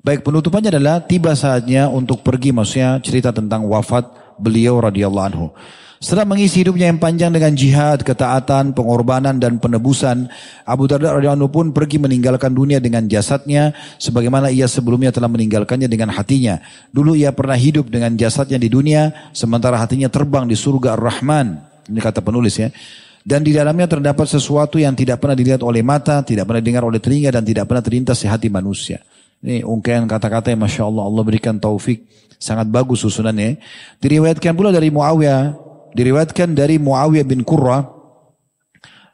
Baik penutupannya adalah tiba saatnya untuk pergi maksudnya cerita tentang wafat beliau radhiyallahu anhu. Setelah mengisi hidupnya yang panjang dengan jihad, ketaatan, pengorbanan dan penebusan, Abu Darda radhiyallahu pun pergi meninggalkan dunia dengan jasadnya sebagaimana ia sebelumnya telah meninggalkannya dengan hatinya. Dulu ia pernah hidup dengan jasadnya di dunia sementara hatinya terbang di surga Ar-Rahman. Ini kata penulis ya. Dan di dalamnya terdapat sesuatu yang tidak pernah dilihat oleh mata, tidak pernah didengar oleh telinga, dan tidak pernah terlintas di hati manusia. Ini ungkapan kata-kata yang Masya Allah, Allah berikan taufik. Sangat bagus susunannya. Diriwayatkan pula dari Muawiyah, diriwayatkan dari Muawiyah bin Qurra,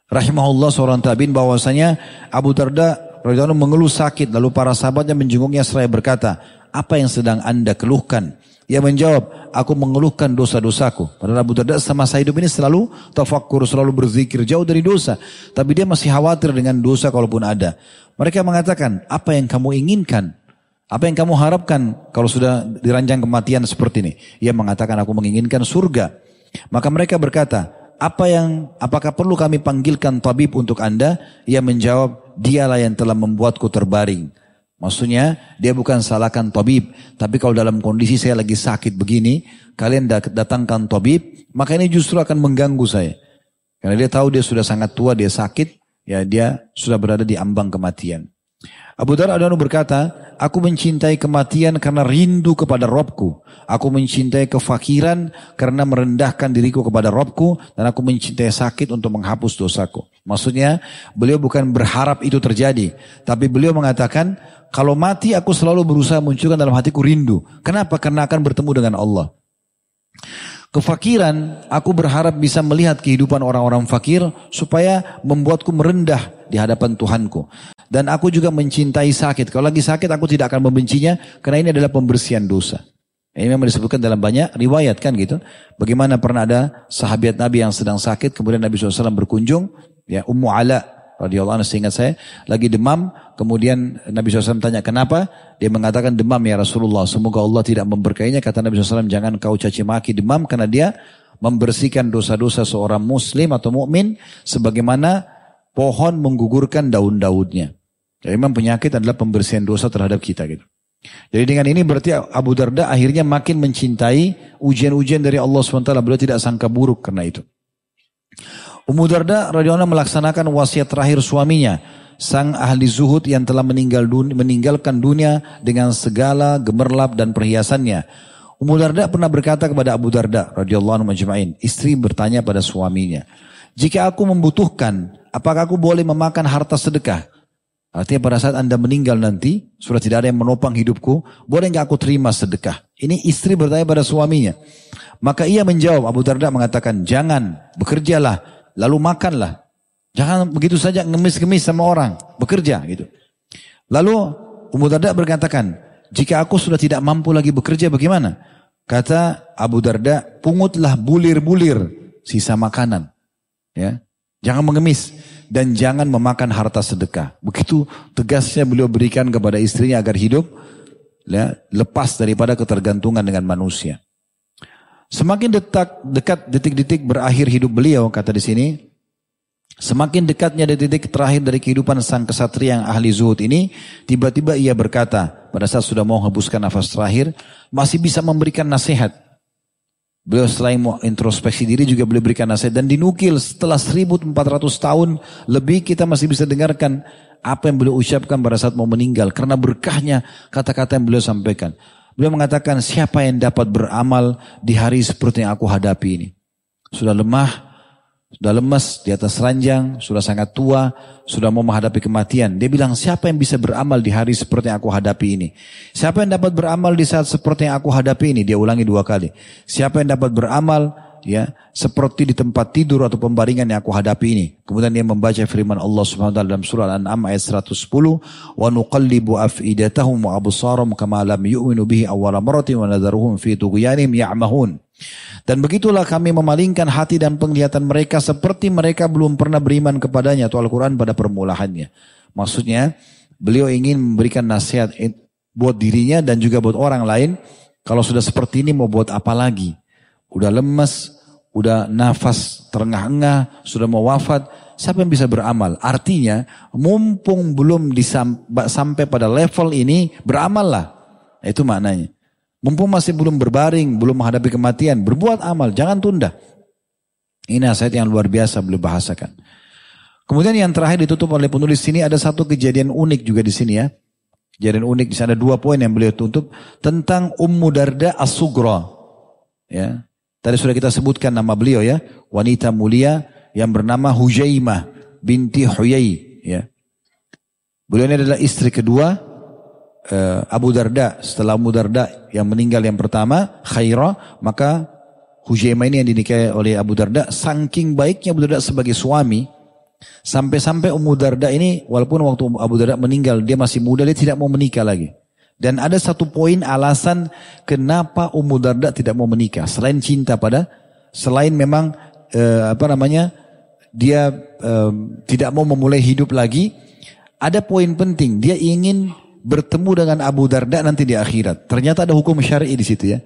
rahimahullah seorang tabiin bahwasanya Abu radhiyallahu mengeluh sakit lalu para sahabatnya menjenguknya seraya berkata, "Apa yang sedang Anda keluhkan?" Ia menjawab, aku mengeluhkan dosa-dosaku. Padahal Abu Darda semasa hidup ini selalu tafakkur, selalu berzikir, jauh dari dosa. Tapi dia masih khawatir dengan dosa kalaupun ada. Mereka mengatakan, apa yang kamu inginkan? Apa yang kamu harapkan kalau sudah diranjang kematian seperti ini? Ia mengatakan, aku menginginkan surga. Maka mereka berkata, apa yang apakah perlu kami panggilkan tabib untuk anda? Ia menjawab, dialah yang telah membuatku terbaring. Maksudnya dia bukan salahkan tabib. Tapi kalau dalam kondisi saya lagi sakit begini. Kalian datangkan tabib. Maka ini justru akan mengganggu saya. Karena dia tahu dia sudah sangat tua, dia sakit. Ya dia sudah berada di ambang kematian. Abu Dhar Adanu berkata, Aku mencintai kematian karena rindu kepada Robku. Aku mencintai kefakiran karena merendahkan diriku kepada Robku. Dan aku mencintai sakit untuk menghapus dosaku. Maksudnya, beliau bukan berharap itu terjadi. Tapi beliau mengatakan, kalau mati aku selalu berusaha munculkan dalam hatiku rindu. Kenapa? Karena akan bertemu dengan Allah. Kefakiran, aku berharap bisa melihat kehidupan orang-orang fakir supaya membuatku merendah di hadapan Tuhanku. Dan aku juga mencintai sakit. Kalau lagi sakit aku tidak akan membencinya karena ini adalah pembersihan dosa. Ini memang disebutkan dalam banyak riwayat kan gitu. Bagaimana pernah ada sahabat Nabi yang sedang sakit kemudian Nabi SAW berkunjung. Ya Ummu Ala radhiyallahu anhu seingat saya lagi demam kemudian Nabi SAW tanya kenapa dia mengatakan demam ya Rasulullah semoga Allah tidak memberkainya kata Nabi SAW jangan kau caci maki demam karena dia membersihkan dosa-dosa seorang muslim atau mukmin sebagaimana pohon menggugurkan daun-daunnya jadi memang penyakit adalah pembersihan dosa terhadap kita gitu jadi dengan ini berarti Abu Darda akhirnya makin mencintai ujian-ujian dari Allah SWT. Beliau tidak sangka buruk karena itu. Ummu Darda radhiyallahu melaksanakan wasiat terakhir suaminya, sang ahli zuhud yang telah meninggal dunia, meninggalkan dunia dengan segala gemerlap dan perhiasannya. Ummu Darda pernah berkata kepada Abu Darda radhiyallahu anhu majma'in, istri bertanya pada suaminya, "Jika aku membutuhkan, apakah aku boleh memakan harta sedekah?" Artinya pada saat anda meninggal nanti, sudah tidak ada yang menopang hidupku, boleh nggak aku terima sedekah? Ini istri bertanya pada suaminya. Maka ia menjawab, Abu Darda mengatakan, jangan, bekerjalah, lalu makanlah. Jangan begitu saja ngemis-ngemis sama orang, bekerja gitu. Lalu Ummu Darda berkatakan, jika aku sudah tidak mampu lagi bekerja bagaimana? Kata Abu Darda, pungutlah bulir-bulir sisa makanan. Ya, Jangan mengemis dan jangan memakan harta sedekah. Begitu tegasnya beliau berikan kepada istrinya agar hidup ya, lepas daripada ketergantungan dengan manusia. Semakin detak, dekat detik-detik berakhir hidup beliau, kata di sini, Semakin dekatnya detik-detik terakhir dari kehidupan sang kesatria yang ahli zuhud ini, tiba-tiba ia berkata, pada saat sudah mau hembuskan nafas terakhir, masih bisa memberikan nasihat. Beliau selain mau introspeksi diri juga beliau berikan nasihat dan dinukil setelah 1400 tahun lebih kita masih bisa dengarkan apa yang beliau ucapkan pada saat mau meninggal karena berkahnya kata-kata yang beliau sampaikan. Beliau mengatakan siapa yang dapat beramal di hari seperti yang aku hadapi ini. Sudah lemah, sudah lemas di atas ranjang, sudah sangat tua, sudah mau menghadapi kematian. Dia bilang, siapa yang bisa beramal di hari seperti yang aku hadapi ini? Siapa yang dapat beramal di saat seperti yang aku hadapi ini? Dia ulangi dua kali. Siapa yang dapat beramal ya seperti di tempat tidur atau pembaringan yang aku hadapi ini. Kemudian dia membaca firman Allah Subhanahu wa taala dalam surah Al-An'am ayat 110, "Wa nuqallibu afidatahum wa absarahum kama lam yu'minu bihi awwala wa nadharuhum fi tughyanihim ya'mahun." Dan begitulah kami memalingkan hati dan penglihatan mereka seperti mereka belum pernah beriman kepadanya atau Al-Quran pada permulaannya. Maksudnya beliau ingin memberikan nasihat buat dirinya dan juga buat orang lain. Kalau sudah seperti ini mau buat apa lagi? Udah lemas, udah nafas terengah-engah, sudah mau wafat. Siapa yang bisa beramal? Artinya mumpung belum sampai pada level ini beramallah. Itu maknanya. Mumpung masih belum berbaring, belum menghadapi kematian, berbuat amal, jangan tunda. Ini nasihat yang luar biasa beliau bahasakan. Kemudian yang terakhir ditutup oleh penulis sini ada satu kejadian unik juga di sini ya. Kejadian unik di sana ada dua poin yang beliau tutup tentang Ummu Darda As-Sugra. Ya. Tadi sudah kita sebutkan nama beliau ya, wanita mulia yang bernama Hujaimah binti Huyai ya. Beliau ini adalah istri kedua uh, Abu Darda, setelah Abu Darda yang meninggal yang pertama, Khaira, maka Hujaimah ini yang dinikahi oleh Abu Darda, saking baiknya Abu Darda sebagai suami, sampai-sampai Ummu Darda ini, walaupun waktu Abu Darda meninggal, dia masih muda, dia tidak mau menikah lagi. Dan ada satu poin alasan kenapa Ummu Darda tidak mau menikah, selain cinta pada, selain memang uh, apa namanya, dia uh, tidak mau memulai hidup lagi, ada poin penting, dia ingin bertemu dengan Abu Darda nanti di akhirat. Ternyata ada hukum syar'i di situ ya.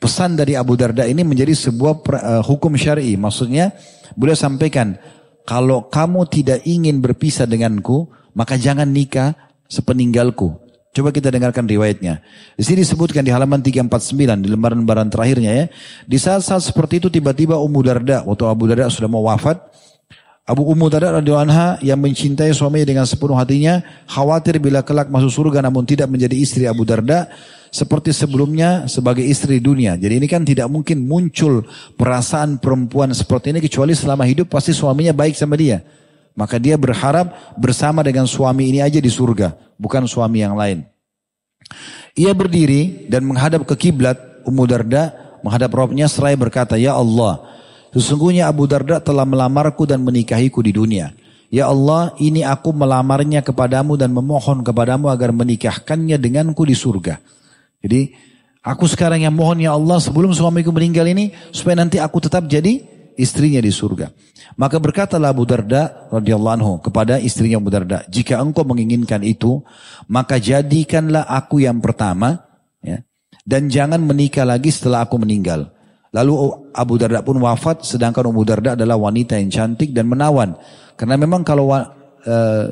Pesan dari Abu Darda ini menjadi sebuah uh, hukum syar'i. Maksudnya beliau sampaikan, kalau kamu tidak ingin berpisah denganku, maka jangan nikah sepeninggalku. Coba kita dengarkan riwayatnya. Di sini disebutkan di halaman 349 di lembaran-lembaran terakhirnya ya. Di saat-saat seperti itu tiba-tiba Ummu Darda waktu Abu Darda sudah mau wafat, Abu Ummu Darda radhiyallahu anha yang mencintai suaminya dengan sepenuh hatinya, khawatir bila kelak masuk surga namun tidak menjadi istri Abu Darda seperti sebelumnya sebagai istri dunia. Jadi ini kan tidak mungkin muncul perasaan perempuan seperti ini kecuali selama hidup pasti suaminya baik sama dia. Maka dia berharap bersama dengan suami ini aja di surga, bukan suami yang lain. Ia berdiri dan menghadap ke kiblat Ummu Darda, menghadap Robnya seraya berkata, Ya Allah, Sesungguhnya Abu Darda telah melamarku dan menikahiku di dunia. Ya Allah, ini aku melamarnya kepadamu dan memohon kepadamu agar menikahkannya denganku di surga. Jadi, aku sekarang yang mohon ya Allah sebelum suamiku meninggal ini supaya nanti aku tetap jadi istrinya di surga. Maka berkatalah Abu Darda radhiyallahu anhu kepada istrinya Abu Darda, jika engkau menginginkan itu, maka jadikanlah aku yang pertama, ya, dan jangan menikah lagi setelah aku meninggal. Lalu Abu Darda pun wafat sedangkan Abu Darda adalah wanita yang cantik dan menawan. Karena memang kalau uh,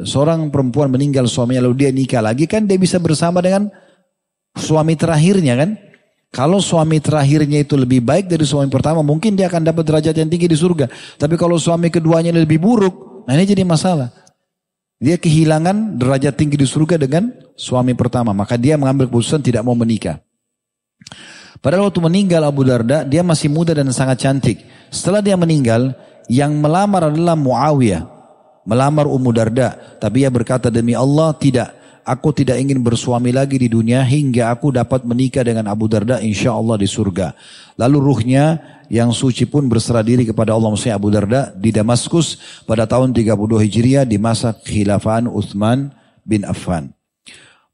seorang perempuan meninggal suaminya lalu dia nikah lagi kan dia bisa bersama dengan suami terakhirnya kan. Kalau suami terakhirnya itu lebih baik dari suami pertama mungkin dia akan dapat derajat yang tinggi di surga. Tapi kalau suami keduanya lebih buruk, nah ini jadi masalah. Dia kehilangan derajat tinggi di surga dengan suami pertama. Maka dia mengambil keputusan tidak mau menikah. Padahal waktu meninggal Abu Darda, dia masih muda dan sangat cantik. Setelah dia meninggal, yang melamar adalah Muawiyah. Melamar Ummu Darda. Tapi ia berkata, demi Allah tidak. Aku tidak ingin bersuami lagi di dunia hingga aku dapat menikah dengan Abu Darda insya Allah di surga. Lalu ruhnya yang suci pun berserah diri kepada Allah Maksudnya Abu Darda di Damaskus pada tahun 32 Hijriah di masa khilafan Uthman bin Affan.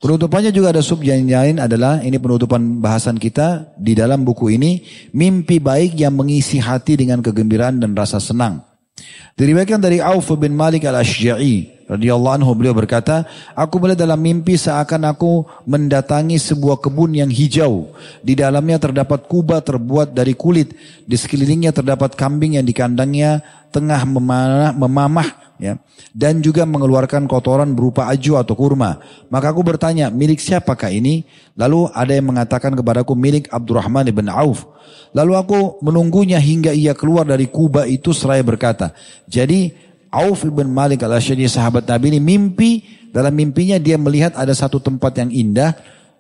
Penutupannya juga ada sub yang lain adalah ini penutupan bahasan kita di dalam buku ini mimpi baik yang mengisi hati dengan kegembiraan dan rasa senang. Diriwayatkan dari Auf bin Malik al-Ashja'i radhiyallahu anhu beliau berkata, aku melihat dalam mimpi seakan aku mendatangi sebuah kebun yang hijau. Di dalamnya terdapat kubah terbuat dari kulit. Di sekelilingnya terdapat kambing yang di kandangnya tengah memanah, memamah ya dan juga mengeluarkan kotoran berupa aju atau kurma. Maka aku bertanya, milik siapakah ini? Lalu ada yang mengatakan kepadaku milik Abdurrahman ibn Auf. Lalu aku menunggunya hingga ia keluar dari kubah itu seraya berkata, jadi Auf ibn Malik al-Asyadi sahabat Nabi ini mimpi, dalam mimpinya dia melihat ada satu tempat yang indah,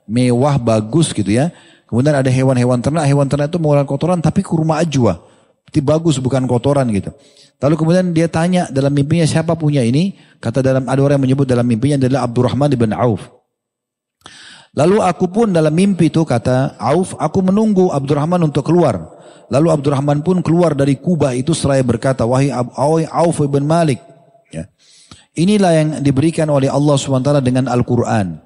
mewah, bagus gitu ya. Kemudian ada hewan-hewan ternak, hewan ternak itu mengeluarkan kotoran tapi kurma ajwa. Itu bagus bukan kotoran gitu. Lalu kemudian dia tanya dalam mimpinya siapa punya ini? Kata dalam ada orang yang menyebut dalam mimpinya adalah Abdurrahman bin Auf. Lalu aku pun dalam mimpi itu kata Auf, aku menunggu Abdurrahman untuk keluar. Lalu Abdurrahman pun keluar dari kubah itu seraya berkata, wahai Auf bin Malik. Ya. Inilah yang diberikan oleh Allah SWT dengan Al-Quran.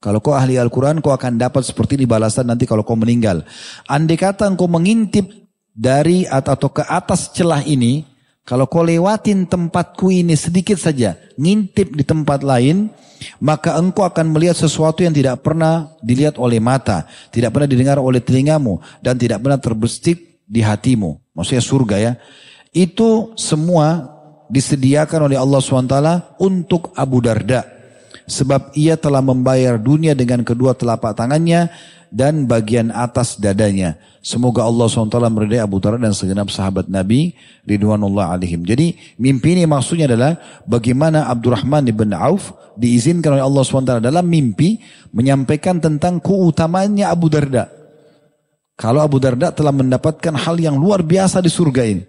Kalau kau ahli Al-Quran, kau akan dapat seperti ini balasan nanti kalau kau meninggal. Andai kata engkau mengintip dari atau ke atas celah ini, kalau kau lewatin tempatku ini sedikit saja, ngintip di tempat lain, maka engkau akan melihat sesuatu yang tidak pernah dilihat oleh mata, tidak pernah didengar oleh telingamu, dan tidak pernah terbestik di hatimu. Maksudnya surga ya. Itu semua disediakan oleh Allah SWT untuk Abu Darda. Sebab ia telah membayar dunia dengan kedua telapak tangannya dan bagian atas dadanya. Semoga Allah SWT meridai Abu Darda dan segenap sahabat Nabi Ridwanullah alaihim. Jadi mimpi ini maksudnya adalah bagaimana Abdurrahman ibn Auf diizinkan oleh Allah SWT dalam mimpi menyampaikan tentang keutamaannya Abu Darda. Kalau Abu Darda telah mendapatkan hal yang luar biasa di surga ini.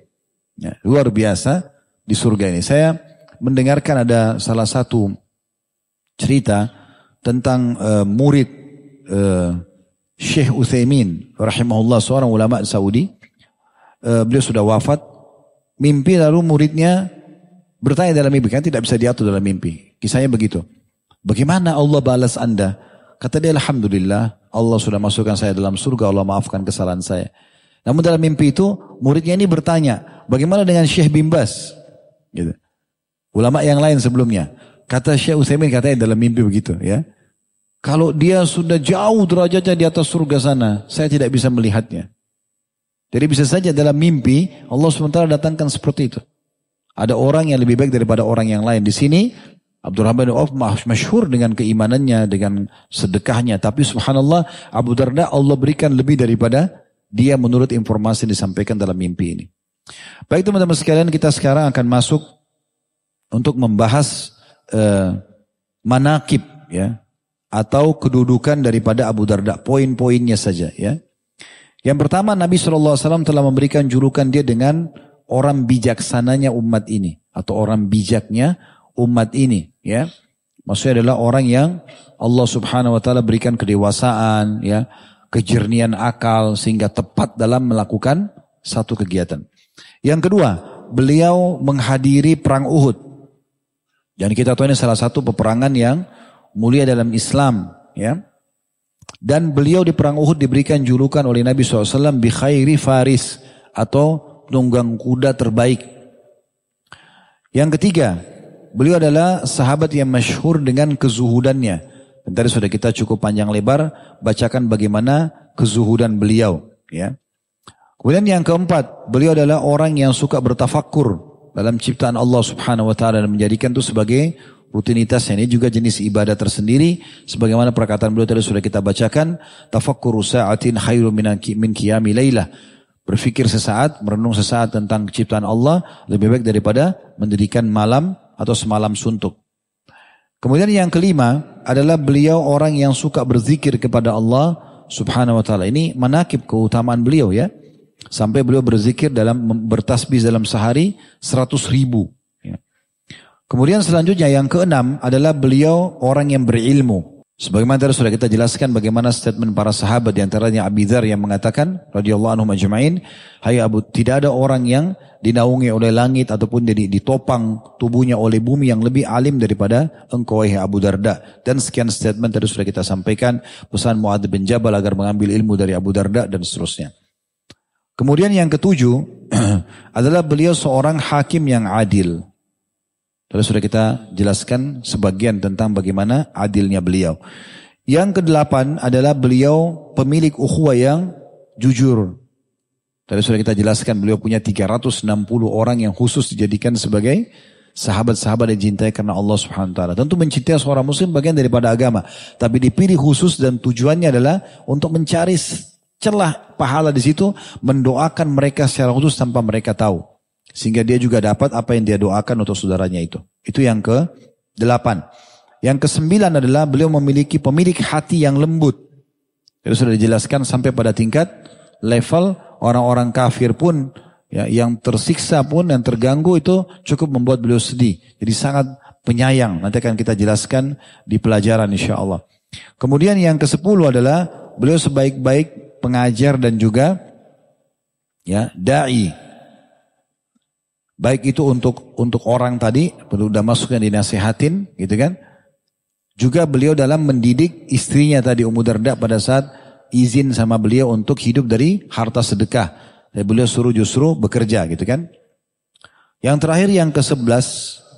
Ya, luar biasa di surga ini. Saya mendengarkan ada salah satu cerita tentang uh, murid uh, Syekh Uthaymin rahimahullah seorang ulama Saudi. Uh, beliau sudah wafat. Mimpi lalu muridnya bertanya dalam mimpi. Kan tidak bisa diatur dalam mimpi. Kisahnya begitu. Bagaimana Allah balas anda? Kata dia Alhamdulillah Allah sudah masukkan saya dalam surga. Allah maafkan kesalahan saya. Namun dalam mimpi itu muridnya ini bertanya. Bagaimana dengan Syekh Bimbas? Gitu. Ulama yang lain sebelumnya. Kata Syekh Uthaymin katanya dalam mimpi begitu ya. Kalau dia sudah jauh derajatnya di atas surga sana, saya tidak bisa melihatnya. Jadi bisa saja dalam mimpi Allah sementara datangkan seperti itu. Ada orang yang lebih baik daripada orang yang lain. Di sini Abdurrahman bin Auf masyhur dengan keimanannya, dengan sedekahnya. Tapi subhanallah Abu Darda Allah berikan lebih daripada dia menurut informasi yang disampaikan dalam mimpi ini. Baik teman-teman sekalian kita sekarang akan masuk untuk membahas uh, manakib ya atau kedudukan daripada Abu Darda. Poin-poinnya saja ya. Yang pertama Nabi SAW telah memberikan julukan dia dengan orang bijaksananya umat ini. Atau orang bijaknya umat ini. ya. Maksudnya adalah orang yang Allah subhanahu wa ta'ala berikan kedewasaan, ya, kejernian akal sehingga tepat dalam melakukan satu kegiatan. Yang kedua, beliau menghadiri perang Uhud. Dan kita tahu ini salah satu peperangan yang mulia dalam Islam ya. Dan beliau di perang Uhud diberikan julukan oleh Nabi SAW bi khairi faris atau tunggang kuda terbaik. Yang ketiga beliau adalah sahabat yang masyhur dengan kezuhudannya. Dan tadi sudah kita cukup panjang lebar bacakan bagaimana kezuhudan beliau ya. Kemudian yang keempat beliau adalah orang yang suka bertafakur dalam ciptaan Allah Subhanahu wa taala dan menjadikan itu sebagai rutinitasnya ini juga jenis ibadah tersendiri. Sebagaimana perkataan beliau tadi sudah kita bacakan tafakkuru sa'atin khairu min qiyami lailah berpikir sesaat merenung sesaat tentang ciptaan Allah lebih baik daripada mendirikan malam atau semalam suntuk. Kemudian yang kelima adalah beliau orang yang suka berzikir kepada Allah subhanahu wa ta'ala. Ini manakib keutamaan beliau ya. Sampai beliau berzikir dalam bertasbih dalam sehari seratus ribu Kemudian selanjutnya yang keenam adalah beliau orang yang berilmu. Sebagaimana tadi sudah kita jelaskan bagaimana statement para sahabat di antaranya Abi Dhar yang mengatakan radhiyallahu anhu majma'in, "Hai Abu, tidak ada orang yang dinaungi oleh langit ataupun ditopang tubuhnya oleh bumi yang lebih alim daripada engkau wahai Abu Darda." Dan sekian statement tadi sudah kita sampaikan pesan Muadz bin Jabal agar mengambil ilmu dari Abu Darda dan seterusnya. Kemudian yang ketujuh adalah beliau seorang hakim yang adil. Lalu sudah kita jelaskan sebagian tentang bagaimana adilnya beliau. Yang kedelapan adalah beliau pemilik ukhuwah yang jujur. Tadi sudah kita jelaskan beliau punya 360 orang yang khusus dijadikan sebagai sahabat-sahabat yang cintai karena Allah Subhanahu wa taala. Tentu mencintai seorang muslim bagian daripada agama, tapi dipilih khusus dan tujuannya adalah untuk mencari celah pahala di situ, mendoakan mereka secara khusus tanpa mereka tahu. Sehingga dia juga dapat apa yang dia doakan untuk saudaranya itu. Itu yang ke delapan. Yang kesembilan adalah beliau memiliki pemilik hati yang lembut. Itu sudah dijelaskan sampai pada tingkat level orang-orang kafir pun ya, yang tersiksa pun yang terganggu itu cukup membuat beliau sedih. Jadi sangat penyayang. Nanti akan kita jelaskan di pelajaran insya Allah. Kemudian yang ke sepuluh adalah beliau sebaik-baik pengajar dan juga ya dai Baik itu untuk untuk orang tadi, sudah masuk yang dinasehatin, gitu kan? Juga beliau dalam mendidik istrinya tadi Ummu Darda pada saat izin sama beliau untuk hidup dari harta sedekah. Dan beliau suruh justru bekerja, gitu kan? Yang terakhir yang ke-11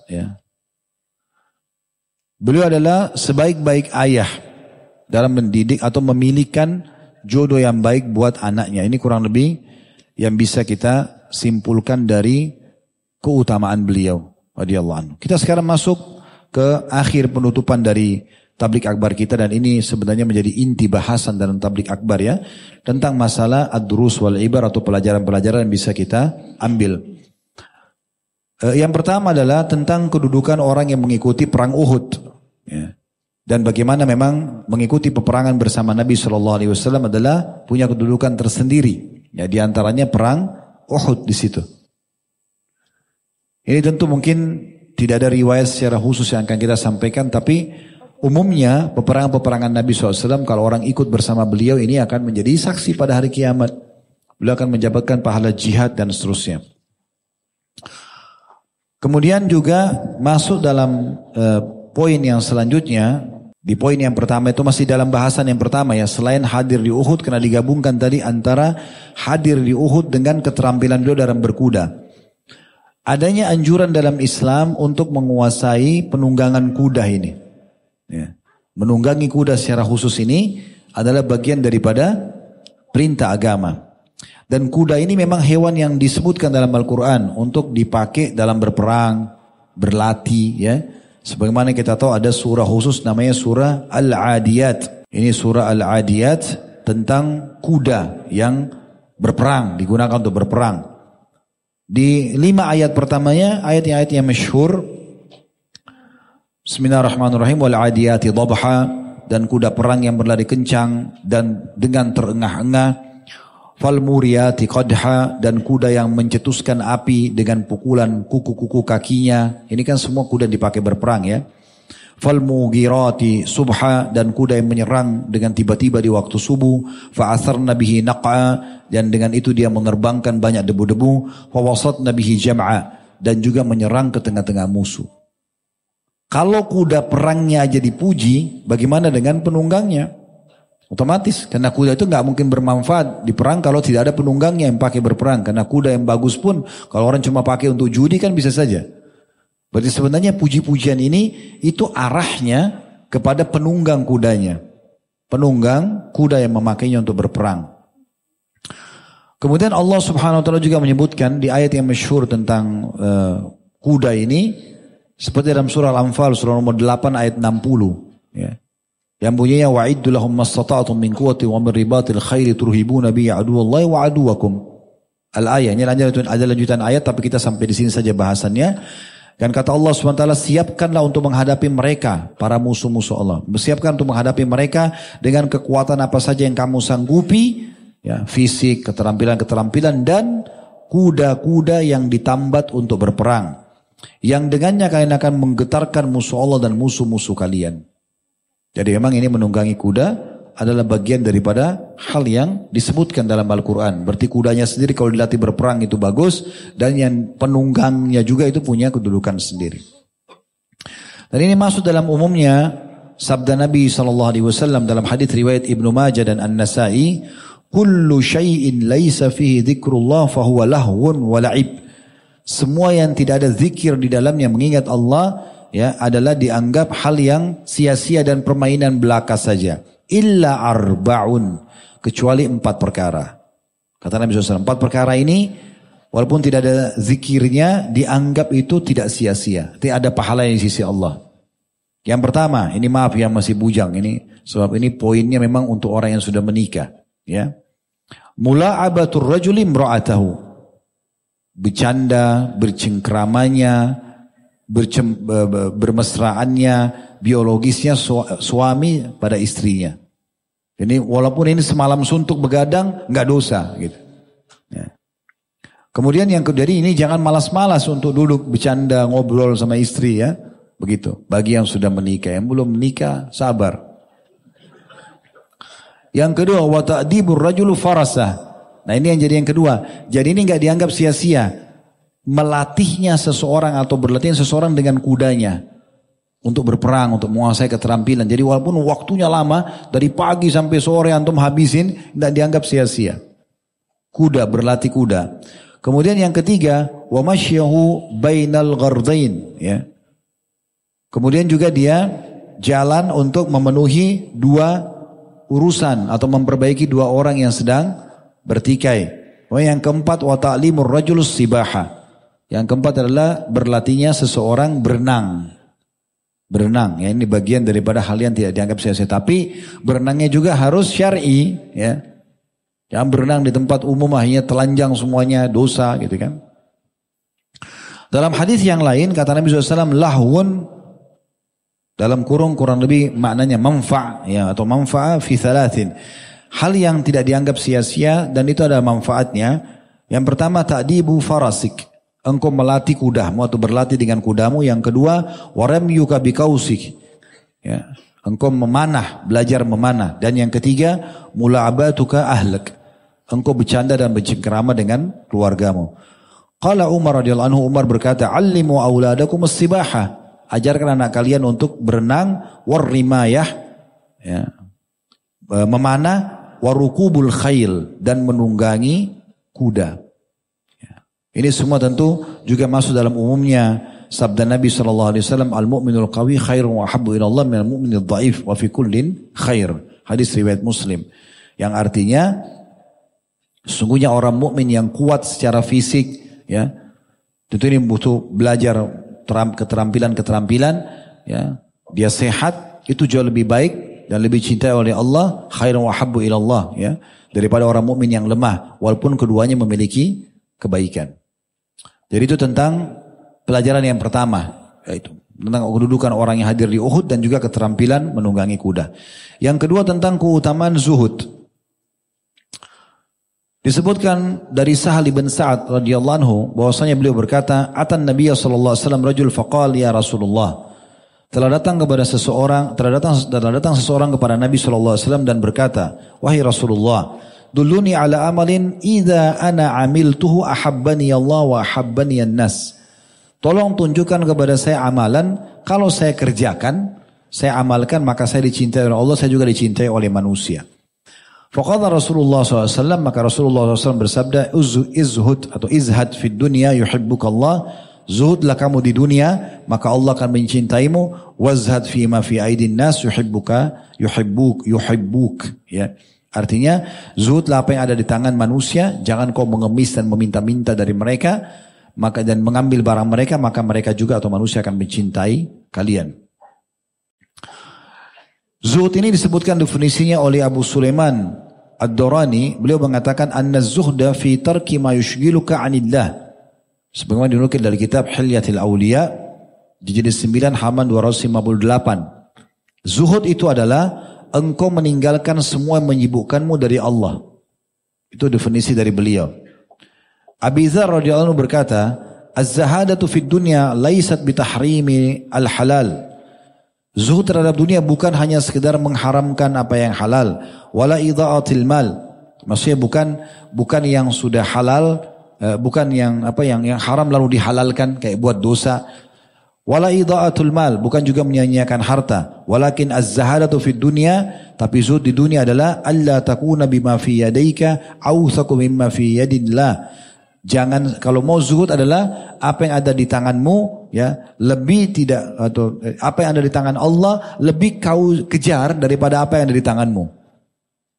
ya. Beliau adalah sebaik-baik ayah dalam mendidik atau memilihkan jodoh yang baik buat anaknya. Ini kurang lebih yang bisa kita simpulkan dari keutamaan beliau radhiyallahu anhu. Kita sekarang masuk ke akhir penutupan dari tablik akbar kita dan ini sebenarnya menjadi inti bahasan dalam tablik akbar ya tentang masalah ad-durus wal ibar atau pelajaran-pelajaran yang bisa kita ambil. Eh, yang pertama adalah tentang kedudukan orang yang mengikuti perang Uhud. Ya. Dan bagaimana memang mengikuti peperangan bersama Nabi Shallallahu Alaihi Wasallam adalah punya kedudukan tersendiri. Ya, di antaranya perang Uhud di situ. Ini tentu mungkin tidak ada riwayat secara khusus yang akan kita sampaikan, tapi umumnya peperangan-peperangan Nabi SAW kalau orang ikut bersama beliau ini akan menjadi saksi pada hari kiamat. Beliau akan menjabatkan pahala jihad dan seterusnya. Kemudian juga masuk dalam uh, poin yang selanjutnya, di poin yang pertama itu masih dalam bahasan yang pertama ya, selain hadir di Uhud karena digabungkan tadi antara hadir di Uhud dengan keterampilan beliau dalam berkuda. Adanya anjuran dalam Islam untuk menguasai penunggangan kuda ini. Ya. Menunggangi kuda secara khusus ini adalah bagian daripada perintah agama. Dan kuda ini memang hewan yang disebutkan dalam Al-Quran untuk dipakai dalam berperang, berlatih ya. Sebagaimana kita tahu ada surah khusus namanya surah Al-Adiyat. Ini surah Al-Adiyat tentang kuda yang berperang, digunakan untuk berperang. Di lima ayat pertamanya, ayat-ayat yang masyhur. Bismillahirrahmanirrahim. Wal adiyati dhabha. Dan kuda perang yang berlari kencang. Dan dengan terengah-engah. Fal muriyati qadha. Dan kuda yang mencetuskan api dengan pukulan kuku-kuku kakinya. Ini kan semua kuda dipakai berperang ya. Fal mugirati subha dan kuda yang menyerang dengan tiba-tiba di waktu subuh. Fa'asarna bihi naq'a dan dengan itu dia menerbangkan banyak debu-debu. Fawasatna bihi jam'a dan juga menyerang ke tengah-tengah musuh. Kalau kuda perangnya aja dipuji, bagaimana dengan penunggangnya? Otomatis, karena kuda itu nggak mungkin bermanfaat di perang kalau tidak ada penunggangnya yang pakai berperang. Karena kuda yang bagus pun, kalau orang cuma pakai untuk judi kan bisa saja. Berarti sebenarnya puji-pujian ini itu arahnya kepada penunggang kudanya. Penunggang kuda yang memakainya untuk berperang. Kemudian Allah Subhanahu wa taala juga menyebutkan di ayat yang masyhur tentang uh, kuda ini seperti dalam surah Al-Anfal surah nomor 8 ayat 60 ya. Yang bunyinya wa'iddu lahum mastata'tum min quwwati wa min ribatil khairi turhibuna bi aduwallahi wa aduwakum. Al-ayat ini lanjutan ada lanjutan ayat tapi kita sampai di sini saja bahasannya. Dan kata Allah SWT, siapkanlah untuk menghadapi mereka, para musuh-musuh Allah. Siapkan untuk menghadapi mereka dengan kekuatan apa saja yang kamu sanggupi, ya, fisik, keterampilan-keterampilan, dan kuda-kuda yang ditambat untuk berperang. Yang dengannya kalian akan menggetarkan musuh Allah dan musuh-musuh kalian. Jadi memang ini menunggangi kuda adalah bagian daripada hal yang disebutkan dalam Al-Quran. Berarti kudanya sendiri kalau dilatih berperang itu bagus dan yang penunggangnya juga itu punya kedudukan sendiri. Dan ini masuk dalam umumnya sabda Nabi SAW dalam hadis riwayat Ibnu Majah dan An-Nasai, "Kullu syai'in laisa fihi dzikrullah fahuwa lahwun wa la'ib." Semua yang tidak ada zikir di dalamnya mengingat Allah ya adalah dianggap hal yang sia-sia dan permainan belaka saja. Illa arbaun kecuali empat perkara. Kata Nabi SAW, empat perkara ini walaupun tidak ada zikirnya dianggap itu tidak sia-sia. Tidak ada pahala di sisi Allah. Yang pertama, ini maaf yang masih bujang ini sebab ini poinnya memang untuk orang yang sudah menikah, ya. Mula'abatur rajuli imra'atahu. Bercanda, bercengkramanya, bercem, bermesraannya, biologisnya suami pada istrinya. Ini walaupun ini semalam suntuk begadang, nggak dosa gitu. Ya. Kemudian yang kedua ini jangan malas-malas untuk duduk bercanda ngobrol sama istri ya. Begitu. Bagi yang sudah menikah, yang belum menikah sabar. Yang kedua wa ta'dibur farasah. Nah ini yang jadi yang kedua. Jadi ini nggak dianggap sia-sia. Melatihnya seseorang atau berlatih seseorang dengan kudanya untuk berperang, untuk menguasai keterampilan. Jadi walaupun waktunya lama, dari pagi sampai sore antum habisin, tidak dianggap sia-sia. Kuda, berlatih kuda. Kemudian yang ketiga, wa masyahu bainal. Ya. Kemudian juga dia jalan untuk memenuhi dua urusan atau memperbaiki dua orang yang sedang bertikai. Yang keempat, wa ta'limur rajulus sibaha. Yang keempat adalah berlatihnya seseorang berenang berenang ya ini bagian daripada hal yang tidak dianggap sia-sia. Tapi berenangnya juga harus syar'i ya. Jangan berenang di tempat umum akhirnya telanjang semuanya dosa gitu kan. Dalam hadis yang lain kata Nabi SAW lahun dalam kurung kurang lebih maknanya manfa ya atau manfa fi thalathin. Hal yang tidak dianggap sia-sia dan itu ada manfaatnya. Yang pertama ta'dibu farasik engkau melatih kudamu atau berlatih dengan kudamu. Yang kedua, warem yuka bikausik. Ya, engkau memanah, belajar memanah. Dan yang ketiga, mula abatuka ahlak. Engkau bercanda dan bercengkerama dengan keluargamu. Qala Umar radhiyallahu anhu Umar berkata, "Allimu auladakum as-sibaha." Ajarkan anak kalian untuk berenang warrimayah ya. Memanah warukubul khail dan menunggangi kuda. Ini semua tentu juga masuk dalam umumnya sabda Nabi sallallahu alaihi wasallam al-mu'minul qawi khairun wa habbu ila Allah minal mu'minil dhaif wa fi kullin khair. Hadis riwayat Muslim. Yang artinya sungguhnya orang mukmin yang kuat secara fisik ya. Tentu ini butuh belajar keterampilan-keterampilan ya. Dia sehat itu jauh lebih baik dan lebih cintai oleh Allah khairun wa habbu ila Allah ya daripada orang mukmin yang lemah walaupun keduanya memiliki kebaikan. Jadi itu tentang pelajaran yang pertama, yaitu tentang kedudukan orang yang hadir di Uhud dan juga keterampilan menunggangi kuda. Yang kedua tentang keutamaan zuhud. Disebutkan dari Sahal bin Sa'ad radhiyallahu anhu bahwasanya beliau berkata, "Atan Nabi sallallahu alaihi wasallam rajul faqal ya Rasulullah." Telah datang kepada seseorang, telah datang telah datang seseorang kepada Nabi sallallahu alaihi wasallam dan berkata, "Wahai Rasulullah, Duluni ala amalin idza ana amiltuhu ahabbani Allah wa ahabbani nas. Tolong tunjukkan kepada saya amalan kalau saya kerjakan, saya amalkan maka saya dicintai oleh Allah, saya juga dicintai oleh manusia. Faqala Rasulullah SAW, maka Rasulullah SAW bersabda, izhud atau izhad fid dunya yuhibbuka Allah. Zuhudlah kamu di dunia, maka Allah akan mencintaimu. Wazhad fi ma fi aidin nas yuhibbuka, yuhibbuk, yuhibbuk. Ya. Artinya zuhudlah apa yang ada di tangan manusia, jangan kau mengemis dan meminta-minta dari mereka, maka dan mengambil barang mereka, maka mereka juga atau manusia akan mencintai kalian. Zuhud ini disebutkan definisinya oleh Abu Sulaiman Ad-Dorani, beliau mengatakan anna zuhda fi tarki ma yushgiluka 'anillah. Sebagaimana dinukil dari kitab Hilyatil Auliya di jilid 9 halaman 258. Zuhud itu adalah engkau meninggalkan semua yang menyibukkanmu dari Allah. Itu definisi dari beliau. Abi Dzar radhiyallahu anhu berkata, "Az-zahadatu fid dunya laisat bitahrimi al-halal." Zuhud terhadap dunia bukan hanya sekedar mengharamkan apa yang halal, wala idha'atil mal. Maksudnya bukan bukan yang sudah halal, eh, bukan yang apa yang yang haram lalu dihalalkan kayak buat dosa. Wala idha'atul mal, bukan juga menyia-nyiakan harta. Walakin az-zahadatu fid dunya, tapi zuhud di dunia adalah alla takuna bima fi yadaika awthaku mimma fi yadillah. Jangan kalau mau zuhud adalah apa yang ada di tanganmu ya lebih tidak atau eh, apa yang ada di tangan Allah lebih kau kejar daripada apa yang ada di tanganmu.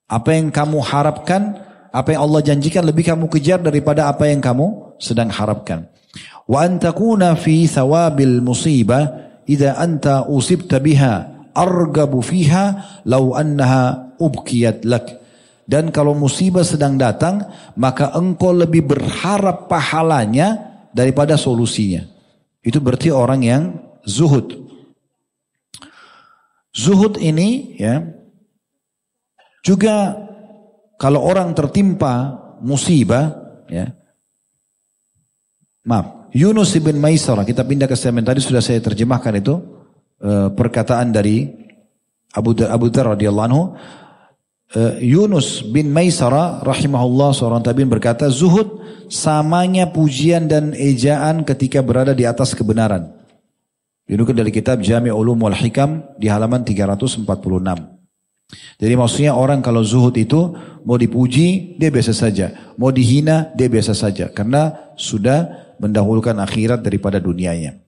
Apa yang kamu harapkan, apa yang Allah janjikan lebih kamu kejar daripada apa yang kamu sedang harapkan. Wa antakuna fi thawabil musibah idza anta usibta biha argabu fiha law annaha ubkiyat lak. Dan kalau musibah sedang datang, maka engkau lebih berharap pahalanya daripada solusinya. Itu berarti orang yang zuhud. Zuhud ini ya juga kalau orang tertimpa musibah ya maaf Yunus ibn Maisarah kita pindah ke semen tadi sudah saya terjemahkan itu eh, perkataan dari Abu Dar, Abu Dar radhiyallahu anhu uh, Yunus bin Maisara rahimahullah seorang tabiin berkata zuhud samanya pujian dan ejaan ketika berada di atas kebenaran. Dinukil dari kitab Jami Ulum wal Hikam di halaman 346. Jadi maksudnya orang kalau zuhud itu mau dipuji dia biasa saja, mau dihina dia biasa saja karena sudah mendahulukan akhirat daripada dunianya.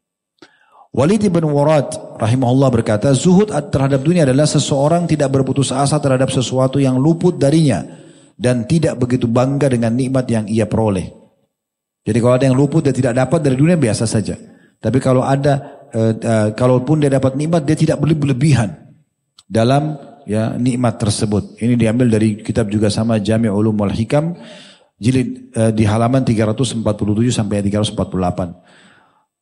Walid bin Warad rahimahullah berkata, zuhud terhadap dunia adalah seseorang tidak berputus asa terhadap sesuatu yang luput darinya dan tidak begitu bangga dengan nikmat yang ia peroleh. Jadi kalau ada yang luput dia tidak dapat dari dunia biasa saja. Tapi kalau ada, uh, uh, kalaupun dia dapat nikmat dia tidak berlebihan dalam ya nikmat tersebut. Ini diambil dari kitab juga sama Jami' Ulum wal Hikam jilid uh, di halaman 347 sampai 348.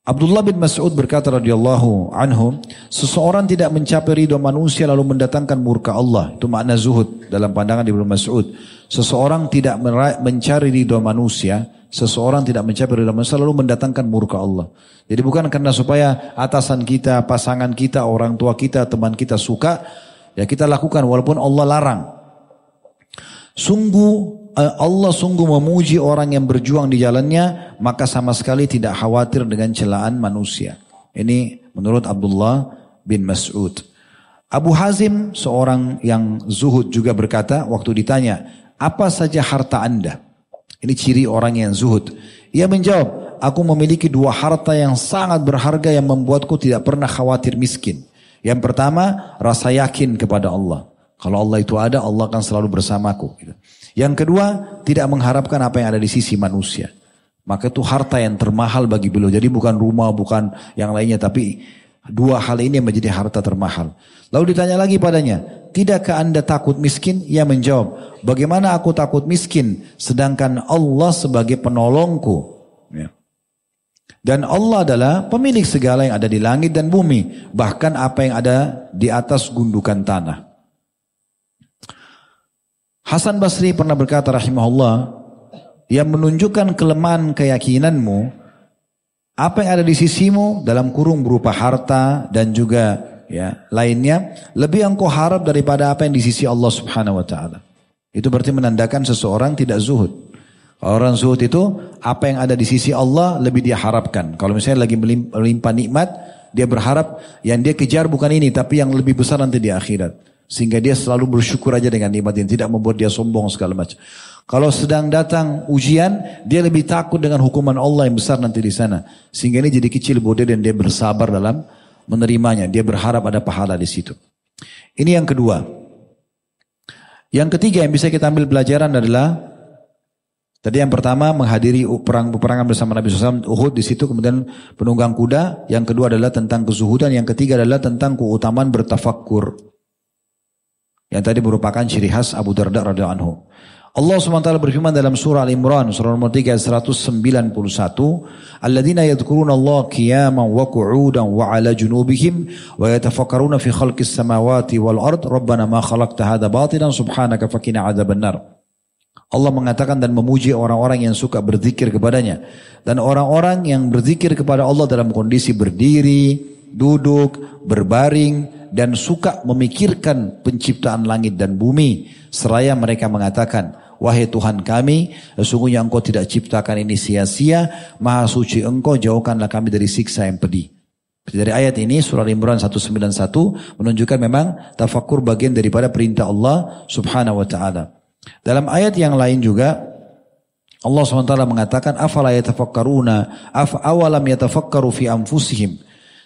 Abdullah bin Mas'ud berkata radhiyallahu anhu, seseorang tidak mencapai ridho manusia lalu mendatangkan murka Allah. Itu makna zuhud dalam pandangan Ibnu Mas'ud. Seseorang tidak mencari ridho manusia, seseorang tidak mencapai ridho manusia lalu mendatangkan murka Allah. Jadi bukan karena supaya atasan kita, pasangan kita, orang tua kita, teman kita suka, ya kita lakukan walaupun Allah larang. Sungguh Eh, Allah sungguh memuji orang yang berjuang di jalannya, maka sama sekali tidak khawatir dengan celaan manusia. Ini menurut Abdullah bin Mas'ud. Abu Hazim seorang yang zuhud juga berkata waktu ditanya, apa saja harta anda? Ini ciri orang yang zuhud. Ia menjawab, aku memiliki dua harta yang sangat berharga yang membuatku tidak pernah khawatir miskin. Yang pertama, rasa yakin kepada Allah. Kalau Allah itu ada, Allah akan selalu bersamaku. Gitu. Yang kedua, tidak mengharapkan apa yang ada di sisi manusia. Maka itu harta yang termahal bagi beliau. Jadi bukan rumah, bukan yang lainnya. Tapi dua hal ini yang menjadi harta termahal. Lalu ditanya lagi padanya, tidakkah anda takut miskin? Ia menjawab, bagaimana aku takut miskin sedangkan Allah sebagai penolongku. Dan Allah adalah pemilik segala yang ada di langit dan bumi. Bahkan apa yang ada di atas gundukan tanah. Hasan Basri pernah berkata rahimahullah, yang menunjukkan kelemahan keyakinanmu, apa yang ada di sisimu dalam kurung berupa harta dan juga ya lainnya, lebih engkau harap daripada apa yang di sisi Allah Subhanahu wa taala. Itu berarti menandakan seseorang tidak zuhud. Orang zuhud itu apa yang ada di sisi Allah lebih dia harapkan. Kalau misalnya lagi melimpah nikmat, dia berharap yang dia kejar bukan ini tapi yang lebih besar nanti di akhirat. Sehingga dia selalu bersyukur aja dengan nikmat ini. Tidak membuat dia sombong segala macam. Kalau sedang datang ujian, dia lebih takut dengan hukuman Allah yang besar nanti di sana. Sehingga ini jadi kecil bodoh dan dia bersabar dalam menerimanya. Dia berharap ada pahala di situ. Ini yang kedua. Yang ketiga yang bisa kita ambil pelajaran adalah Tadi yang pertama menghadiri perang peperangan bersama Nabi SAW Uhud di situ kemudian penunggang kuda. Yang kedua adalah tentang kezuhudan. Yang ketiga adalah tentang keutamaan bertafakkur. Yang tadi merupakan ciri khas Abu Darda radhiyallahu anhu. Allah SWT berfirman dalam surah Al-Imran surah nomor 3 191 Alladzina yadhkuruna Allah qiyaman wa qu'udan wa ala junubihim wa yatafakkaruna fi khalqis samawati wal ard rabbana ma khalaqta hadha batilan subhanaka fakina adzabannar Allah mengatakan dan memuji orang-orang yang suka berzikir kepadanya dan orang-orang yang berzikir kepada Allah dalam kondisi berdiri, duduk, berbaring dan suka memikirkan penciptaan langit dan bumi. Seraya mereka mengatakan, Wahai Tuhan kami, sesungguhnya engkau tidak ciptakan ini sia-sia, maha suci engkau, jauhkanlah kami dari siksa yang pedih. Dari ayat ini surah Imran 191 menunjukkan memang tafakur bagian daripada perintah Allah subhanahu wa ta'ala. Dalam ayat yang lain juga Allah SWT mengatakan afala yatafakkaruna af awalam yatafakkaru fi anfusihim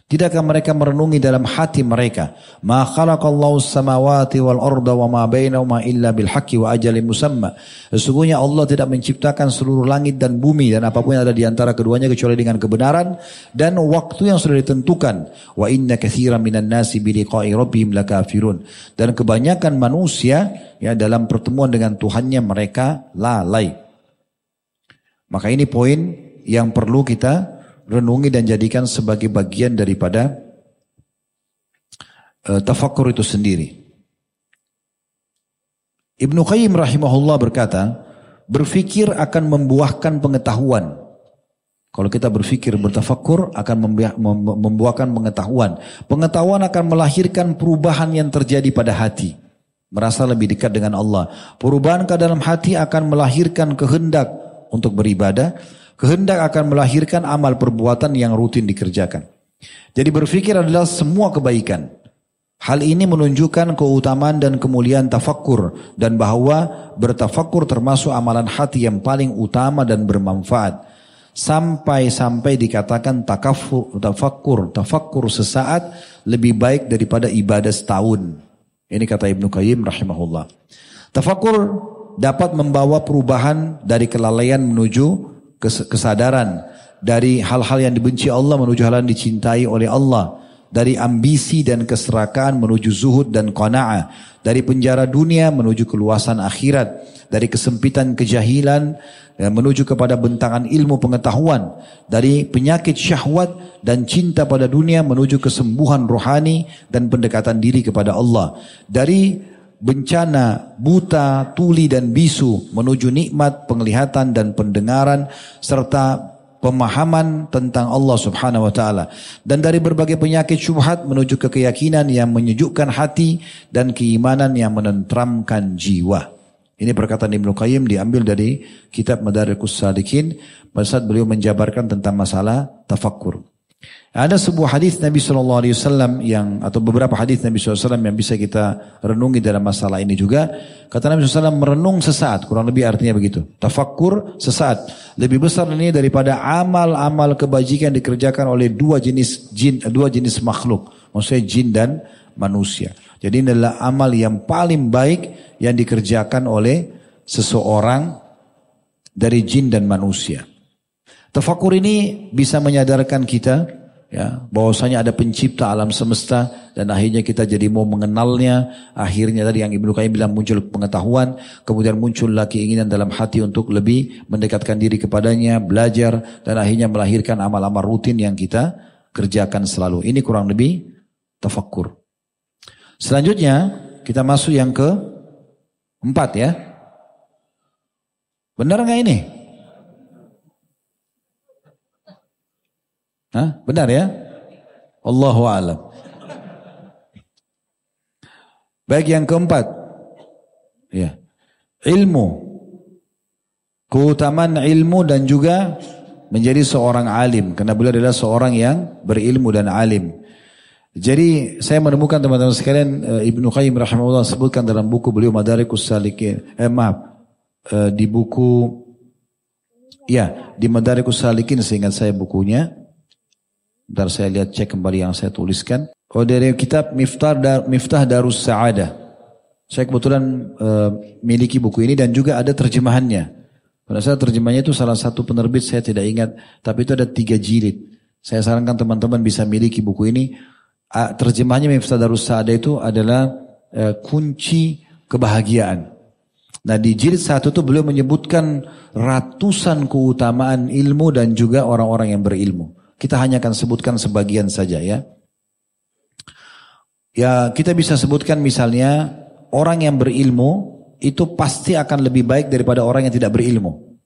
Tidakkah mereka merenungi dalam hati mereka? Ma khalaqallahu samawati wal arda wa ma bainahuma illa bil haqqi wa ajalin musamma. Sesungguhnya Allah tidak menciptakan seluruh langit dan bumi dan apa pun yang ada di antara keduanya kecuali dengan kebenaran dan waktu yang sudah ditentukan. Wa inna katsiran minan nasi bi liqa'i rabbihim lakafirun. Dan kebanyakan manusia ya dalam pertemuan dengan Tuhannya mereka lalai. Maka ini poin yang perlu kita renungi dan jadikan sebagai bagian daripada uh, tafakur itu sendiri. Ibnu Qayyim rahimahullah berkata, berfikir akan membuahkan pengetahuan. Kalau kita berfikir bertafakur akan membuahkan pengetahuan. Pengetahuan akan melahirkan perubahan yang terjadi pada hati. Merasa lebih dekat dengan Allah. Perubahan ke dalam hati akan melahirkan kehendak untuk beribadah Kehendak akan melahirkan amal perbuatan yang rutin dikerjakan. Jadi berfikir adalah semua kebaikan. Hal ini menunjukkan keutamaan dan kemuliaan tafakkur dan bahwa bertafakkur termasuk amalan hati yang paling utama dan bermanfaat. Sampai-sampai dikatakan takafur, tafakkur, tafakkur sesaat lebih baik daripada ibadah setahun. Ini kata Ibnu Qayyim rahimahullah. Tafakkur dapat membawa perubahan dari kelalaian menuju kesadaran dari hal-hal yang dibenci Allah menuju hal yang dicintai oleh Allah dari ambisi dan keserakaan menuju zuhud dan qanaah dari penjara dunia menuju keluasan akhirat dari kesempitan kejahilan ya, menuju kepada bentangan ilmu pengetahuan dari penyakit syahwat dan cinta pada dunia menuju kesembuhan rohani dan pendekatan diri kepada Allah dari bencana, buta, tuli dan bisu menuju nikmat penglihatan dan pendengaran serta pemahaman tentang Allah Subhanahu wa taala dan dari berbagai penyakit syubhat menuju ke keyakinan yang menyejukkan hati dan keimanan yang menentramkan jiwa. Ini perkataan Ibnu Qayyim diambil dari kitab Madarikus Salikin pada saat beliau menjabarkan tentang masalah tafakkur. Ada sebuah hadis Nabi Shallallahu Alaihi Wasallam yang atau beberapa hadis Nabi SAW yang bisa kita renungi dalam masalah ini juga. Kata Nabi SAW merenung sesaat, kurang lebih artinya begitu. Tafakur sesaat lebih besar ini daripada amal-amal kebajikan dikerjakan oleh dua jenis jin, dua jenis makhluk, maksudnya jin dan manusia. Jadi ini adalah amal yang paling baik yang dikerjakan oleh seseorang dari jin dan manusia. Tafakur ini bisa menyadarkan kita ya bahwasanya ada pencipta alam semesta dan akhirnya kita jadi mau mengenalnya. Akhirnya tadi yang Ibnu Qayyim bilang muncul pengetahuan kemudian muncullah keinginan dalam hati untuk lebih mendekatkan diri kepadanya belajar dan akhirnya melahirkan amal-amal rutin yang kita kerjakan selalu. Ini kurang lebih tafakkur selanjutnya kita masuk yang ke empat ya. Benar nggak ini Hah? Benar ya? Allahu alam. Baik yang keempat. Ya. Ilmu. Keutamaan ilmu dan juga menjadi seorang alim. Karena beliau adalah seorang yang berilmu dan alim. Jadi saya menemukan teman-teman sekalian eh, Ibnu Qayyim rahimahullah sebutkan dalam buku beliau Madarikus Salikin. Eh maaf. Eh, di buku ya di Madarikus Salikin seingat saya bukunya Bentar saya lihat cek kembali yang saya tuliskan. Oh dari kitab Miftah, Dar, Miftah Darus Sa'adah. Saya kebetulan uh, miliki buku ini dan juga ada terjemahannya. Pada saat terjemahnya itu salah satu penerbit saya tidak ingat. Tapi itu ada tiga jilid. Saya sarankan teman-teman bisa miliki buku ini. Uh, terjemahnya Miftah Darus Sa'adah itu adalah uh, kunci kebahagiaan. Nah di jilid satu itu beliau menyebutkan ratusan keutamaan ilmu dan juga orang-orang yang berilmu. Kita hanya akan sebutkan sebagian saja ya. Ya kita bisa sebutkan misalnya orang yang berilmu itu pasti akan lebih baik daripada orang yang tidak berilmu.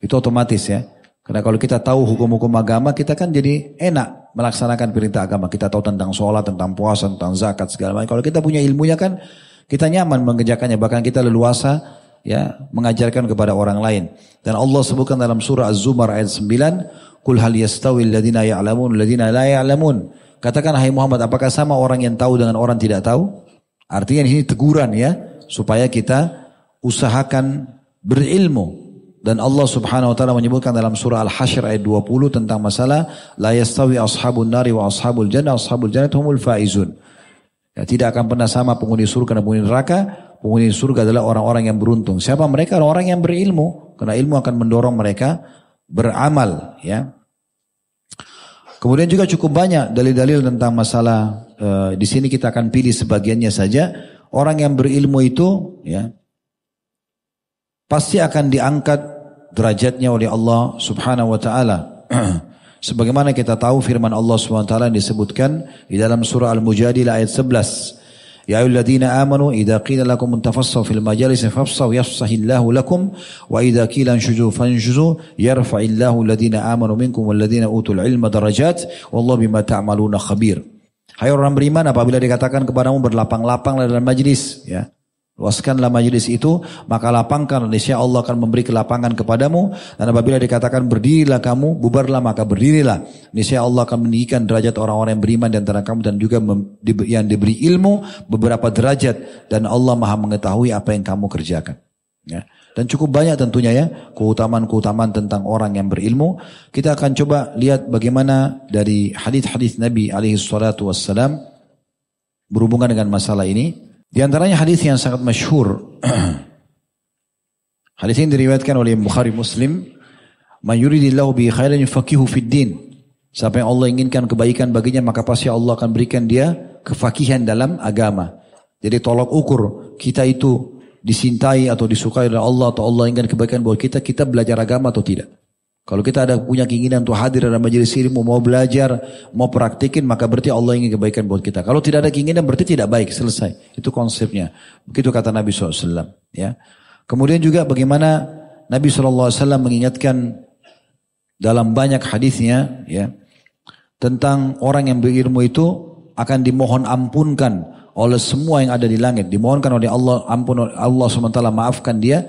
Itu otomatis ya. Karena kalau kita tahu hukum-hukum agama kita kan jadi enak melaksanakan perintah agama. Kita tahu tentang sholat, tentang puasa, tentang zakat segala macam. Kalau kita punya ilmunya kan kita nyaman mengerjakannya. Bahkan kita leluasa ya mengajarkan kepada orang lain. Dan Allah sebutkan dalam surah Az-Zumar ayat 9, Kul hal yastawi alladhina ya'lamun alladhina la ya'lamun. Katakan hai Muhammad, apakah sama orang yang tahu dengan orang tidak tahu? Artinya ini teguran ya, supaya kita usahakan berilmu. Dan Allah subhanahu wa ta'ala menyebutkan dalam surah Al-Hashr ayat 20 tentang masalah La yastawi ashabun nari wa ashabul jannah ashabul jannah humul faizun. Ya, tidak akan pernah sama penghuni surga dan penghuni neraka. Penghuni surga adalah orang-orang yang beruntung. Siapa mereka? Orang-orang yang berilmu. Karena ilmu akan mendorong mereka beramal. Ya. Kemudian juga cukup banyak dalil-dalil tentang masalah e, di sini kita akan pilih sebagiannya saja. Orang yang berilmu itu ya pasti akan diangkat derajatnya oleh Allah Subhanahu wa taala. Sebagaimana kita tahu firman Allah Subhanahu wa taala disebutkan di dalam surah Al-Mujadilah ayat 11. Ya ayyuhalladzina amanu idza qila lakum tafassahu fil majalis fafsahu yafsahillahu lakum wa idza qila anshuzu fanshuzu yarfa'illahu alladhina amanu minkum walladhina utul ilma darajat wallahu bima ta'maluna khabir. Hai orang beriman apabila dikatakan kepadamu berlapang-lapanglah dalam majlis ya Luaskanlah majlis itu, maka lapangkan niscaya Allah akan memberi kelapangan kepadamu. Dan apabila dikatakan berdirilah kamu, bubarlah maka berdirilah. Niscaya Allah akan meninggikan derajat orang-orang yang beriman di antara kamu dan juga yang diberi ilmu beberapa derajat. Dan Allah maha mengetahui apa yang kamu kerjakan. Ya. Dan cukup banyak tentunya ya keutamaan-keutamaan tentang orang yang berilmu. Kita akan coba lihat bagaimana dari hadis-hadis Nabi alaihi salatu wassalam berhubungan dengan masalah ini. Di antaranya hadis yang sangat masyhur. hadis ini diriwayatkan oleh Bukhari Muslim. Man yuridillahu bi khairan yufaqihu fid din. Siapa yang Allah inginkan kebaikan baginya maka pasti Allah akan berikan dia kefakihan dalam agama. Jadi tolak ukur kita itu disintai atau disukai oleh Allah atau Allah inginkan kebaikan buat kita, kita belajar agama atau tidak. Kalau kita ada punya keinginan untuk hadir dalam majelis ilmu, mau belajar, mau praktikin, maka berarti Allah ingin kebaikan buat kita. Kalau tidak ada keinginan, berarti tidak baik, selesai. Itu konsepnya. Begitu kata Nabi SAW. Ya. Kemudian juga bagaimana Nabi SAW mengingatkan dalam banyak hadisnya, ya, tentang orang yang berilmu itu akan dimohon ampunkan oleh semua yang ada di langit. Dimohonkan oleh Allah ampun Allah SWT maafkan dia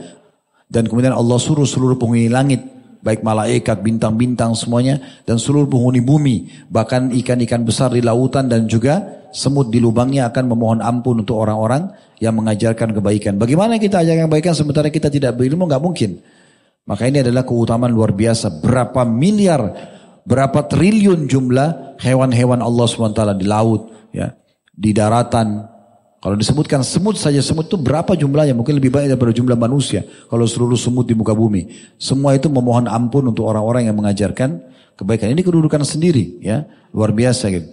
dan kemudian Allah suruh seluruh penghuni langit baik malaikat, bintang-bintang semuanya dan seluruh penghuni bumi, bahkan ikan-ikan besar di lautan dan juga semut di lubangnya akan memohon ampun untuk orang-orang yang mengajarkan kebaikan. Bagaimana kita ajarkan kebaikan sementara kita tidak berilmu? Nggak mungkin. Maka ini adalah keutamaan luar biasa. Berapa miliar, berapa triliun jumlah hewan-hewan Allah SWT di laut, ya, di daratan, kalau disebutkan semut saja, semut itu berapa jumlahnya? Mungkin lebih banyak daripada jumlah manusia. Kalau seluruh semut di muka bumi. Semua itu memohon ampun untuk orang-orang yang mengajarkan kebaikan. Ini kedudukan sendiri. ya Luar biasa gitu.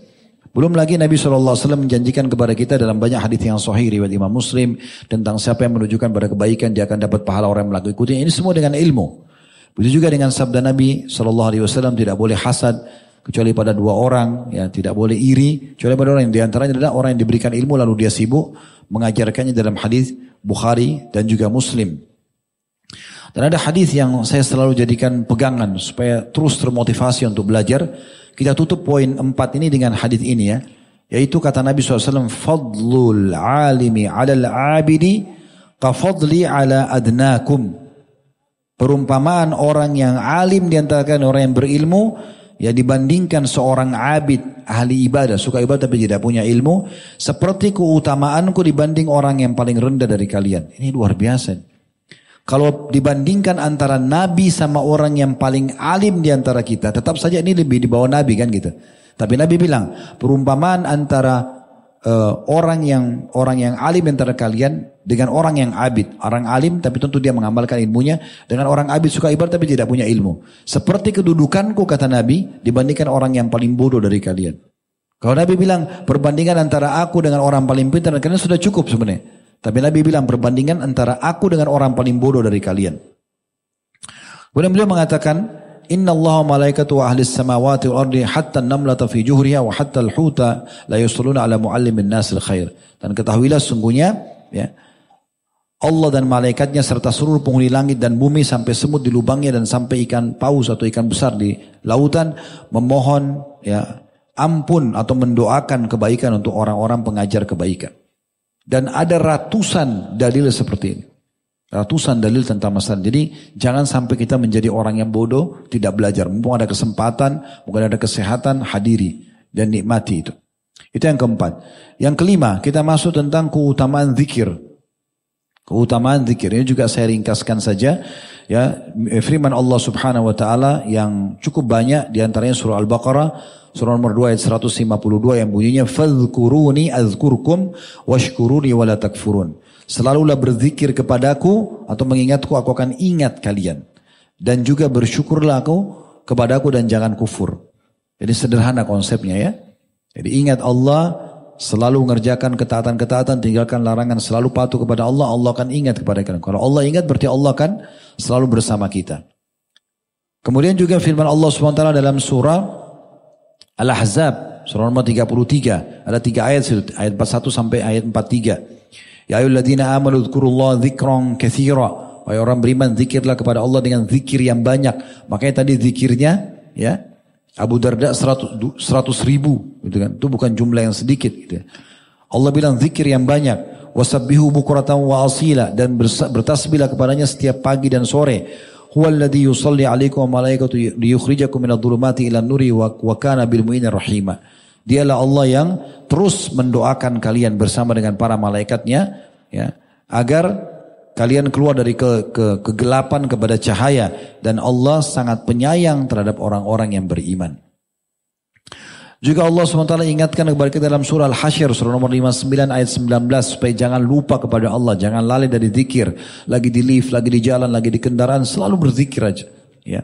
Belum lagi Nabi SAW menjanjikan kepada kita dalam banyak hadis yang sahih riwayat Imam Muslim tentang siapa yang menunjukkan pada kebaikan dia akan dapat pahala orang yang melakukan Ini semua dengan ilmu. Begitu juga dengan sabda Nabi SAW tidak boleh hasad, kecuali pada dua orang, ya tidak boleh iri, kecuali pada orang yang di antaranya adalah orang yang diberikan ilmu lalu dia sibuk mengajarkannya dalam hadis Bukhari dan juga Muslim. Dan ada hadis yang saya selalu jadikan pegangan supaya terus termotivasi untuk belajar. Kita tutup poin empat ini dengan hadis ini ya. Yaitu kata Nabi SAW, Fadlul alimi alal abidi kafadli ala adnakum. Perumpamaan orang yang alim di antara orang yang berilmu Ya dibandingkan seorang abid ahli ibadah suka ibadah tapi tidak punya ilmu seperti keutamaanku dibanding orang yang paling rendah dari kalian. Ini luar biasa. Kalau dibandingkan antara nabi sama orang yang paling alim di antara kita, tetap saja ini lebih di bawah nabi kan gitu. Tapi nabi bilang, perumpamaan antara uh, orang yang orang yang alim antara kalian dengan orang yang abid. Orang alim tapi tentu dia mengamalkan ilmunya dengan orang abid suka ibadah tapi tidak punya ilmu. Seperti kedudukanku kata Nabi dibandingkan orang yang paling bodoh dari kalian. Kalau Nabi bilang perbandingan antara aku dengan orang paling pintar kalian sudah cukup sebenarnya. Tapi Nabi bilang perbandingan antara aku dengan orang paling bodoh dari kalian. Kemudian beliau mengatakan Inna Allah malaikatu ahli samawati wal ardi hatta namlata fi juhriha wa hatta al-huta la yusalluna ala muallimin nasil khair. Dan ketahuilah sungguhnya ya Allah dan malaikatnya serta seluruh penghuni langit dan bumi sampai semut di lubangnya dan sampai ikan paus atau ikan besar di lautan memohon ya ampun atau mendoakan kebaikan untuk orang-orang pengajar kebaikan. Dan ada ratusan dalil seperti ini. Ratusan dalil tentang masalah. Jadi jangan sampai kita menjadi orang yang bodoh, tidak belajar. Mumpung ada kesempatan, mungkin ada kesehatan, hadiri. dan nikmati itu. Itu yang keempat. Yang kelima, kita masuk tentang keutamaan zikir. Keutamaan zikir ini juga saya ringkaskan saja ya firman Allah Subhanahu wa taala yang cukup banyak di antaranya surah Al-Baqarah surah nomor 2 ayat 152 yang bunyinya fadhkuruni azkurkum washkuruni wala takfurun. Selalulah berzikir kepadaku atau mengingatku aku akan ingat kalian dan juga bersyukurlah aku kepadaku dan jangan kufur. Jadi sederhana konsepnya ya. Jadi ingat Allah selalu mengerjakan ketaatan-ketaatan, tinggalkan larangan, selalu patuh kepada Allah, Allah akan ingat kepada kita. Kalau Allah ingat berarti Allah akan selalu bersama kita. Kemudian juga firman Allah SWT dalam surah Al-Ahzab, surah nomor 33. Ada tiga ayat, ayat 41 sampai ayat 43. Ya ayyuhalladzina amanu dzkurullaha dzikran katsira. Wahai orang beriman, zikirlah kepada Allah dengan zikir yang banyak. Makanya tadi zikirnya, ya, Abu Darda 100, 100 ribu gitu kan. Itu bukan jumlah yang sedikit gitu. Ya. Allah bilang zikir yang banyak. Wasabbihu bukuratan wa asila. Dan bertasbihlah kepadanya setiap pagi dan sore. Huwaladhi yusalli alaikum wa malaikatu liyukhrijakum minad dhulumati ila nuri wa, wa kana bil mu'minin rahima. Dialah Allah yang terus mendoakan kalian bersama dengan para malaikatnya ya agar kalian keluar dari ke, ke, kegelapan kepada cahaya dan Allah sangat penyayang terhadap orang-orang yang beriman. Juga Allah SWT ingatkan kepada kita dalam surah Al-Hasyr surah nomor 59 ayat 19 supaya jangan lupa kepada Allah, jangan lalai dari zikir, lagi di lift, lagi di jalan, lagi di kendaraan, selalu berzikir aja. Ya.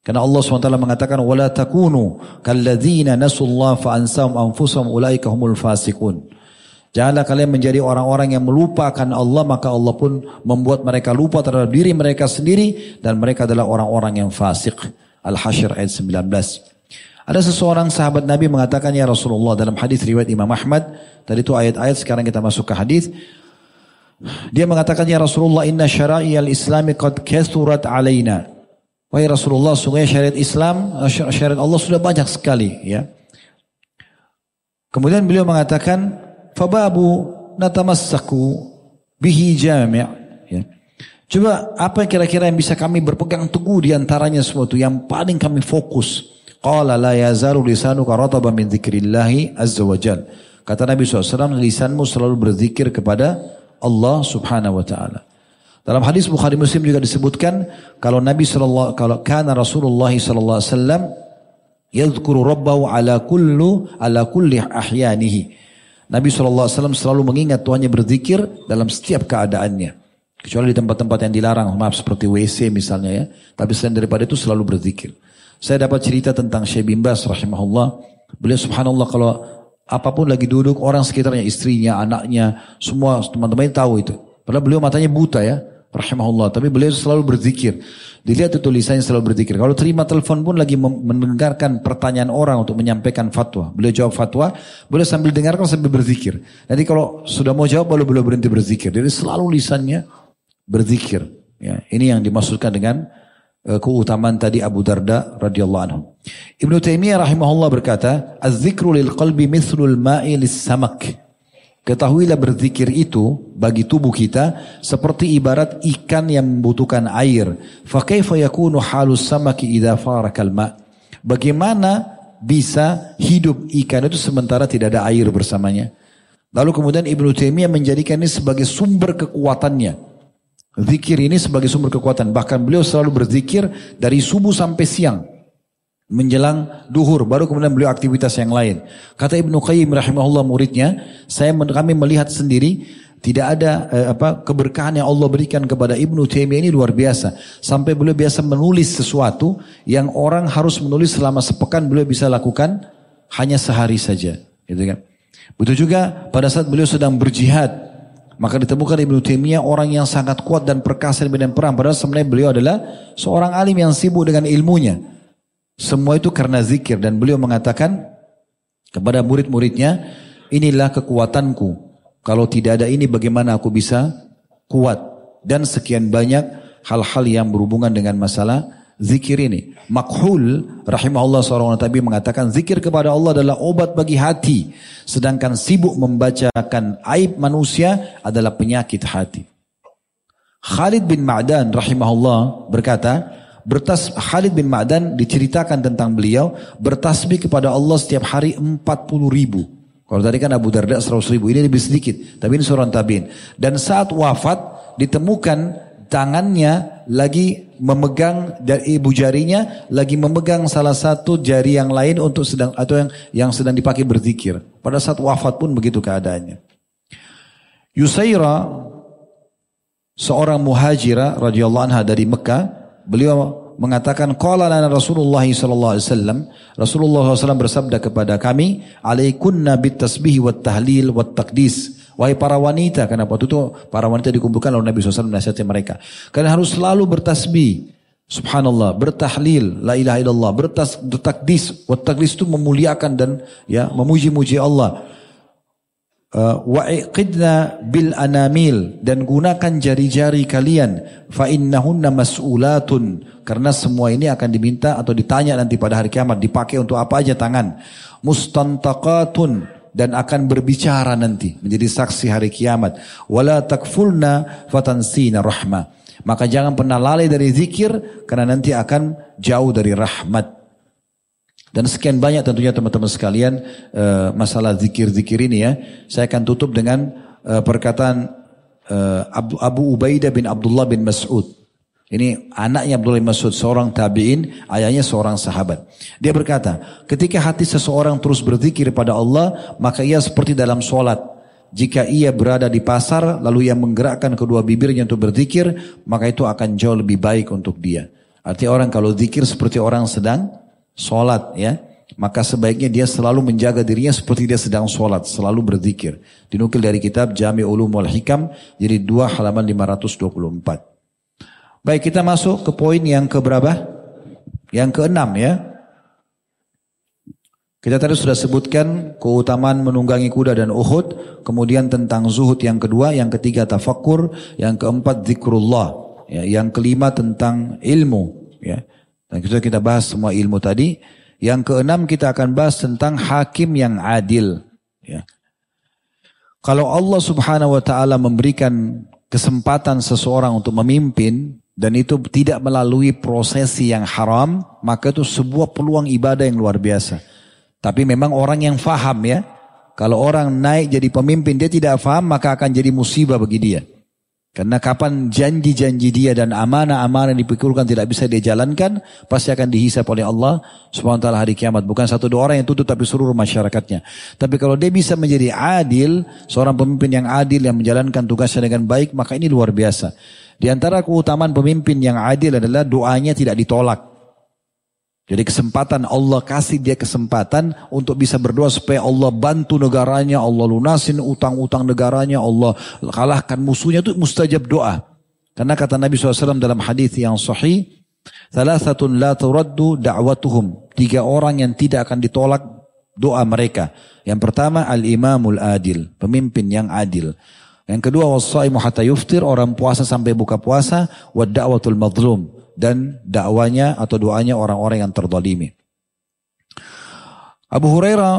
Karena Allah SWT mengatakan wala takunu kalladzina nasullah fa ansahum anfusahum ulaika humul fasiqun. Janganlah kalian menjadi orang-orang yang melupakan Allah maka Allah pun membuat mereka lupa terhadap diri mereka sendiri dan mereka adalah orang-orang yang fasik. Al-Hasyr ayat 19. Ada seseorang sahabat Nabi mengatakan ya Rasulullah dalam hadis riwayat Imam Ahmad, tadi itu ayat-ayat sekarang kita masuk ke hadis. Dia mengatakan ya Rasulullah inna syara'i al-islami qad kathurat alaina. Wahai Rasulullah, sungguh syariat Islam, syariat Allah sudah banyak sekali ya. Kemudian beliau mengatakan fababu natamassaku bihi jami' ya. Coba apa kira-kira yang bisa kami berpegang teguh di antaranya sesuatu yang paling kami fokus. Qala la yazaru lisanuka rataba min dzikrillahi azza wajal. Kata Nabi SAW, lisanmu selalu berzikir kepada Allah subhanahu wa ta'ala. Dalam hadis Bukhari Muslim juga disebutkan kalau Nabi sallallahu kalau kana Rasulullah sallallahu alaihi wasallam yadhkuru rabbahu ala kullu ala kulli ahyanihi. Nabi SAW selalu mengingat Tuhannya berzikir dalam setiap keadaannya. Kecuali di tempat-tempat yang dilarang, maaf seperti WC misalnya ya. Tapi selain daripada itu selalu berzikir. Saya dapat cerita tentang Syekh bin Bas rahimahullah. Beliau subhanallah kalau apa pun lagi duduk, orang sekitarnya, istrinya, anaknya, semua teman-teman tahu itu. Padahal beliau matanya buta ya, rahimahullah. Tapi beliau selalu berzikir. Dilihat itu tulisannya selalu berzikir. Kalau terima telepon pun lagi mendengarkan pertanyaan orang untuk menyampaikan fatwa. Beliau jawab fatwa, beliau sambil dengarkan sambil berzikir. Nanti kalau sudah mau jawab, baru beliau berhenti berzikir. Jadi selalu lisannya berzikir. Ya, ini yang dimaksudkan dengan uh, keutamaan tadi Abu Darda radhiyallahu anhu. Ibnu Taimiyah rahimahullah berkata, "Az-zikru lil qalbi mithlul ma'i lis-samak." Ketahuilah berzikir itu bagi tubuh kita seperti ibarat ikan yang membutuhkan air. Fakaifa yakunu halus samaki idza farakal ma. Bagaimana bisa hidup ikan itu sementara tidak ada air bersamanya? Lalu kemudian Ibnu Taimiyah menjadikan ini sebagai sumber kekuatannya. Zikir ini sebagai sumber kekuatan. Bahkan beliau selalu berzikir dari subuh sampai siang menjelang duhur baru kemudian beliau aktivitas yang lain. Kata Ibnu Qayyim rahimahullah muridnya, saya kami melihat sendiri tidak ada eh, apa keberkahan yang Allah berikan kepada Ibnu Taimiyah ini luar biasa. Sampai beliau biasa menulis sesuatu yang orang harus menulis selama sepekan beliau bisa lakukan hanya sehari saja, gitu kan. Betul juga pada saat beliau sedang berjihad, maka ditemukan Ibnu Taimiyah orang yang sangat kuat dan perkasa di medan perang. Padahal sebenarnya beliau adalah seorang alim yang sibuk dengan ilmunya. Semua itu karena zikir dan beliau mengatakan kepada murid-muridnya, inilah kekuatanku. Kalau tidak ada ini bagaimana aku bisa kuat? Dan sekian banyak hal-hal yang berhubungan dengan masalah zikir ini. Makhul rahimahullah seorang tabi mengatakan zikir kepada Allah adalah obat bagi hati. Sedangkan sibuk membacakan aib manusia adalah penyakit hati. Khalid bin Ma'dan rahimahullah berkata, bertas Khalid bin Ma'dan diceritakan tentang beliau bertasbih kepada Allah setiap hari 40 ribu. Kalau tadi kan Abu Darda 100 ribu, ini lebih sedikit. Tapi ini seorang tabiin. Dan saat wafat ditemukan tangannya lagi memegang dari ibu jarinya lagi memegang salah satu jari yang lain untuk sedang atau yang yang sedang dipakai berzikir. Pada saat wafat pun begitu keadaannya. Yusaira seorang muhajirah radhiyallahu anha dari Mekah, beliau mengatakan qala lana Rasulullah sallallahu alaihi wasallam. Rasulullah SAW bersabda kepada kami alaikunna bit tasbih wat tahlil wat taqdis. Wahai para wanita karena waktu itu para wanita dikumpulkan oleh Nabi SAW menasihati mereka. Kalian harus selalu bertasbih. Subhanallah, bertahlil, la ilaha illallah, bertakdis, wat takdis itu memuliakan dan ya memuji-muji Allah. Uh, wa'iqidna bil anamil dan gunakan jari-jari kalian. Fa innahunna mas'ulatun. Karena semua ini akan diminta atau ditanya nanti pada hari kiamat dipakai untuk apa aja tangan. Mustantaqatun dan akan berbicara nanti menjadi saksi hari kiamat. Wala takfulna fatansina rahmah. Maka jangan pernah lalai dari zikir karena nanti akan jauh dari rahmat dan sekian banyak tentunya teman-teman sekalian uh, masalah zikir-zikir ini ya. Saya akan tutup dengan uh, perkataan uh, Abu, Abu Ubaidah bin Abdullah bin Mas'ud. Ini anaknya Abdullah bin Mas'ud, seorang tabi'in, ayahnya seorang sahabat. Dia berkata, ketika hati seseorang terus berzikir pada Allah, maka ia seperti dalam sholat. Jika ia berada di pasar, lalu ia menggerakkan kedua bibirnya untuk berzikir, maka itu akan jauh lebih baik untuk dia. Artinya orang kalau zikir seperti orang sedang sholat ya, maka sebaiknya dia selalu menjaga dirinya seperti dia sedang sholat, selalu berzikir. Dinukil dari kitab Jami Ulum wal Hikam, jadi dua halaman 524. Baik, kita masuk ke poin yang keberapa? Yang keenam ya. Kita tadi sudah sebutkan keutamaan menunggangi kuda dan Uhud, kemudian tentang zuhud yang kedua, yang ketiga tafakur, yang keempat zikrullah, ya, yang kelima tentang ilmu, ya. Dan kita kita bahas semua ilmu tadi. Yang keenam kita akan bahas tentang hakim yang adil. Ya. Kalau Allah subhanahu wa ta'ala memberikan kesempatan seseorang untuk memimpin dan itu tidak melalui prosesi yang haram, maka itu sebuah peluang ibadah yang luar biasa. Tapi memang orang yang faham ya, kalau orang naik jadi pemimpin dia tidak faham maka akan jadi musibah bagi dia. Karena kapan janji-janji dia dan amanah-amanah yang dipikulkan tidak bisa dia jalankan, pasti akan dihisap oleh Allah SWT hari kiamat. Bukan satu dua orang yang tutup tapi seluruh masyarakatnya. Tapi kalau dia bisa menjadi adil, seorang pemimpin yang adil yang menjalankan tugasnya dengan baik, maka ini luar biasa. Di antara keutamaan pemimpin yang adil adalah doanya tidak ditolak. Jadi kesempatan Allah kasih dia kesempatan untuk bisa berdoa supaya Allah bantu negaranya, Allah lunasin utang-utang negaranya, Allah kalahkan musuhnya itu mustajab doa. Karena kata Nabi SAW dalam hadis yang sahih, salah satu la turaddu da'watuhum. Tiga orang yang tidak akan ditolak doa mereka. Yang pertama al-imamul adil, pemimpin yang adil. Yang kedua wasaimu hatta yuftir, orang puasa sampai buka puasa, wa da'watul madlum dan dakwanya atau doanya orang-orang yang terdolimi. Abu Hurairah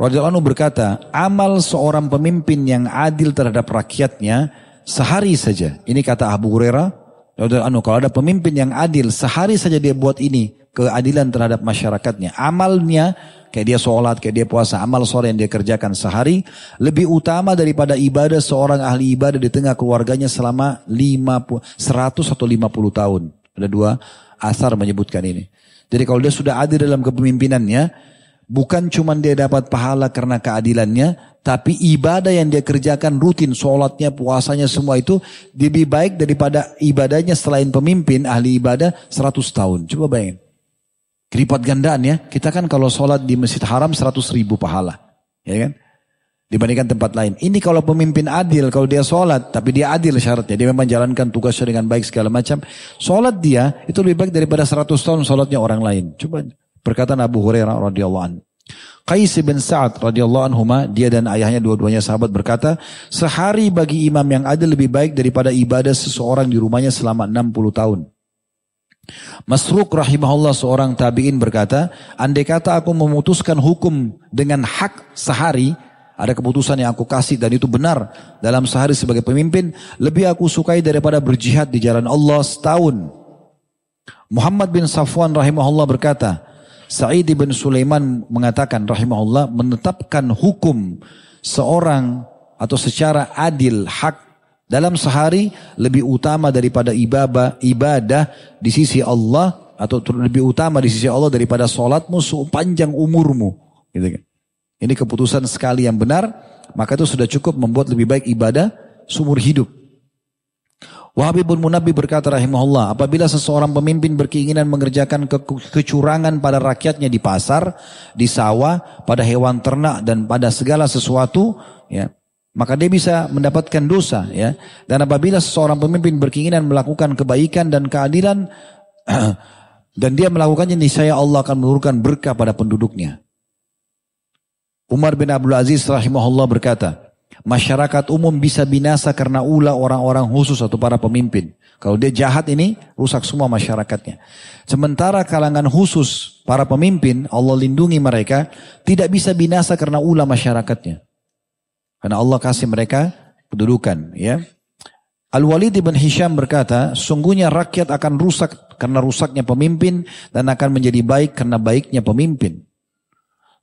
radhiyallahu berkata, amal seorang pemimpin yang adil terhadap rakyatnya sehari saja. Ini kata Abu Hurairah radhiyallahu kalau ada pemimpin yang adil sehari saja dia buat ini keadilan terhadap masyarakatnya. Amalnya kayak dia sholat, kayak dia puasa, amal sore yang dia kerjakan sehari lebih utama daripada ibadah seorang ahli ibadah di tengah keluarganya selama 50, 100 atau 50 tahun. Ada dua asar menyebutkan ini. Jadi kalau dia sudah adil dalam kepemimpinannya, bukan cuma dia dapat pahala karena keadilannya, tapi ibadah yang dia kerjakan rutin, sholatnya, puasanya, semua itu lebih baik daripada ibadahnya selain pemimpin, ahli ibadah 100 tahun. Coba bayangin. Keripat gandaan ya. Kita kan kalau sholat di masjid haram 100 ribu pahala. Ya kan? Dibandingkan tempat lain. Ini kalau pemimpin adil, kalau dia sholat, tapi dia adil syaratnya, dia memang jalankan tugasnya dengan baik segala macam. Sholat dia itu lebih baik daripada 100 tahun sholatnya orang lain. Coba perkataan Abu Hurairah radhiyallahu anhu. Qais bin Sa'ad radhiyallahu anhu dia dan ayahnya dua-duanya sahabat berkata, sehari bagi imam yang adil lebih baik daripada ibadah seseorang di rumahnya selama 60 tahun. Masruk rahimahullah seorang tabi'in berkata, andai kata aku memutuskan hukum dengan hak sehari, ada keputusan yang aku kasih dan itu benar dalam sehari sebagai pemimpin. Lebih aku sukai daripada berjihad di jalan Allah setahun. Muhammad bin Safwan rahimahullah berkata, Sa'id bin Sulaiman mengatakan rahimahullah menetapkan hukum seorang atau secara adil hak dalam sehari lebih utama daripada ibadah ibadah di sisi Allah atau lebih utama di sisi Allah daripada sholatmu sepanjang umurmu. Gitu kan. Ini keputusan sekali yang benar, maka itu sudah cukup membuat lebih baik ibadah sumur hidup. Wahab bin Munabi berkata rahimahullah, apabila seseorang pemimpin berkeinginan mengerjakan ke kecurangan pada rakyatnya di pasar, di sawah, pada hewan ternak dan pada segala sesuatu, ya, maka dia bisa mendapatkan dosa, ya. Dan apabila seseorang pemimpin berkeinginan melakukan kebaikan dan keadilan dan dia melakukannya niscaya Allah akan menurunkan berkah pada penduduknya. Umar bin Abdul Aziz rahimahullah berkata, masyarakat umum bisa binasa karena ulah orang-orang khusus atau para pemimpin. Kalau dia jahat ini, rusak semua masyarakatnya. Sementara kalangan khusus para pemimpin, Allah lindungi mereka, tidak bisa binasa karena ulah masyarakatnya. Karena Allah kasih mereka kedudukan. ya. Al-Walid ibn Hisham berkata, sungguhnya rakyat akan rusak karena rusaknya pemimpin dan akan menjadi baik karena baiknya pemimpin.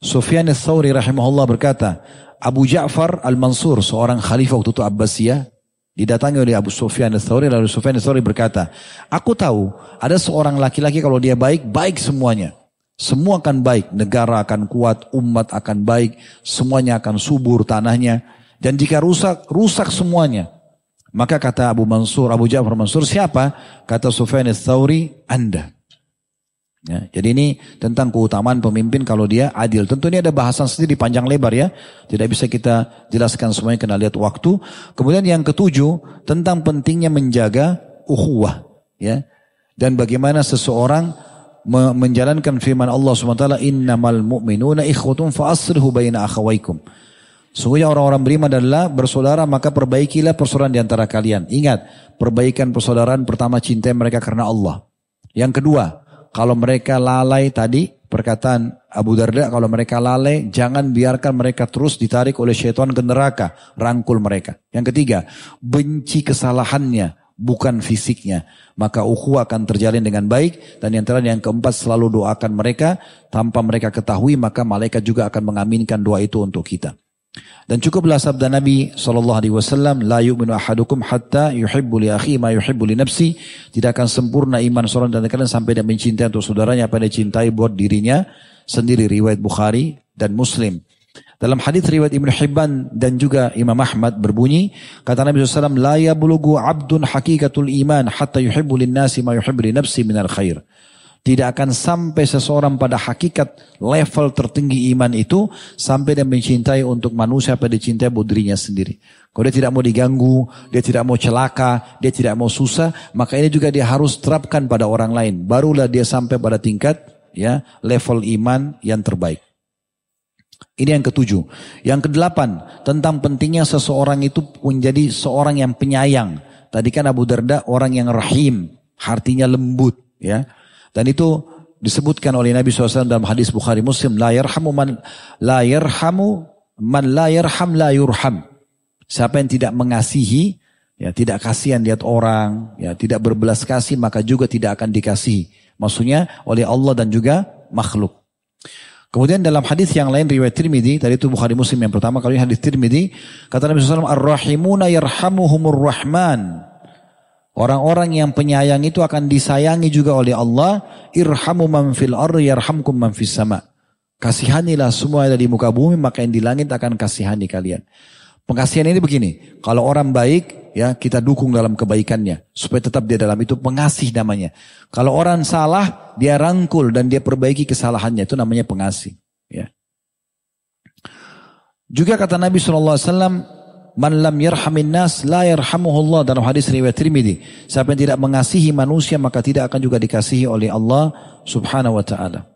Sufyan al-Thawri rahimahullah berkata, Abu Ja'far al-Mansur, seorang khalifah waktu itu Abbasiyah, didatangi oleh Abu Sufyan al-Thawri, lalu Sufyan al-Thawri berkata, aku tahu ada seorang laki-laki kalau dia baik, baik semuanya. Semua akan baik, negara akan kuat, umat akan baik, semuanya akan subur tanahnya. Dan jika rusak, rusak semuanya. Maka kata Abu Mansur, Abu Ja'far Mansur, siapa? Kata Sufyan al-Thawri, Anda. Ya, jadi ini tentang keutamaan pemimpin kalau dia adil. Tentu ini ada bahasan sendiri panjang lebar ya. Tidak bisa kita jelaskan semuanya kena lihat waktu. Kemudian yang ketujuh tentang pentingnya menjaga ukhuwah. Ya. Dan bagaimana seseorang menjalankan firman Allah SWT. Innamal mu'minuna ikhwatun fa'asrihu bayna akhawaikum. Sungguhnya orang-orang beriman adalah bersaudara maka perbaikilah persaudaraan di antara kalian. Ingat, perbaikan persaudaraan pertama cinta mereka karena Allah. Yang kedua, kalau mereka lalai tadi perkataan Abu Darda kalau mereka lalai jangan biarkan mereka terus ditarik oleh syaitan ke neraka rangkul mereka. Yang ketiga benci kesalahannya bukan fisiknya. Maka ukhuwah akan terjalin dengan baik dan yang terakhir yang keempat selalu doakan mereka. Tanpa mereka ketahui maka malaikat juga akan mengaminkan doa itu untuk kita dan cukuplah sabda Nabi Shallallahu Alaihi Wasallam, la yu'minu ahadukum hatta yuhibbu li akhi ma yuhibbu li nafsi. Tidak akan sempurna iman seorang dan kalian sampai dia mencintai untuk saudaranya apa dia cintai buat dirinya sendiri. Riwayat Bukhari dan Muslim. Dalam hadis riwayat Ibnu Hibban dan juga Imam Ahmad berbunyi, kata Nabi SAW, La yabulugu abdun hakikatul iman hatta yuhibbu lin nasi ma yuhibbu li nafsi minal khair. Tidak akan sampai seseorang pada hakikat level tertinggi iman itu sampai dia mencintai untuk manusia pada dicintai buat dirinya sendiri. Kalau dia tidak mau diganggu, dia tidak mau celaka, dia tidak mau susah, maka ini juga dia harus terapkan pada orang lain. Barulah dia sampai pada tingkat ya level iman yang terbaik. Ini yang ketujuh. Yang kedelapan, tentang pentingnya seseorang itu menjadi seorang yang penyayang. Tadi kan Abu Darda orang yang rahim, artinya lembut. ya dan itu disebutkan oleh Nabi SAW dalam hadis Bukhari Muslim. La yarhamu man la yarhamu man la yarham la yurham. Siapa yang tidak mengasihi, ya tidak kasihan lihat orang, ya tidak berbelas kasih maka juga tidak akan dikasihi. Maksudnya oleh Allah dan juga makhluk. Kemudian dalam hadis yang lain riwayat Tirmidzi, tadi itu Bukhari Muslim yang pertama kali hadis Tirmidzi, kata Nabi SAW, Ar-Rahimuna yarhamuhumur Rahman. Orang-orang yang penyayang itu akan disayangi juga oleh Allah. Irhamu man fil ardi yarhamkum man fis sama. Kasihanilah semua yang ada di muka bumi maka yang di langit akan kasihani kalian. Pengasihan ini begini, kalau orang baik ya kita dukung dalam kebaikannya supaya tetap dia dalam itu pengasih namanya. Kalau orang salah dia rangkul dan dia perbaiki kesalahannya itu namanya pengasih. Ya. Juga kata Nabi saw Man lam yarhamin nas la yarhamuhullah dalam hadis riwayat Tirmidzi. Siapa yang tidak mengasihi manusia maka tidak akan juga dikasihi oleh Allah Subhanahu wa taala.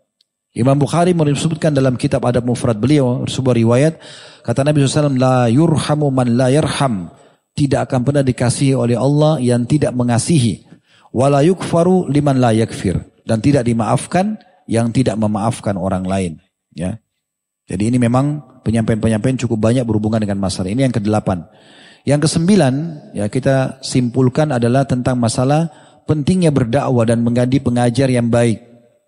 Imam Bukhari menyebutkan dalam kitab Adab Mufrad beliau sebuah riwayat kata Nabi SAW la yurhamu man la yarham tidak akan pernah dikasihi oleh Allah yang tidak mengasihi wala yukfaru liman la yakfir dan tidak dimaafkan yang tidak memaafkan orang lain ya jadi ini memang penyampaian-penyampaian cukup banyak berhubungan dengan masalah ini yang kedelapan. Yang kesembilan ya kita simpulkan adalah tentang masalah pentingnya berdakwah dan menjadi pengajar yang baik.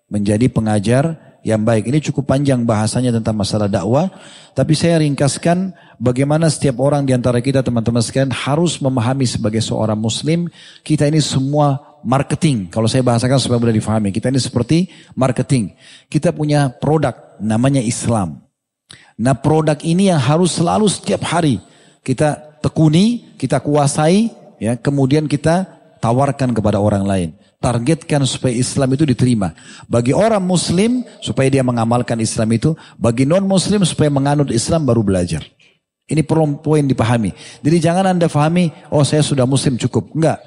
Menjadi pengajar yang baik. Ini cukup panjang bahasanya tentang masalah dakwah. Tapi saya ringkaskan bagaimana setiap orang di antara kita teman-teman sekalian harus memahami sebagai seorang muslim. Kita ini semua marketing. Kalau saya bahasakan supaya mudah difahami. Kita ini seperti marketing. Kita punya produk namanya Islam. Nah produk ini yang harus selalu setiap hari kita tekuni, kita kuasai, ya kemudian kita tawarkan kepada orang lain. Targetkan supaya Islam itu diterima. Bagi orang muslim supaya dia mengamalkan Islam itu. Bagi non muslim supaya menganut Islam baru belajar. Ini perlu poin dipahami. Jadi jangan anda pahami, oh saya sudah muslim cukup. Enggak.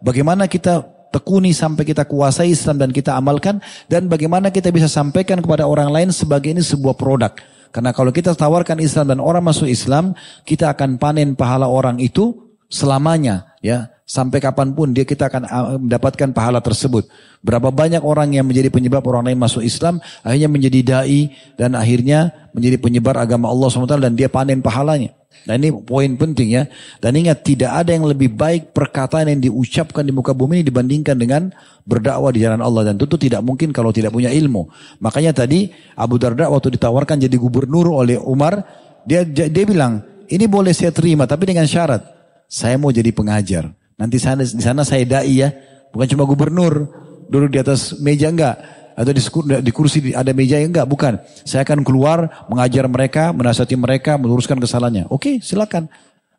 Bagaimana kita tekuni sampai kita kuasai Islam dan kita amalkan. Dan bagaimana kita bisa sampaikan kepada orang lain sebagai ini sebuah produk. Karena kalau kita tawarkan Islam dan orang masuk Islam, kita akan panen pahala orang itu selamanya. Ya Sampai kapan pun dia kita akan ah, mendapatkan pahala tersebut. Berapa banyak orang yang menjadi penyebab orang lain masuk Islam, akhirnya menjadi dai dan akhirnya menjadi penyebar agama Allah SWT dan dia panen pahalanya. Nah ini poin penting ya. Dan ingat tidak ada yang lebih baik perkataan yang diucapkan di muka bumi ini dibandingkan dengan berdakwah di jalan Allah. Dan tentu tidak mungkin kalau tidak punya ilmu. Makanya tadi Abu Darda waktu ditawarkan jadi gubernur oleh Umar, dia dia bilang, ini boleh saya terima tapi dengan syarat. Saya mau jadi pengajar. Nanti sana, di sana saya dai ya, bukan cuma gubernur, duduk di atas meja enggak, atau di, di kursi ada meja enggak, bukan. Saya akan keluar mengajar mereka, menasihati mereka, meluruskan kesalahannya. Oke, silakan.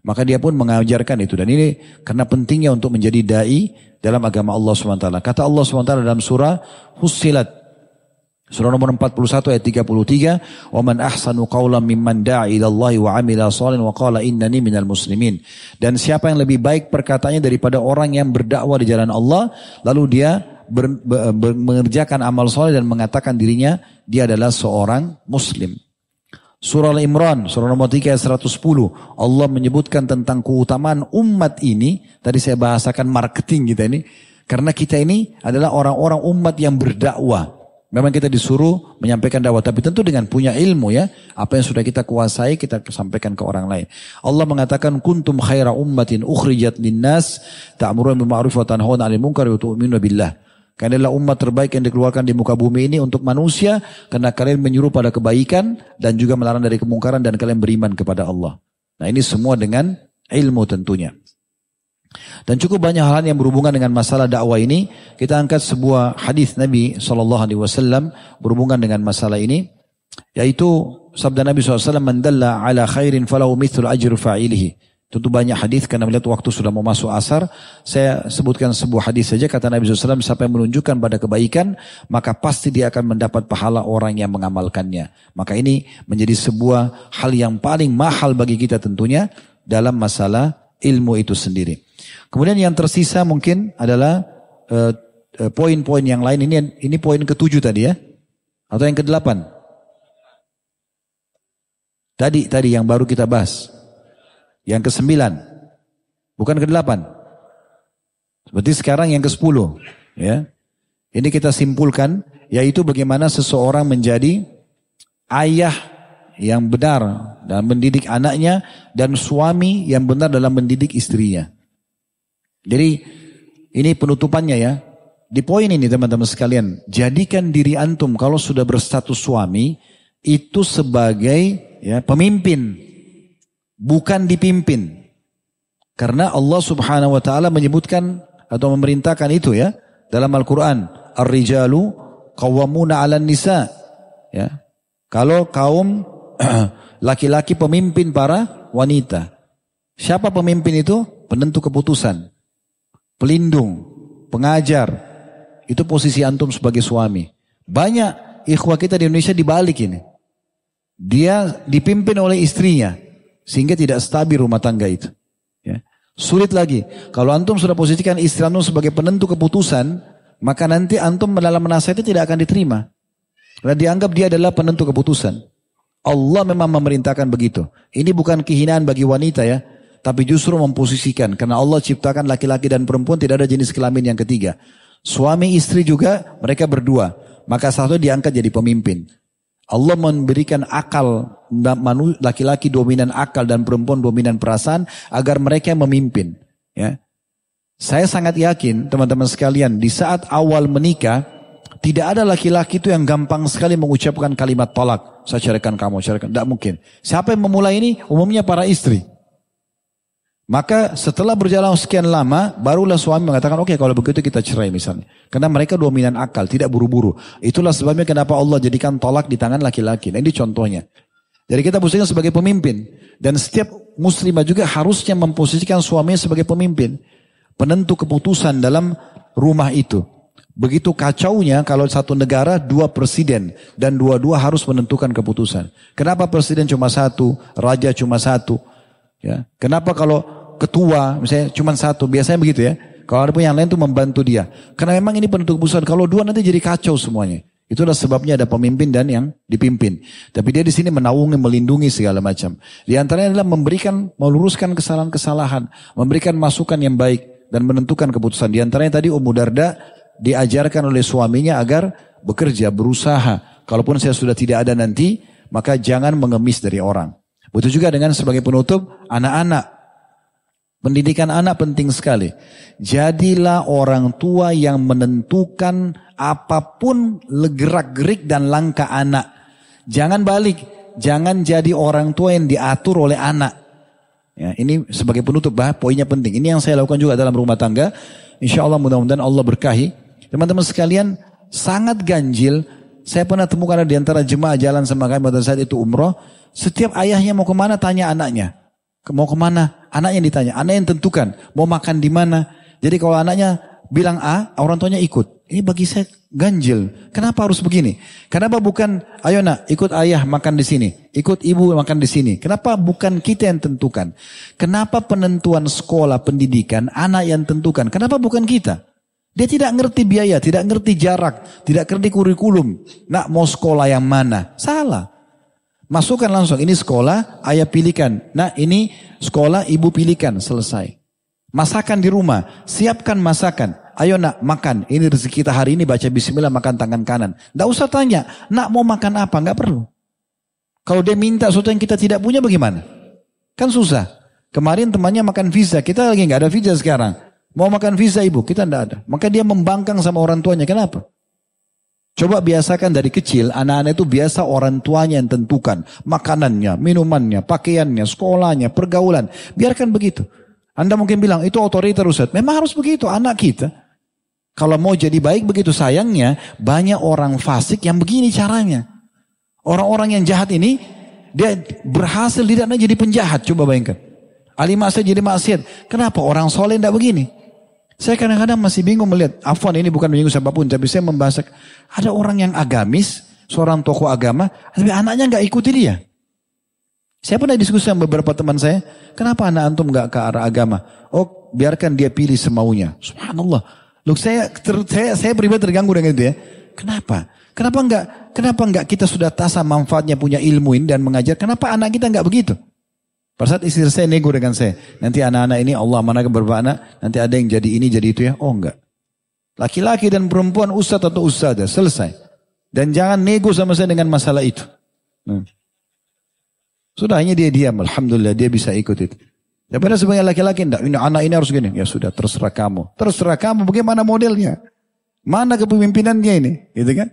Maka dia pun mengajarkan itu dan ini karena pentingnya untuk menjadi dai dalam agama Allah SWT. Kata Allah SWT dalam surah Fussilat Surah nomor 41 ayat 33, "Wa ahsanu qawlan mimman da'a ila Allah wa 'amila shalihan wa qala innani minal muslimin." Dan siapa yang lebih baik perkataannya daripada orang yang berdakwah di jalan Allah lalu dia ber, ber, ber, mengerjakan amal soleh dan mengatakan dirinya dia adalah seorang muslim. Surah Al-Imran, surah nomor 3 ayat 110. Allah menyebutkan tentang keutamaan umat ini. Tadi saya bahasakan marketing kita ini. Karena kita ini adalah orang-orang umat yang berdakwah. Memang kita disuruh menyampaikan dakwah, tapi tentu dengan punya ilmu ya. Apa yang sudah kita kuasai, kita sampaikan ke orang lain. Allah mengatakan, kuntum khaira ummatin ukhrijat linnas, ta'murun bil ma'ruf wa tanhauna 'anil munkar wa tu'minuna billah. Kalian adalah umat terbaik yang dikeluarkan di muka bumi ini untuk manusia, karena kalian menyuruh pada kebaikan dan juga melarang dari kemungkaran dan kalian beriman kepada Allah. Nah ini semua dengan ilmu tentunya. Dan cukup banyak hal yang berhubungan dengan masalah dakwah ini. Kita angkat sebuah hadis Nabi Shallallahu Alaihi Wasallam berhubungan dengan masalah ini, yaitu sabda Nabi SAW mendalla ala khairin falahu mithul ajru fa'ilihi. Tentu banyak hadis karena melihat waktu sudah mau masuk asar. Saya sebutkan sebuah hadis saja kata Nabi SAW siapa yang menunjukkan pada kebaikan maka pasti dia akan mendapat pahala orang yang mengamalkannya. Maka ini menjadi sebuah hal yang paling mahal bagi kita tentunya dalam masalah ilmu itu sendiri. Kemudian yang tersisa mungkin adalah uh, poin-poin yang lain. Ini ini poin ketujuh tadi ya, atau yang kedelapan. Tadi tadi yang baru kita bahas, yang kesembilan, bukan kedelapan. Seperti sekarang yang ke sepuluh, ya. Ini kita simpulkan, yaitu bagaimana seseorang menjadi ayah yang benar dalam mendidik anaknya dan suami yang benar dalam mendidik istrinya. Jadi ini penutupannya ya. Di poin ini teman-teman sekalian, jadikan diri antum kalau sudah berstatus suami itu sebagai ya pemimpin, bukan dipimpin. Karena Allah Subhanahu wa taala menyebutkan atau memerintahkan itu ya dalam Al-Qur'an, "Ar-rijalu qawwamuna 'alan nisa." Ya. Kalau kaum laki-laki pemimpin para wanita. Siapa pemimpin itu? Penentu keputusan pelindung, pengajar. Itu posisi antum sebagai suami. Banyak ikhwah kita di Indonesia dibalik ini. Dia dipimpin oleh istrinya. Sehingga tidak stabil rumah tangga itu. Ya. Sulit lagi. Kalau antum sudah posisikan istri antum sebagai penentu keputusan. Maka nanti antum dalam menasihati tidak akan diterima. Karena dianggap dia adalah penentu keputusan. Allah memang memerintahkan begitu. Ini bukan kehinaan bagi wanita ya tapi justru memposisikan karena Allah ciptakan laki-laki dan perempuan tidak ada jenis kelamin yang ketiga. Suami istri juga mereka berdua, maka satu diangkat jadi pemimpin. Allah memberikan akal laki-laki dominan akal dan perempuan dominan perasaan agar mereka memimpin, ya. Saya sangat yakin teman-teman sekalian di saat awal menikah tidak ada laki-laki itu yang gampang sekali mengucapkan kalimat tolak. Saya ceraikan kamu, ceraikan. Tidak mungkin. Siapa yang memulai ini? Umumnya para istri. Maka setelah berjalan sekian lama, barulah suami mengatakan, oke okay, kalau begitu kita cerai misalnya. Karena mereka dominan akal, tidak buru-buru. Itulah sebabnya kenapa Allah jadikan tolak di tangan laki-laki. Nah, ini contohnya. Jadi kita posisikan sebagai pemimpin. Dan setiap muslimah juga harusnya memposisikan suaminya sebagai pemimpin penentu keputusan dalam rumah itu. Begitu kacaunya kalau satu negara dua presiden dan dua-dua harus menentukan keputusan. Kenapa presiden cuma satu, raja cuma satu? Ya, kenapa kalau ketua misalnya cuma satu? Biasanya begitu ya. Kalau ada pun yang lain itu membantu dia. Karena memang ini penentu keputusan. Kalau dua nanti jadi kacau semuanya. Itulah sebabnya ada pemimpin dan yang dipimpin. Tapi dia di sini menaungi, melindungi segala macam. Di antaranya adalah memberikan, meluruskan kesalahan-kesalahan, memberikan masukan yang baik dan menentukan keputusan. Di antaranya tadi Ummu Darda diajarkan oleh suaminya agar bekerja, berusaha. Kalaupun saya sudah tidak ada nanti, maka jangan mengemis dari orang. Begitu juga dengan sebagai penutup, anak-anak. Pendidikan anak penting sekali. Jadilah orang tua yang menentukan apa pun gerak-gerik dan langkah anak. Jangan balik. Jangan jadi orang tua yang diatur oleh anak. Ya, ini sebagai penutup bah, poinnya penting. Ini yang saya lakukan juga dalam rumah tangga. Insya Allah mudah-mudahan Allah berkahi. Teman-teman sekalian, sangat ganjil. Saya pernah temukan ada di antara jemaah jalan sama kami pada saat itu umroh. Setiap ayahnya mau ke mana tanya anaknya. Mau ke mana? Anaknya ditanya. Anak yang tentukan. Mau makan di mana? Jadi kalau anaknya bilang A, orang tuanya ikut. Ini bagi saya ganjil. Kenapa harus begini? Kenapa bukan, ayo nak, ikut ayah makan di sini, ikut ibu makan di sini. Kenapa bukan kita yang tentukan? Kenapa penentuan sekolah pendidikan anak yang tentukan? Kenapa bukan kita? Dia tidak ngerti biaya, tidak ngerti jarak, tidak ngerti kurikulum. Nak mau sekolah yang mana? Salah. Masukkan langsung, ini sekolah, ayah pilihkan. Nah ini sekolah, ibu pilihkan, selesai. Masakan di rumah, siapkan masakan. Ayo nak makan, ini rezeki kita hari ini baca bismillah makan tangan kanan. Tidak usah tanya, nak mau makan apa, nggak perlu. Kalau dia minta sesuatu yang kita tidak punya bagaimana? Kan susah. Kemarin temannya makan visa, kita lagi nggak ada visa sekarang. Mau makan visa ibu, kita tidak ada. Maka dia membangkang sama orang tuanya, kenapa? Coba biasakan dari kecil, anak-anak itu biasa orang tuanya yang tentukan. Makanannya, minumannya, pakaiannya, sekolahnya, pergaulan. Biarkan begitu. Anda mungkin bilang, itu otoriter Ustaz. Memang harus begitu, anak kita. Kalau mau jadi baik begitu sayangnya, banyak orang fasik yang begini caranya. Orang-orang yang jahat ini, dia berhasil tidak jadi penjahat. Coba bayangkan. Ali maksiat jadi maksiat. Kenapa orang soleh tidak begini? Saya kadang-kadang masih bingung melihat. Afwan ini bukan menyinggung siapa pun. Tapi saya membahas. Ada orang yang agamis. Seorang tokoh agama. Tapi anaknya nggak ikuti dia. Saya pernah diskusi sama beberapa teman saya. Kenapa anak antum nggak ke arah agama? Oh biarkan dia pilih semaunya. Subhanallah. Loh saya, ter, saya, saya pribadi terganggu dengan itu ya. Kenapa? Kenapa enggak? Kenapa enggak kita sudah tasa manfaatnya punya ilmu ini dan mengajar? Kenapa anak kita enggak begitu? Pada saat istri saya nego dengan saya. Nanti anak-anak ini Allah mana beberapa. Nanti ada yang jadi ini jadi itu ya. Oh enggak. Laki-laki dan perempuan ustadz atau ustadzah. Selesai. Dan jangan nego sama saya dengan masalah itu. Hmm. Sudah hanya dia diam. Alhamdulillah dia bisa ikut itu. Daripada sebagai laki-laki, enggak, ini anak ini harus gini. Ya sudah, terserah kamu. Terserah kamu, bagaimana modelnya? Mana kepemimpinannya ini? Gitu kan?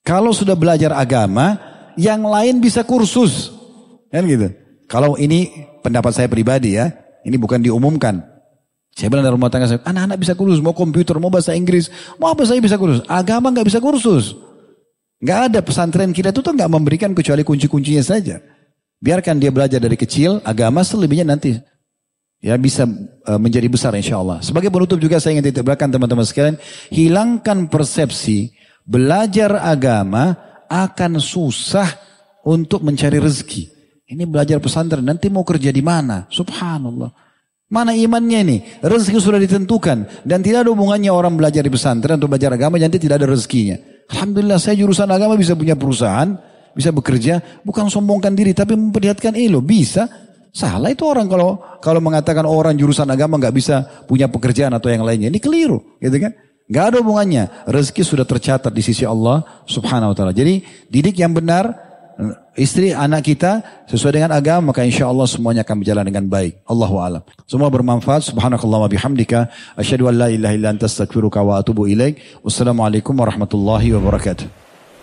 Kalau sudah belajar agama, yang lain bisa kursus. Kan gitu. Kalau ini pendapat saya pribadi ya, ini bukan diumumkan. Saya bilang dalam rumah tangga saya, anak-anak bisa kursus, mau komputer, mau bahasa Inggris, mau apa saya bisa kursus. Agama nggak bisa kursus. Nggak ada pesantren kita itu tuh nggak memberikan kecuali kunci-kuncinya saja. Biarkan dia belajar dari kecil, agama selebihnya nanti ya bisa uh, menjadi besar insya Allah. Sebagai penutup juga saya ingin titipkan teman-teman sekalian, hilangkan persepsi belajar agama akan susah untuk mencari rezeki. Ini belajar pesantren, nanti mau kerja di mana? Subhanallah. Mana imannya ini? Rezeki sudah ditentukan. Dan tidak ada hubungannya orang belajar di pesantren atau belajar agama, nanti tidak ada rezekinya. Alhamdulillah saya jurusan agama bisa punya perusahaan, bisa bekerja, bukan sombongkan diri, tapi memperlihatkan ilo. Bisa, Salah itu orang kalau kalau mengatakan orang jurusan agama nggak bisa punya pekerjaan atau yang lainnya. Ini keliru, gitu kan? Gak ada hubungannya. Rezeki sudah tercatat di sisi Allah Subhanahu wa taala. Jadi didik yang benar istri, anak kita sesuai dengan agama maka insya Allah semuanya akan berjalan dengan baik. Allahu alam. Semua bermanfaat. Subhanakallah wa bihamdika. Asyhadu an la ilaha illa anta astaghfiruka wa atubu ilaik. Wassalamualaikum warahmatullahi wabarakatuh.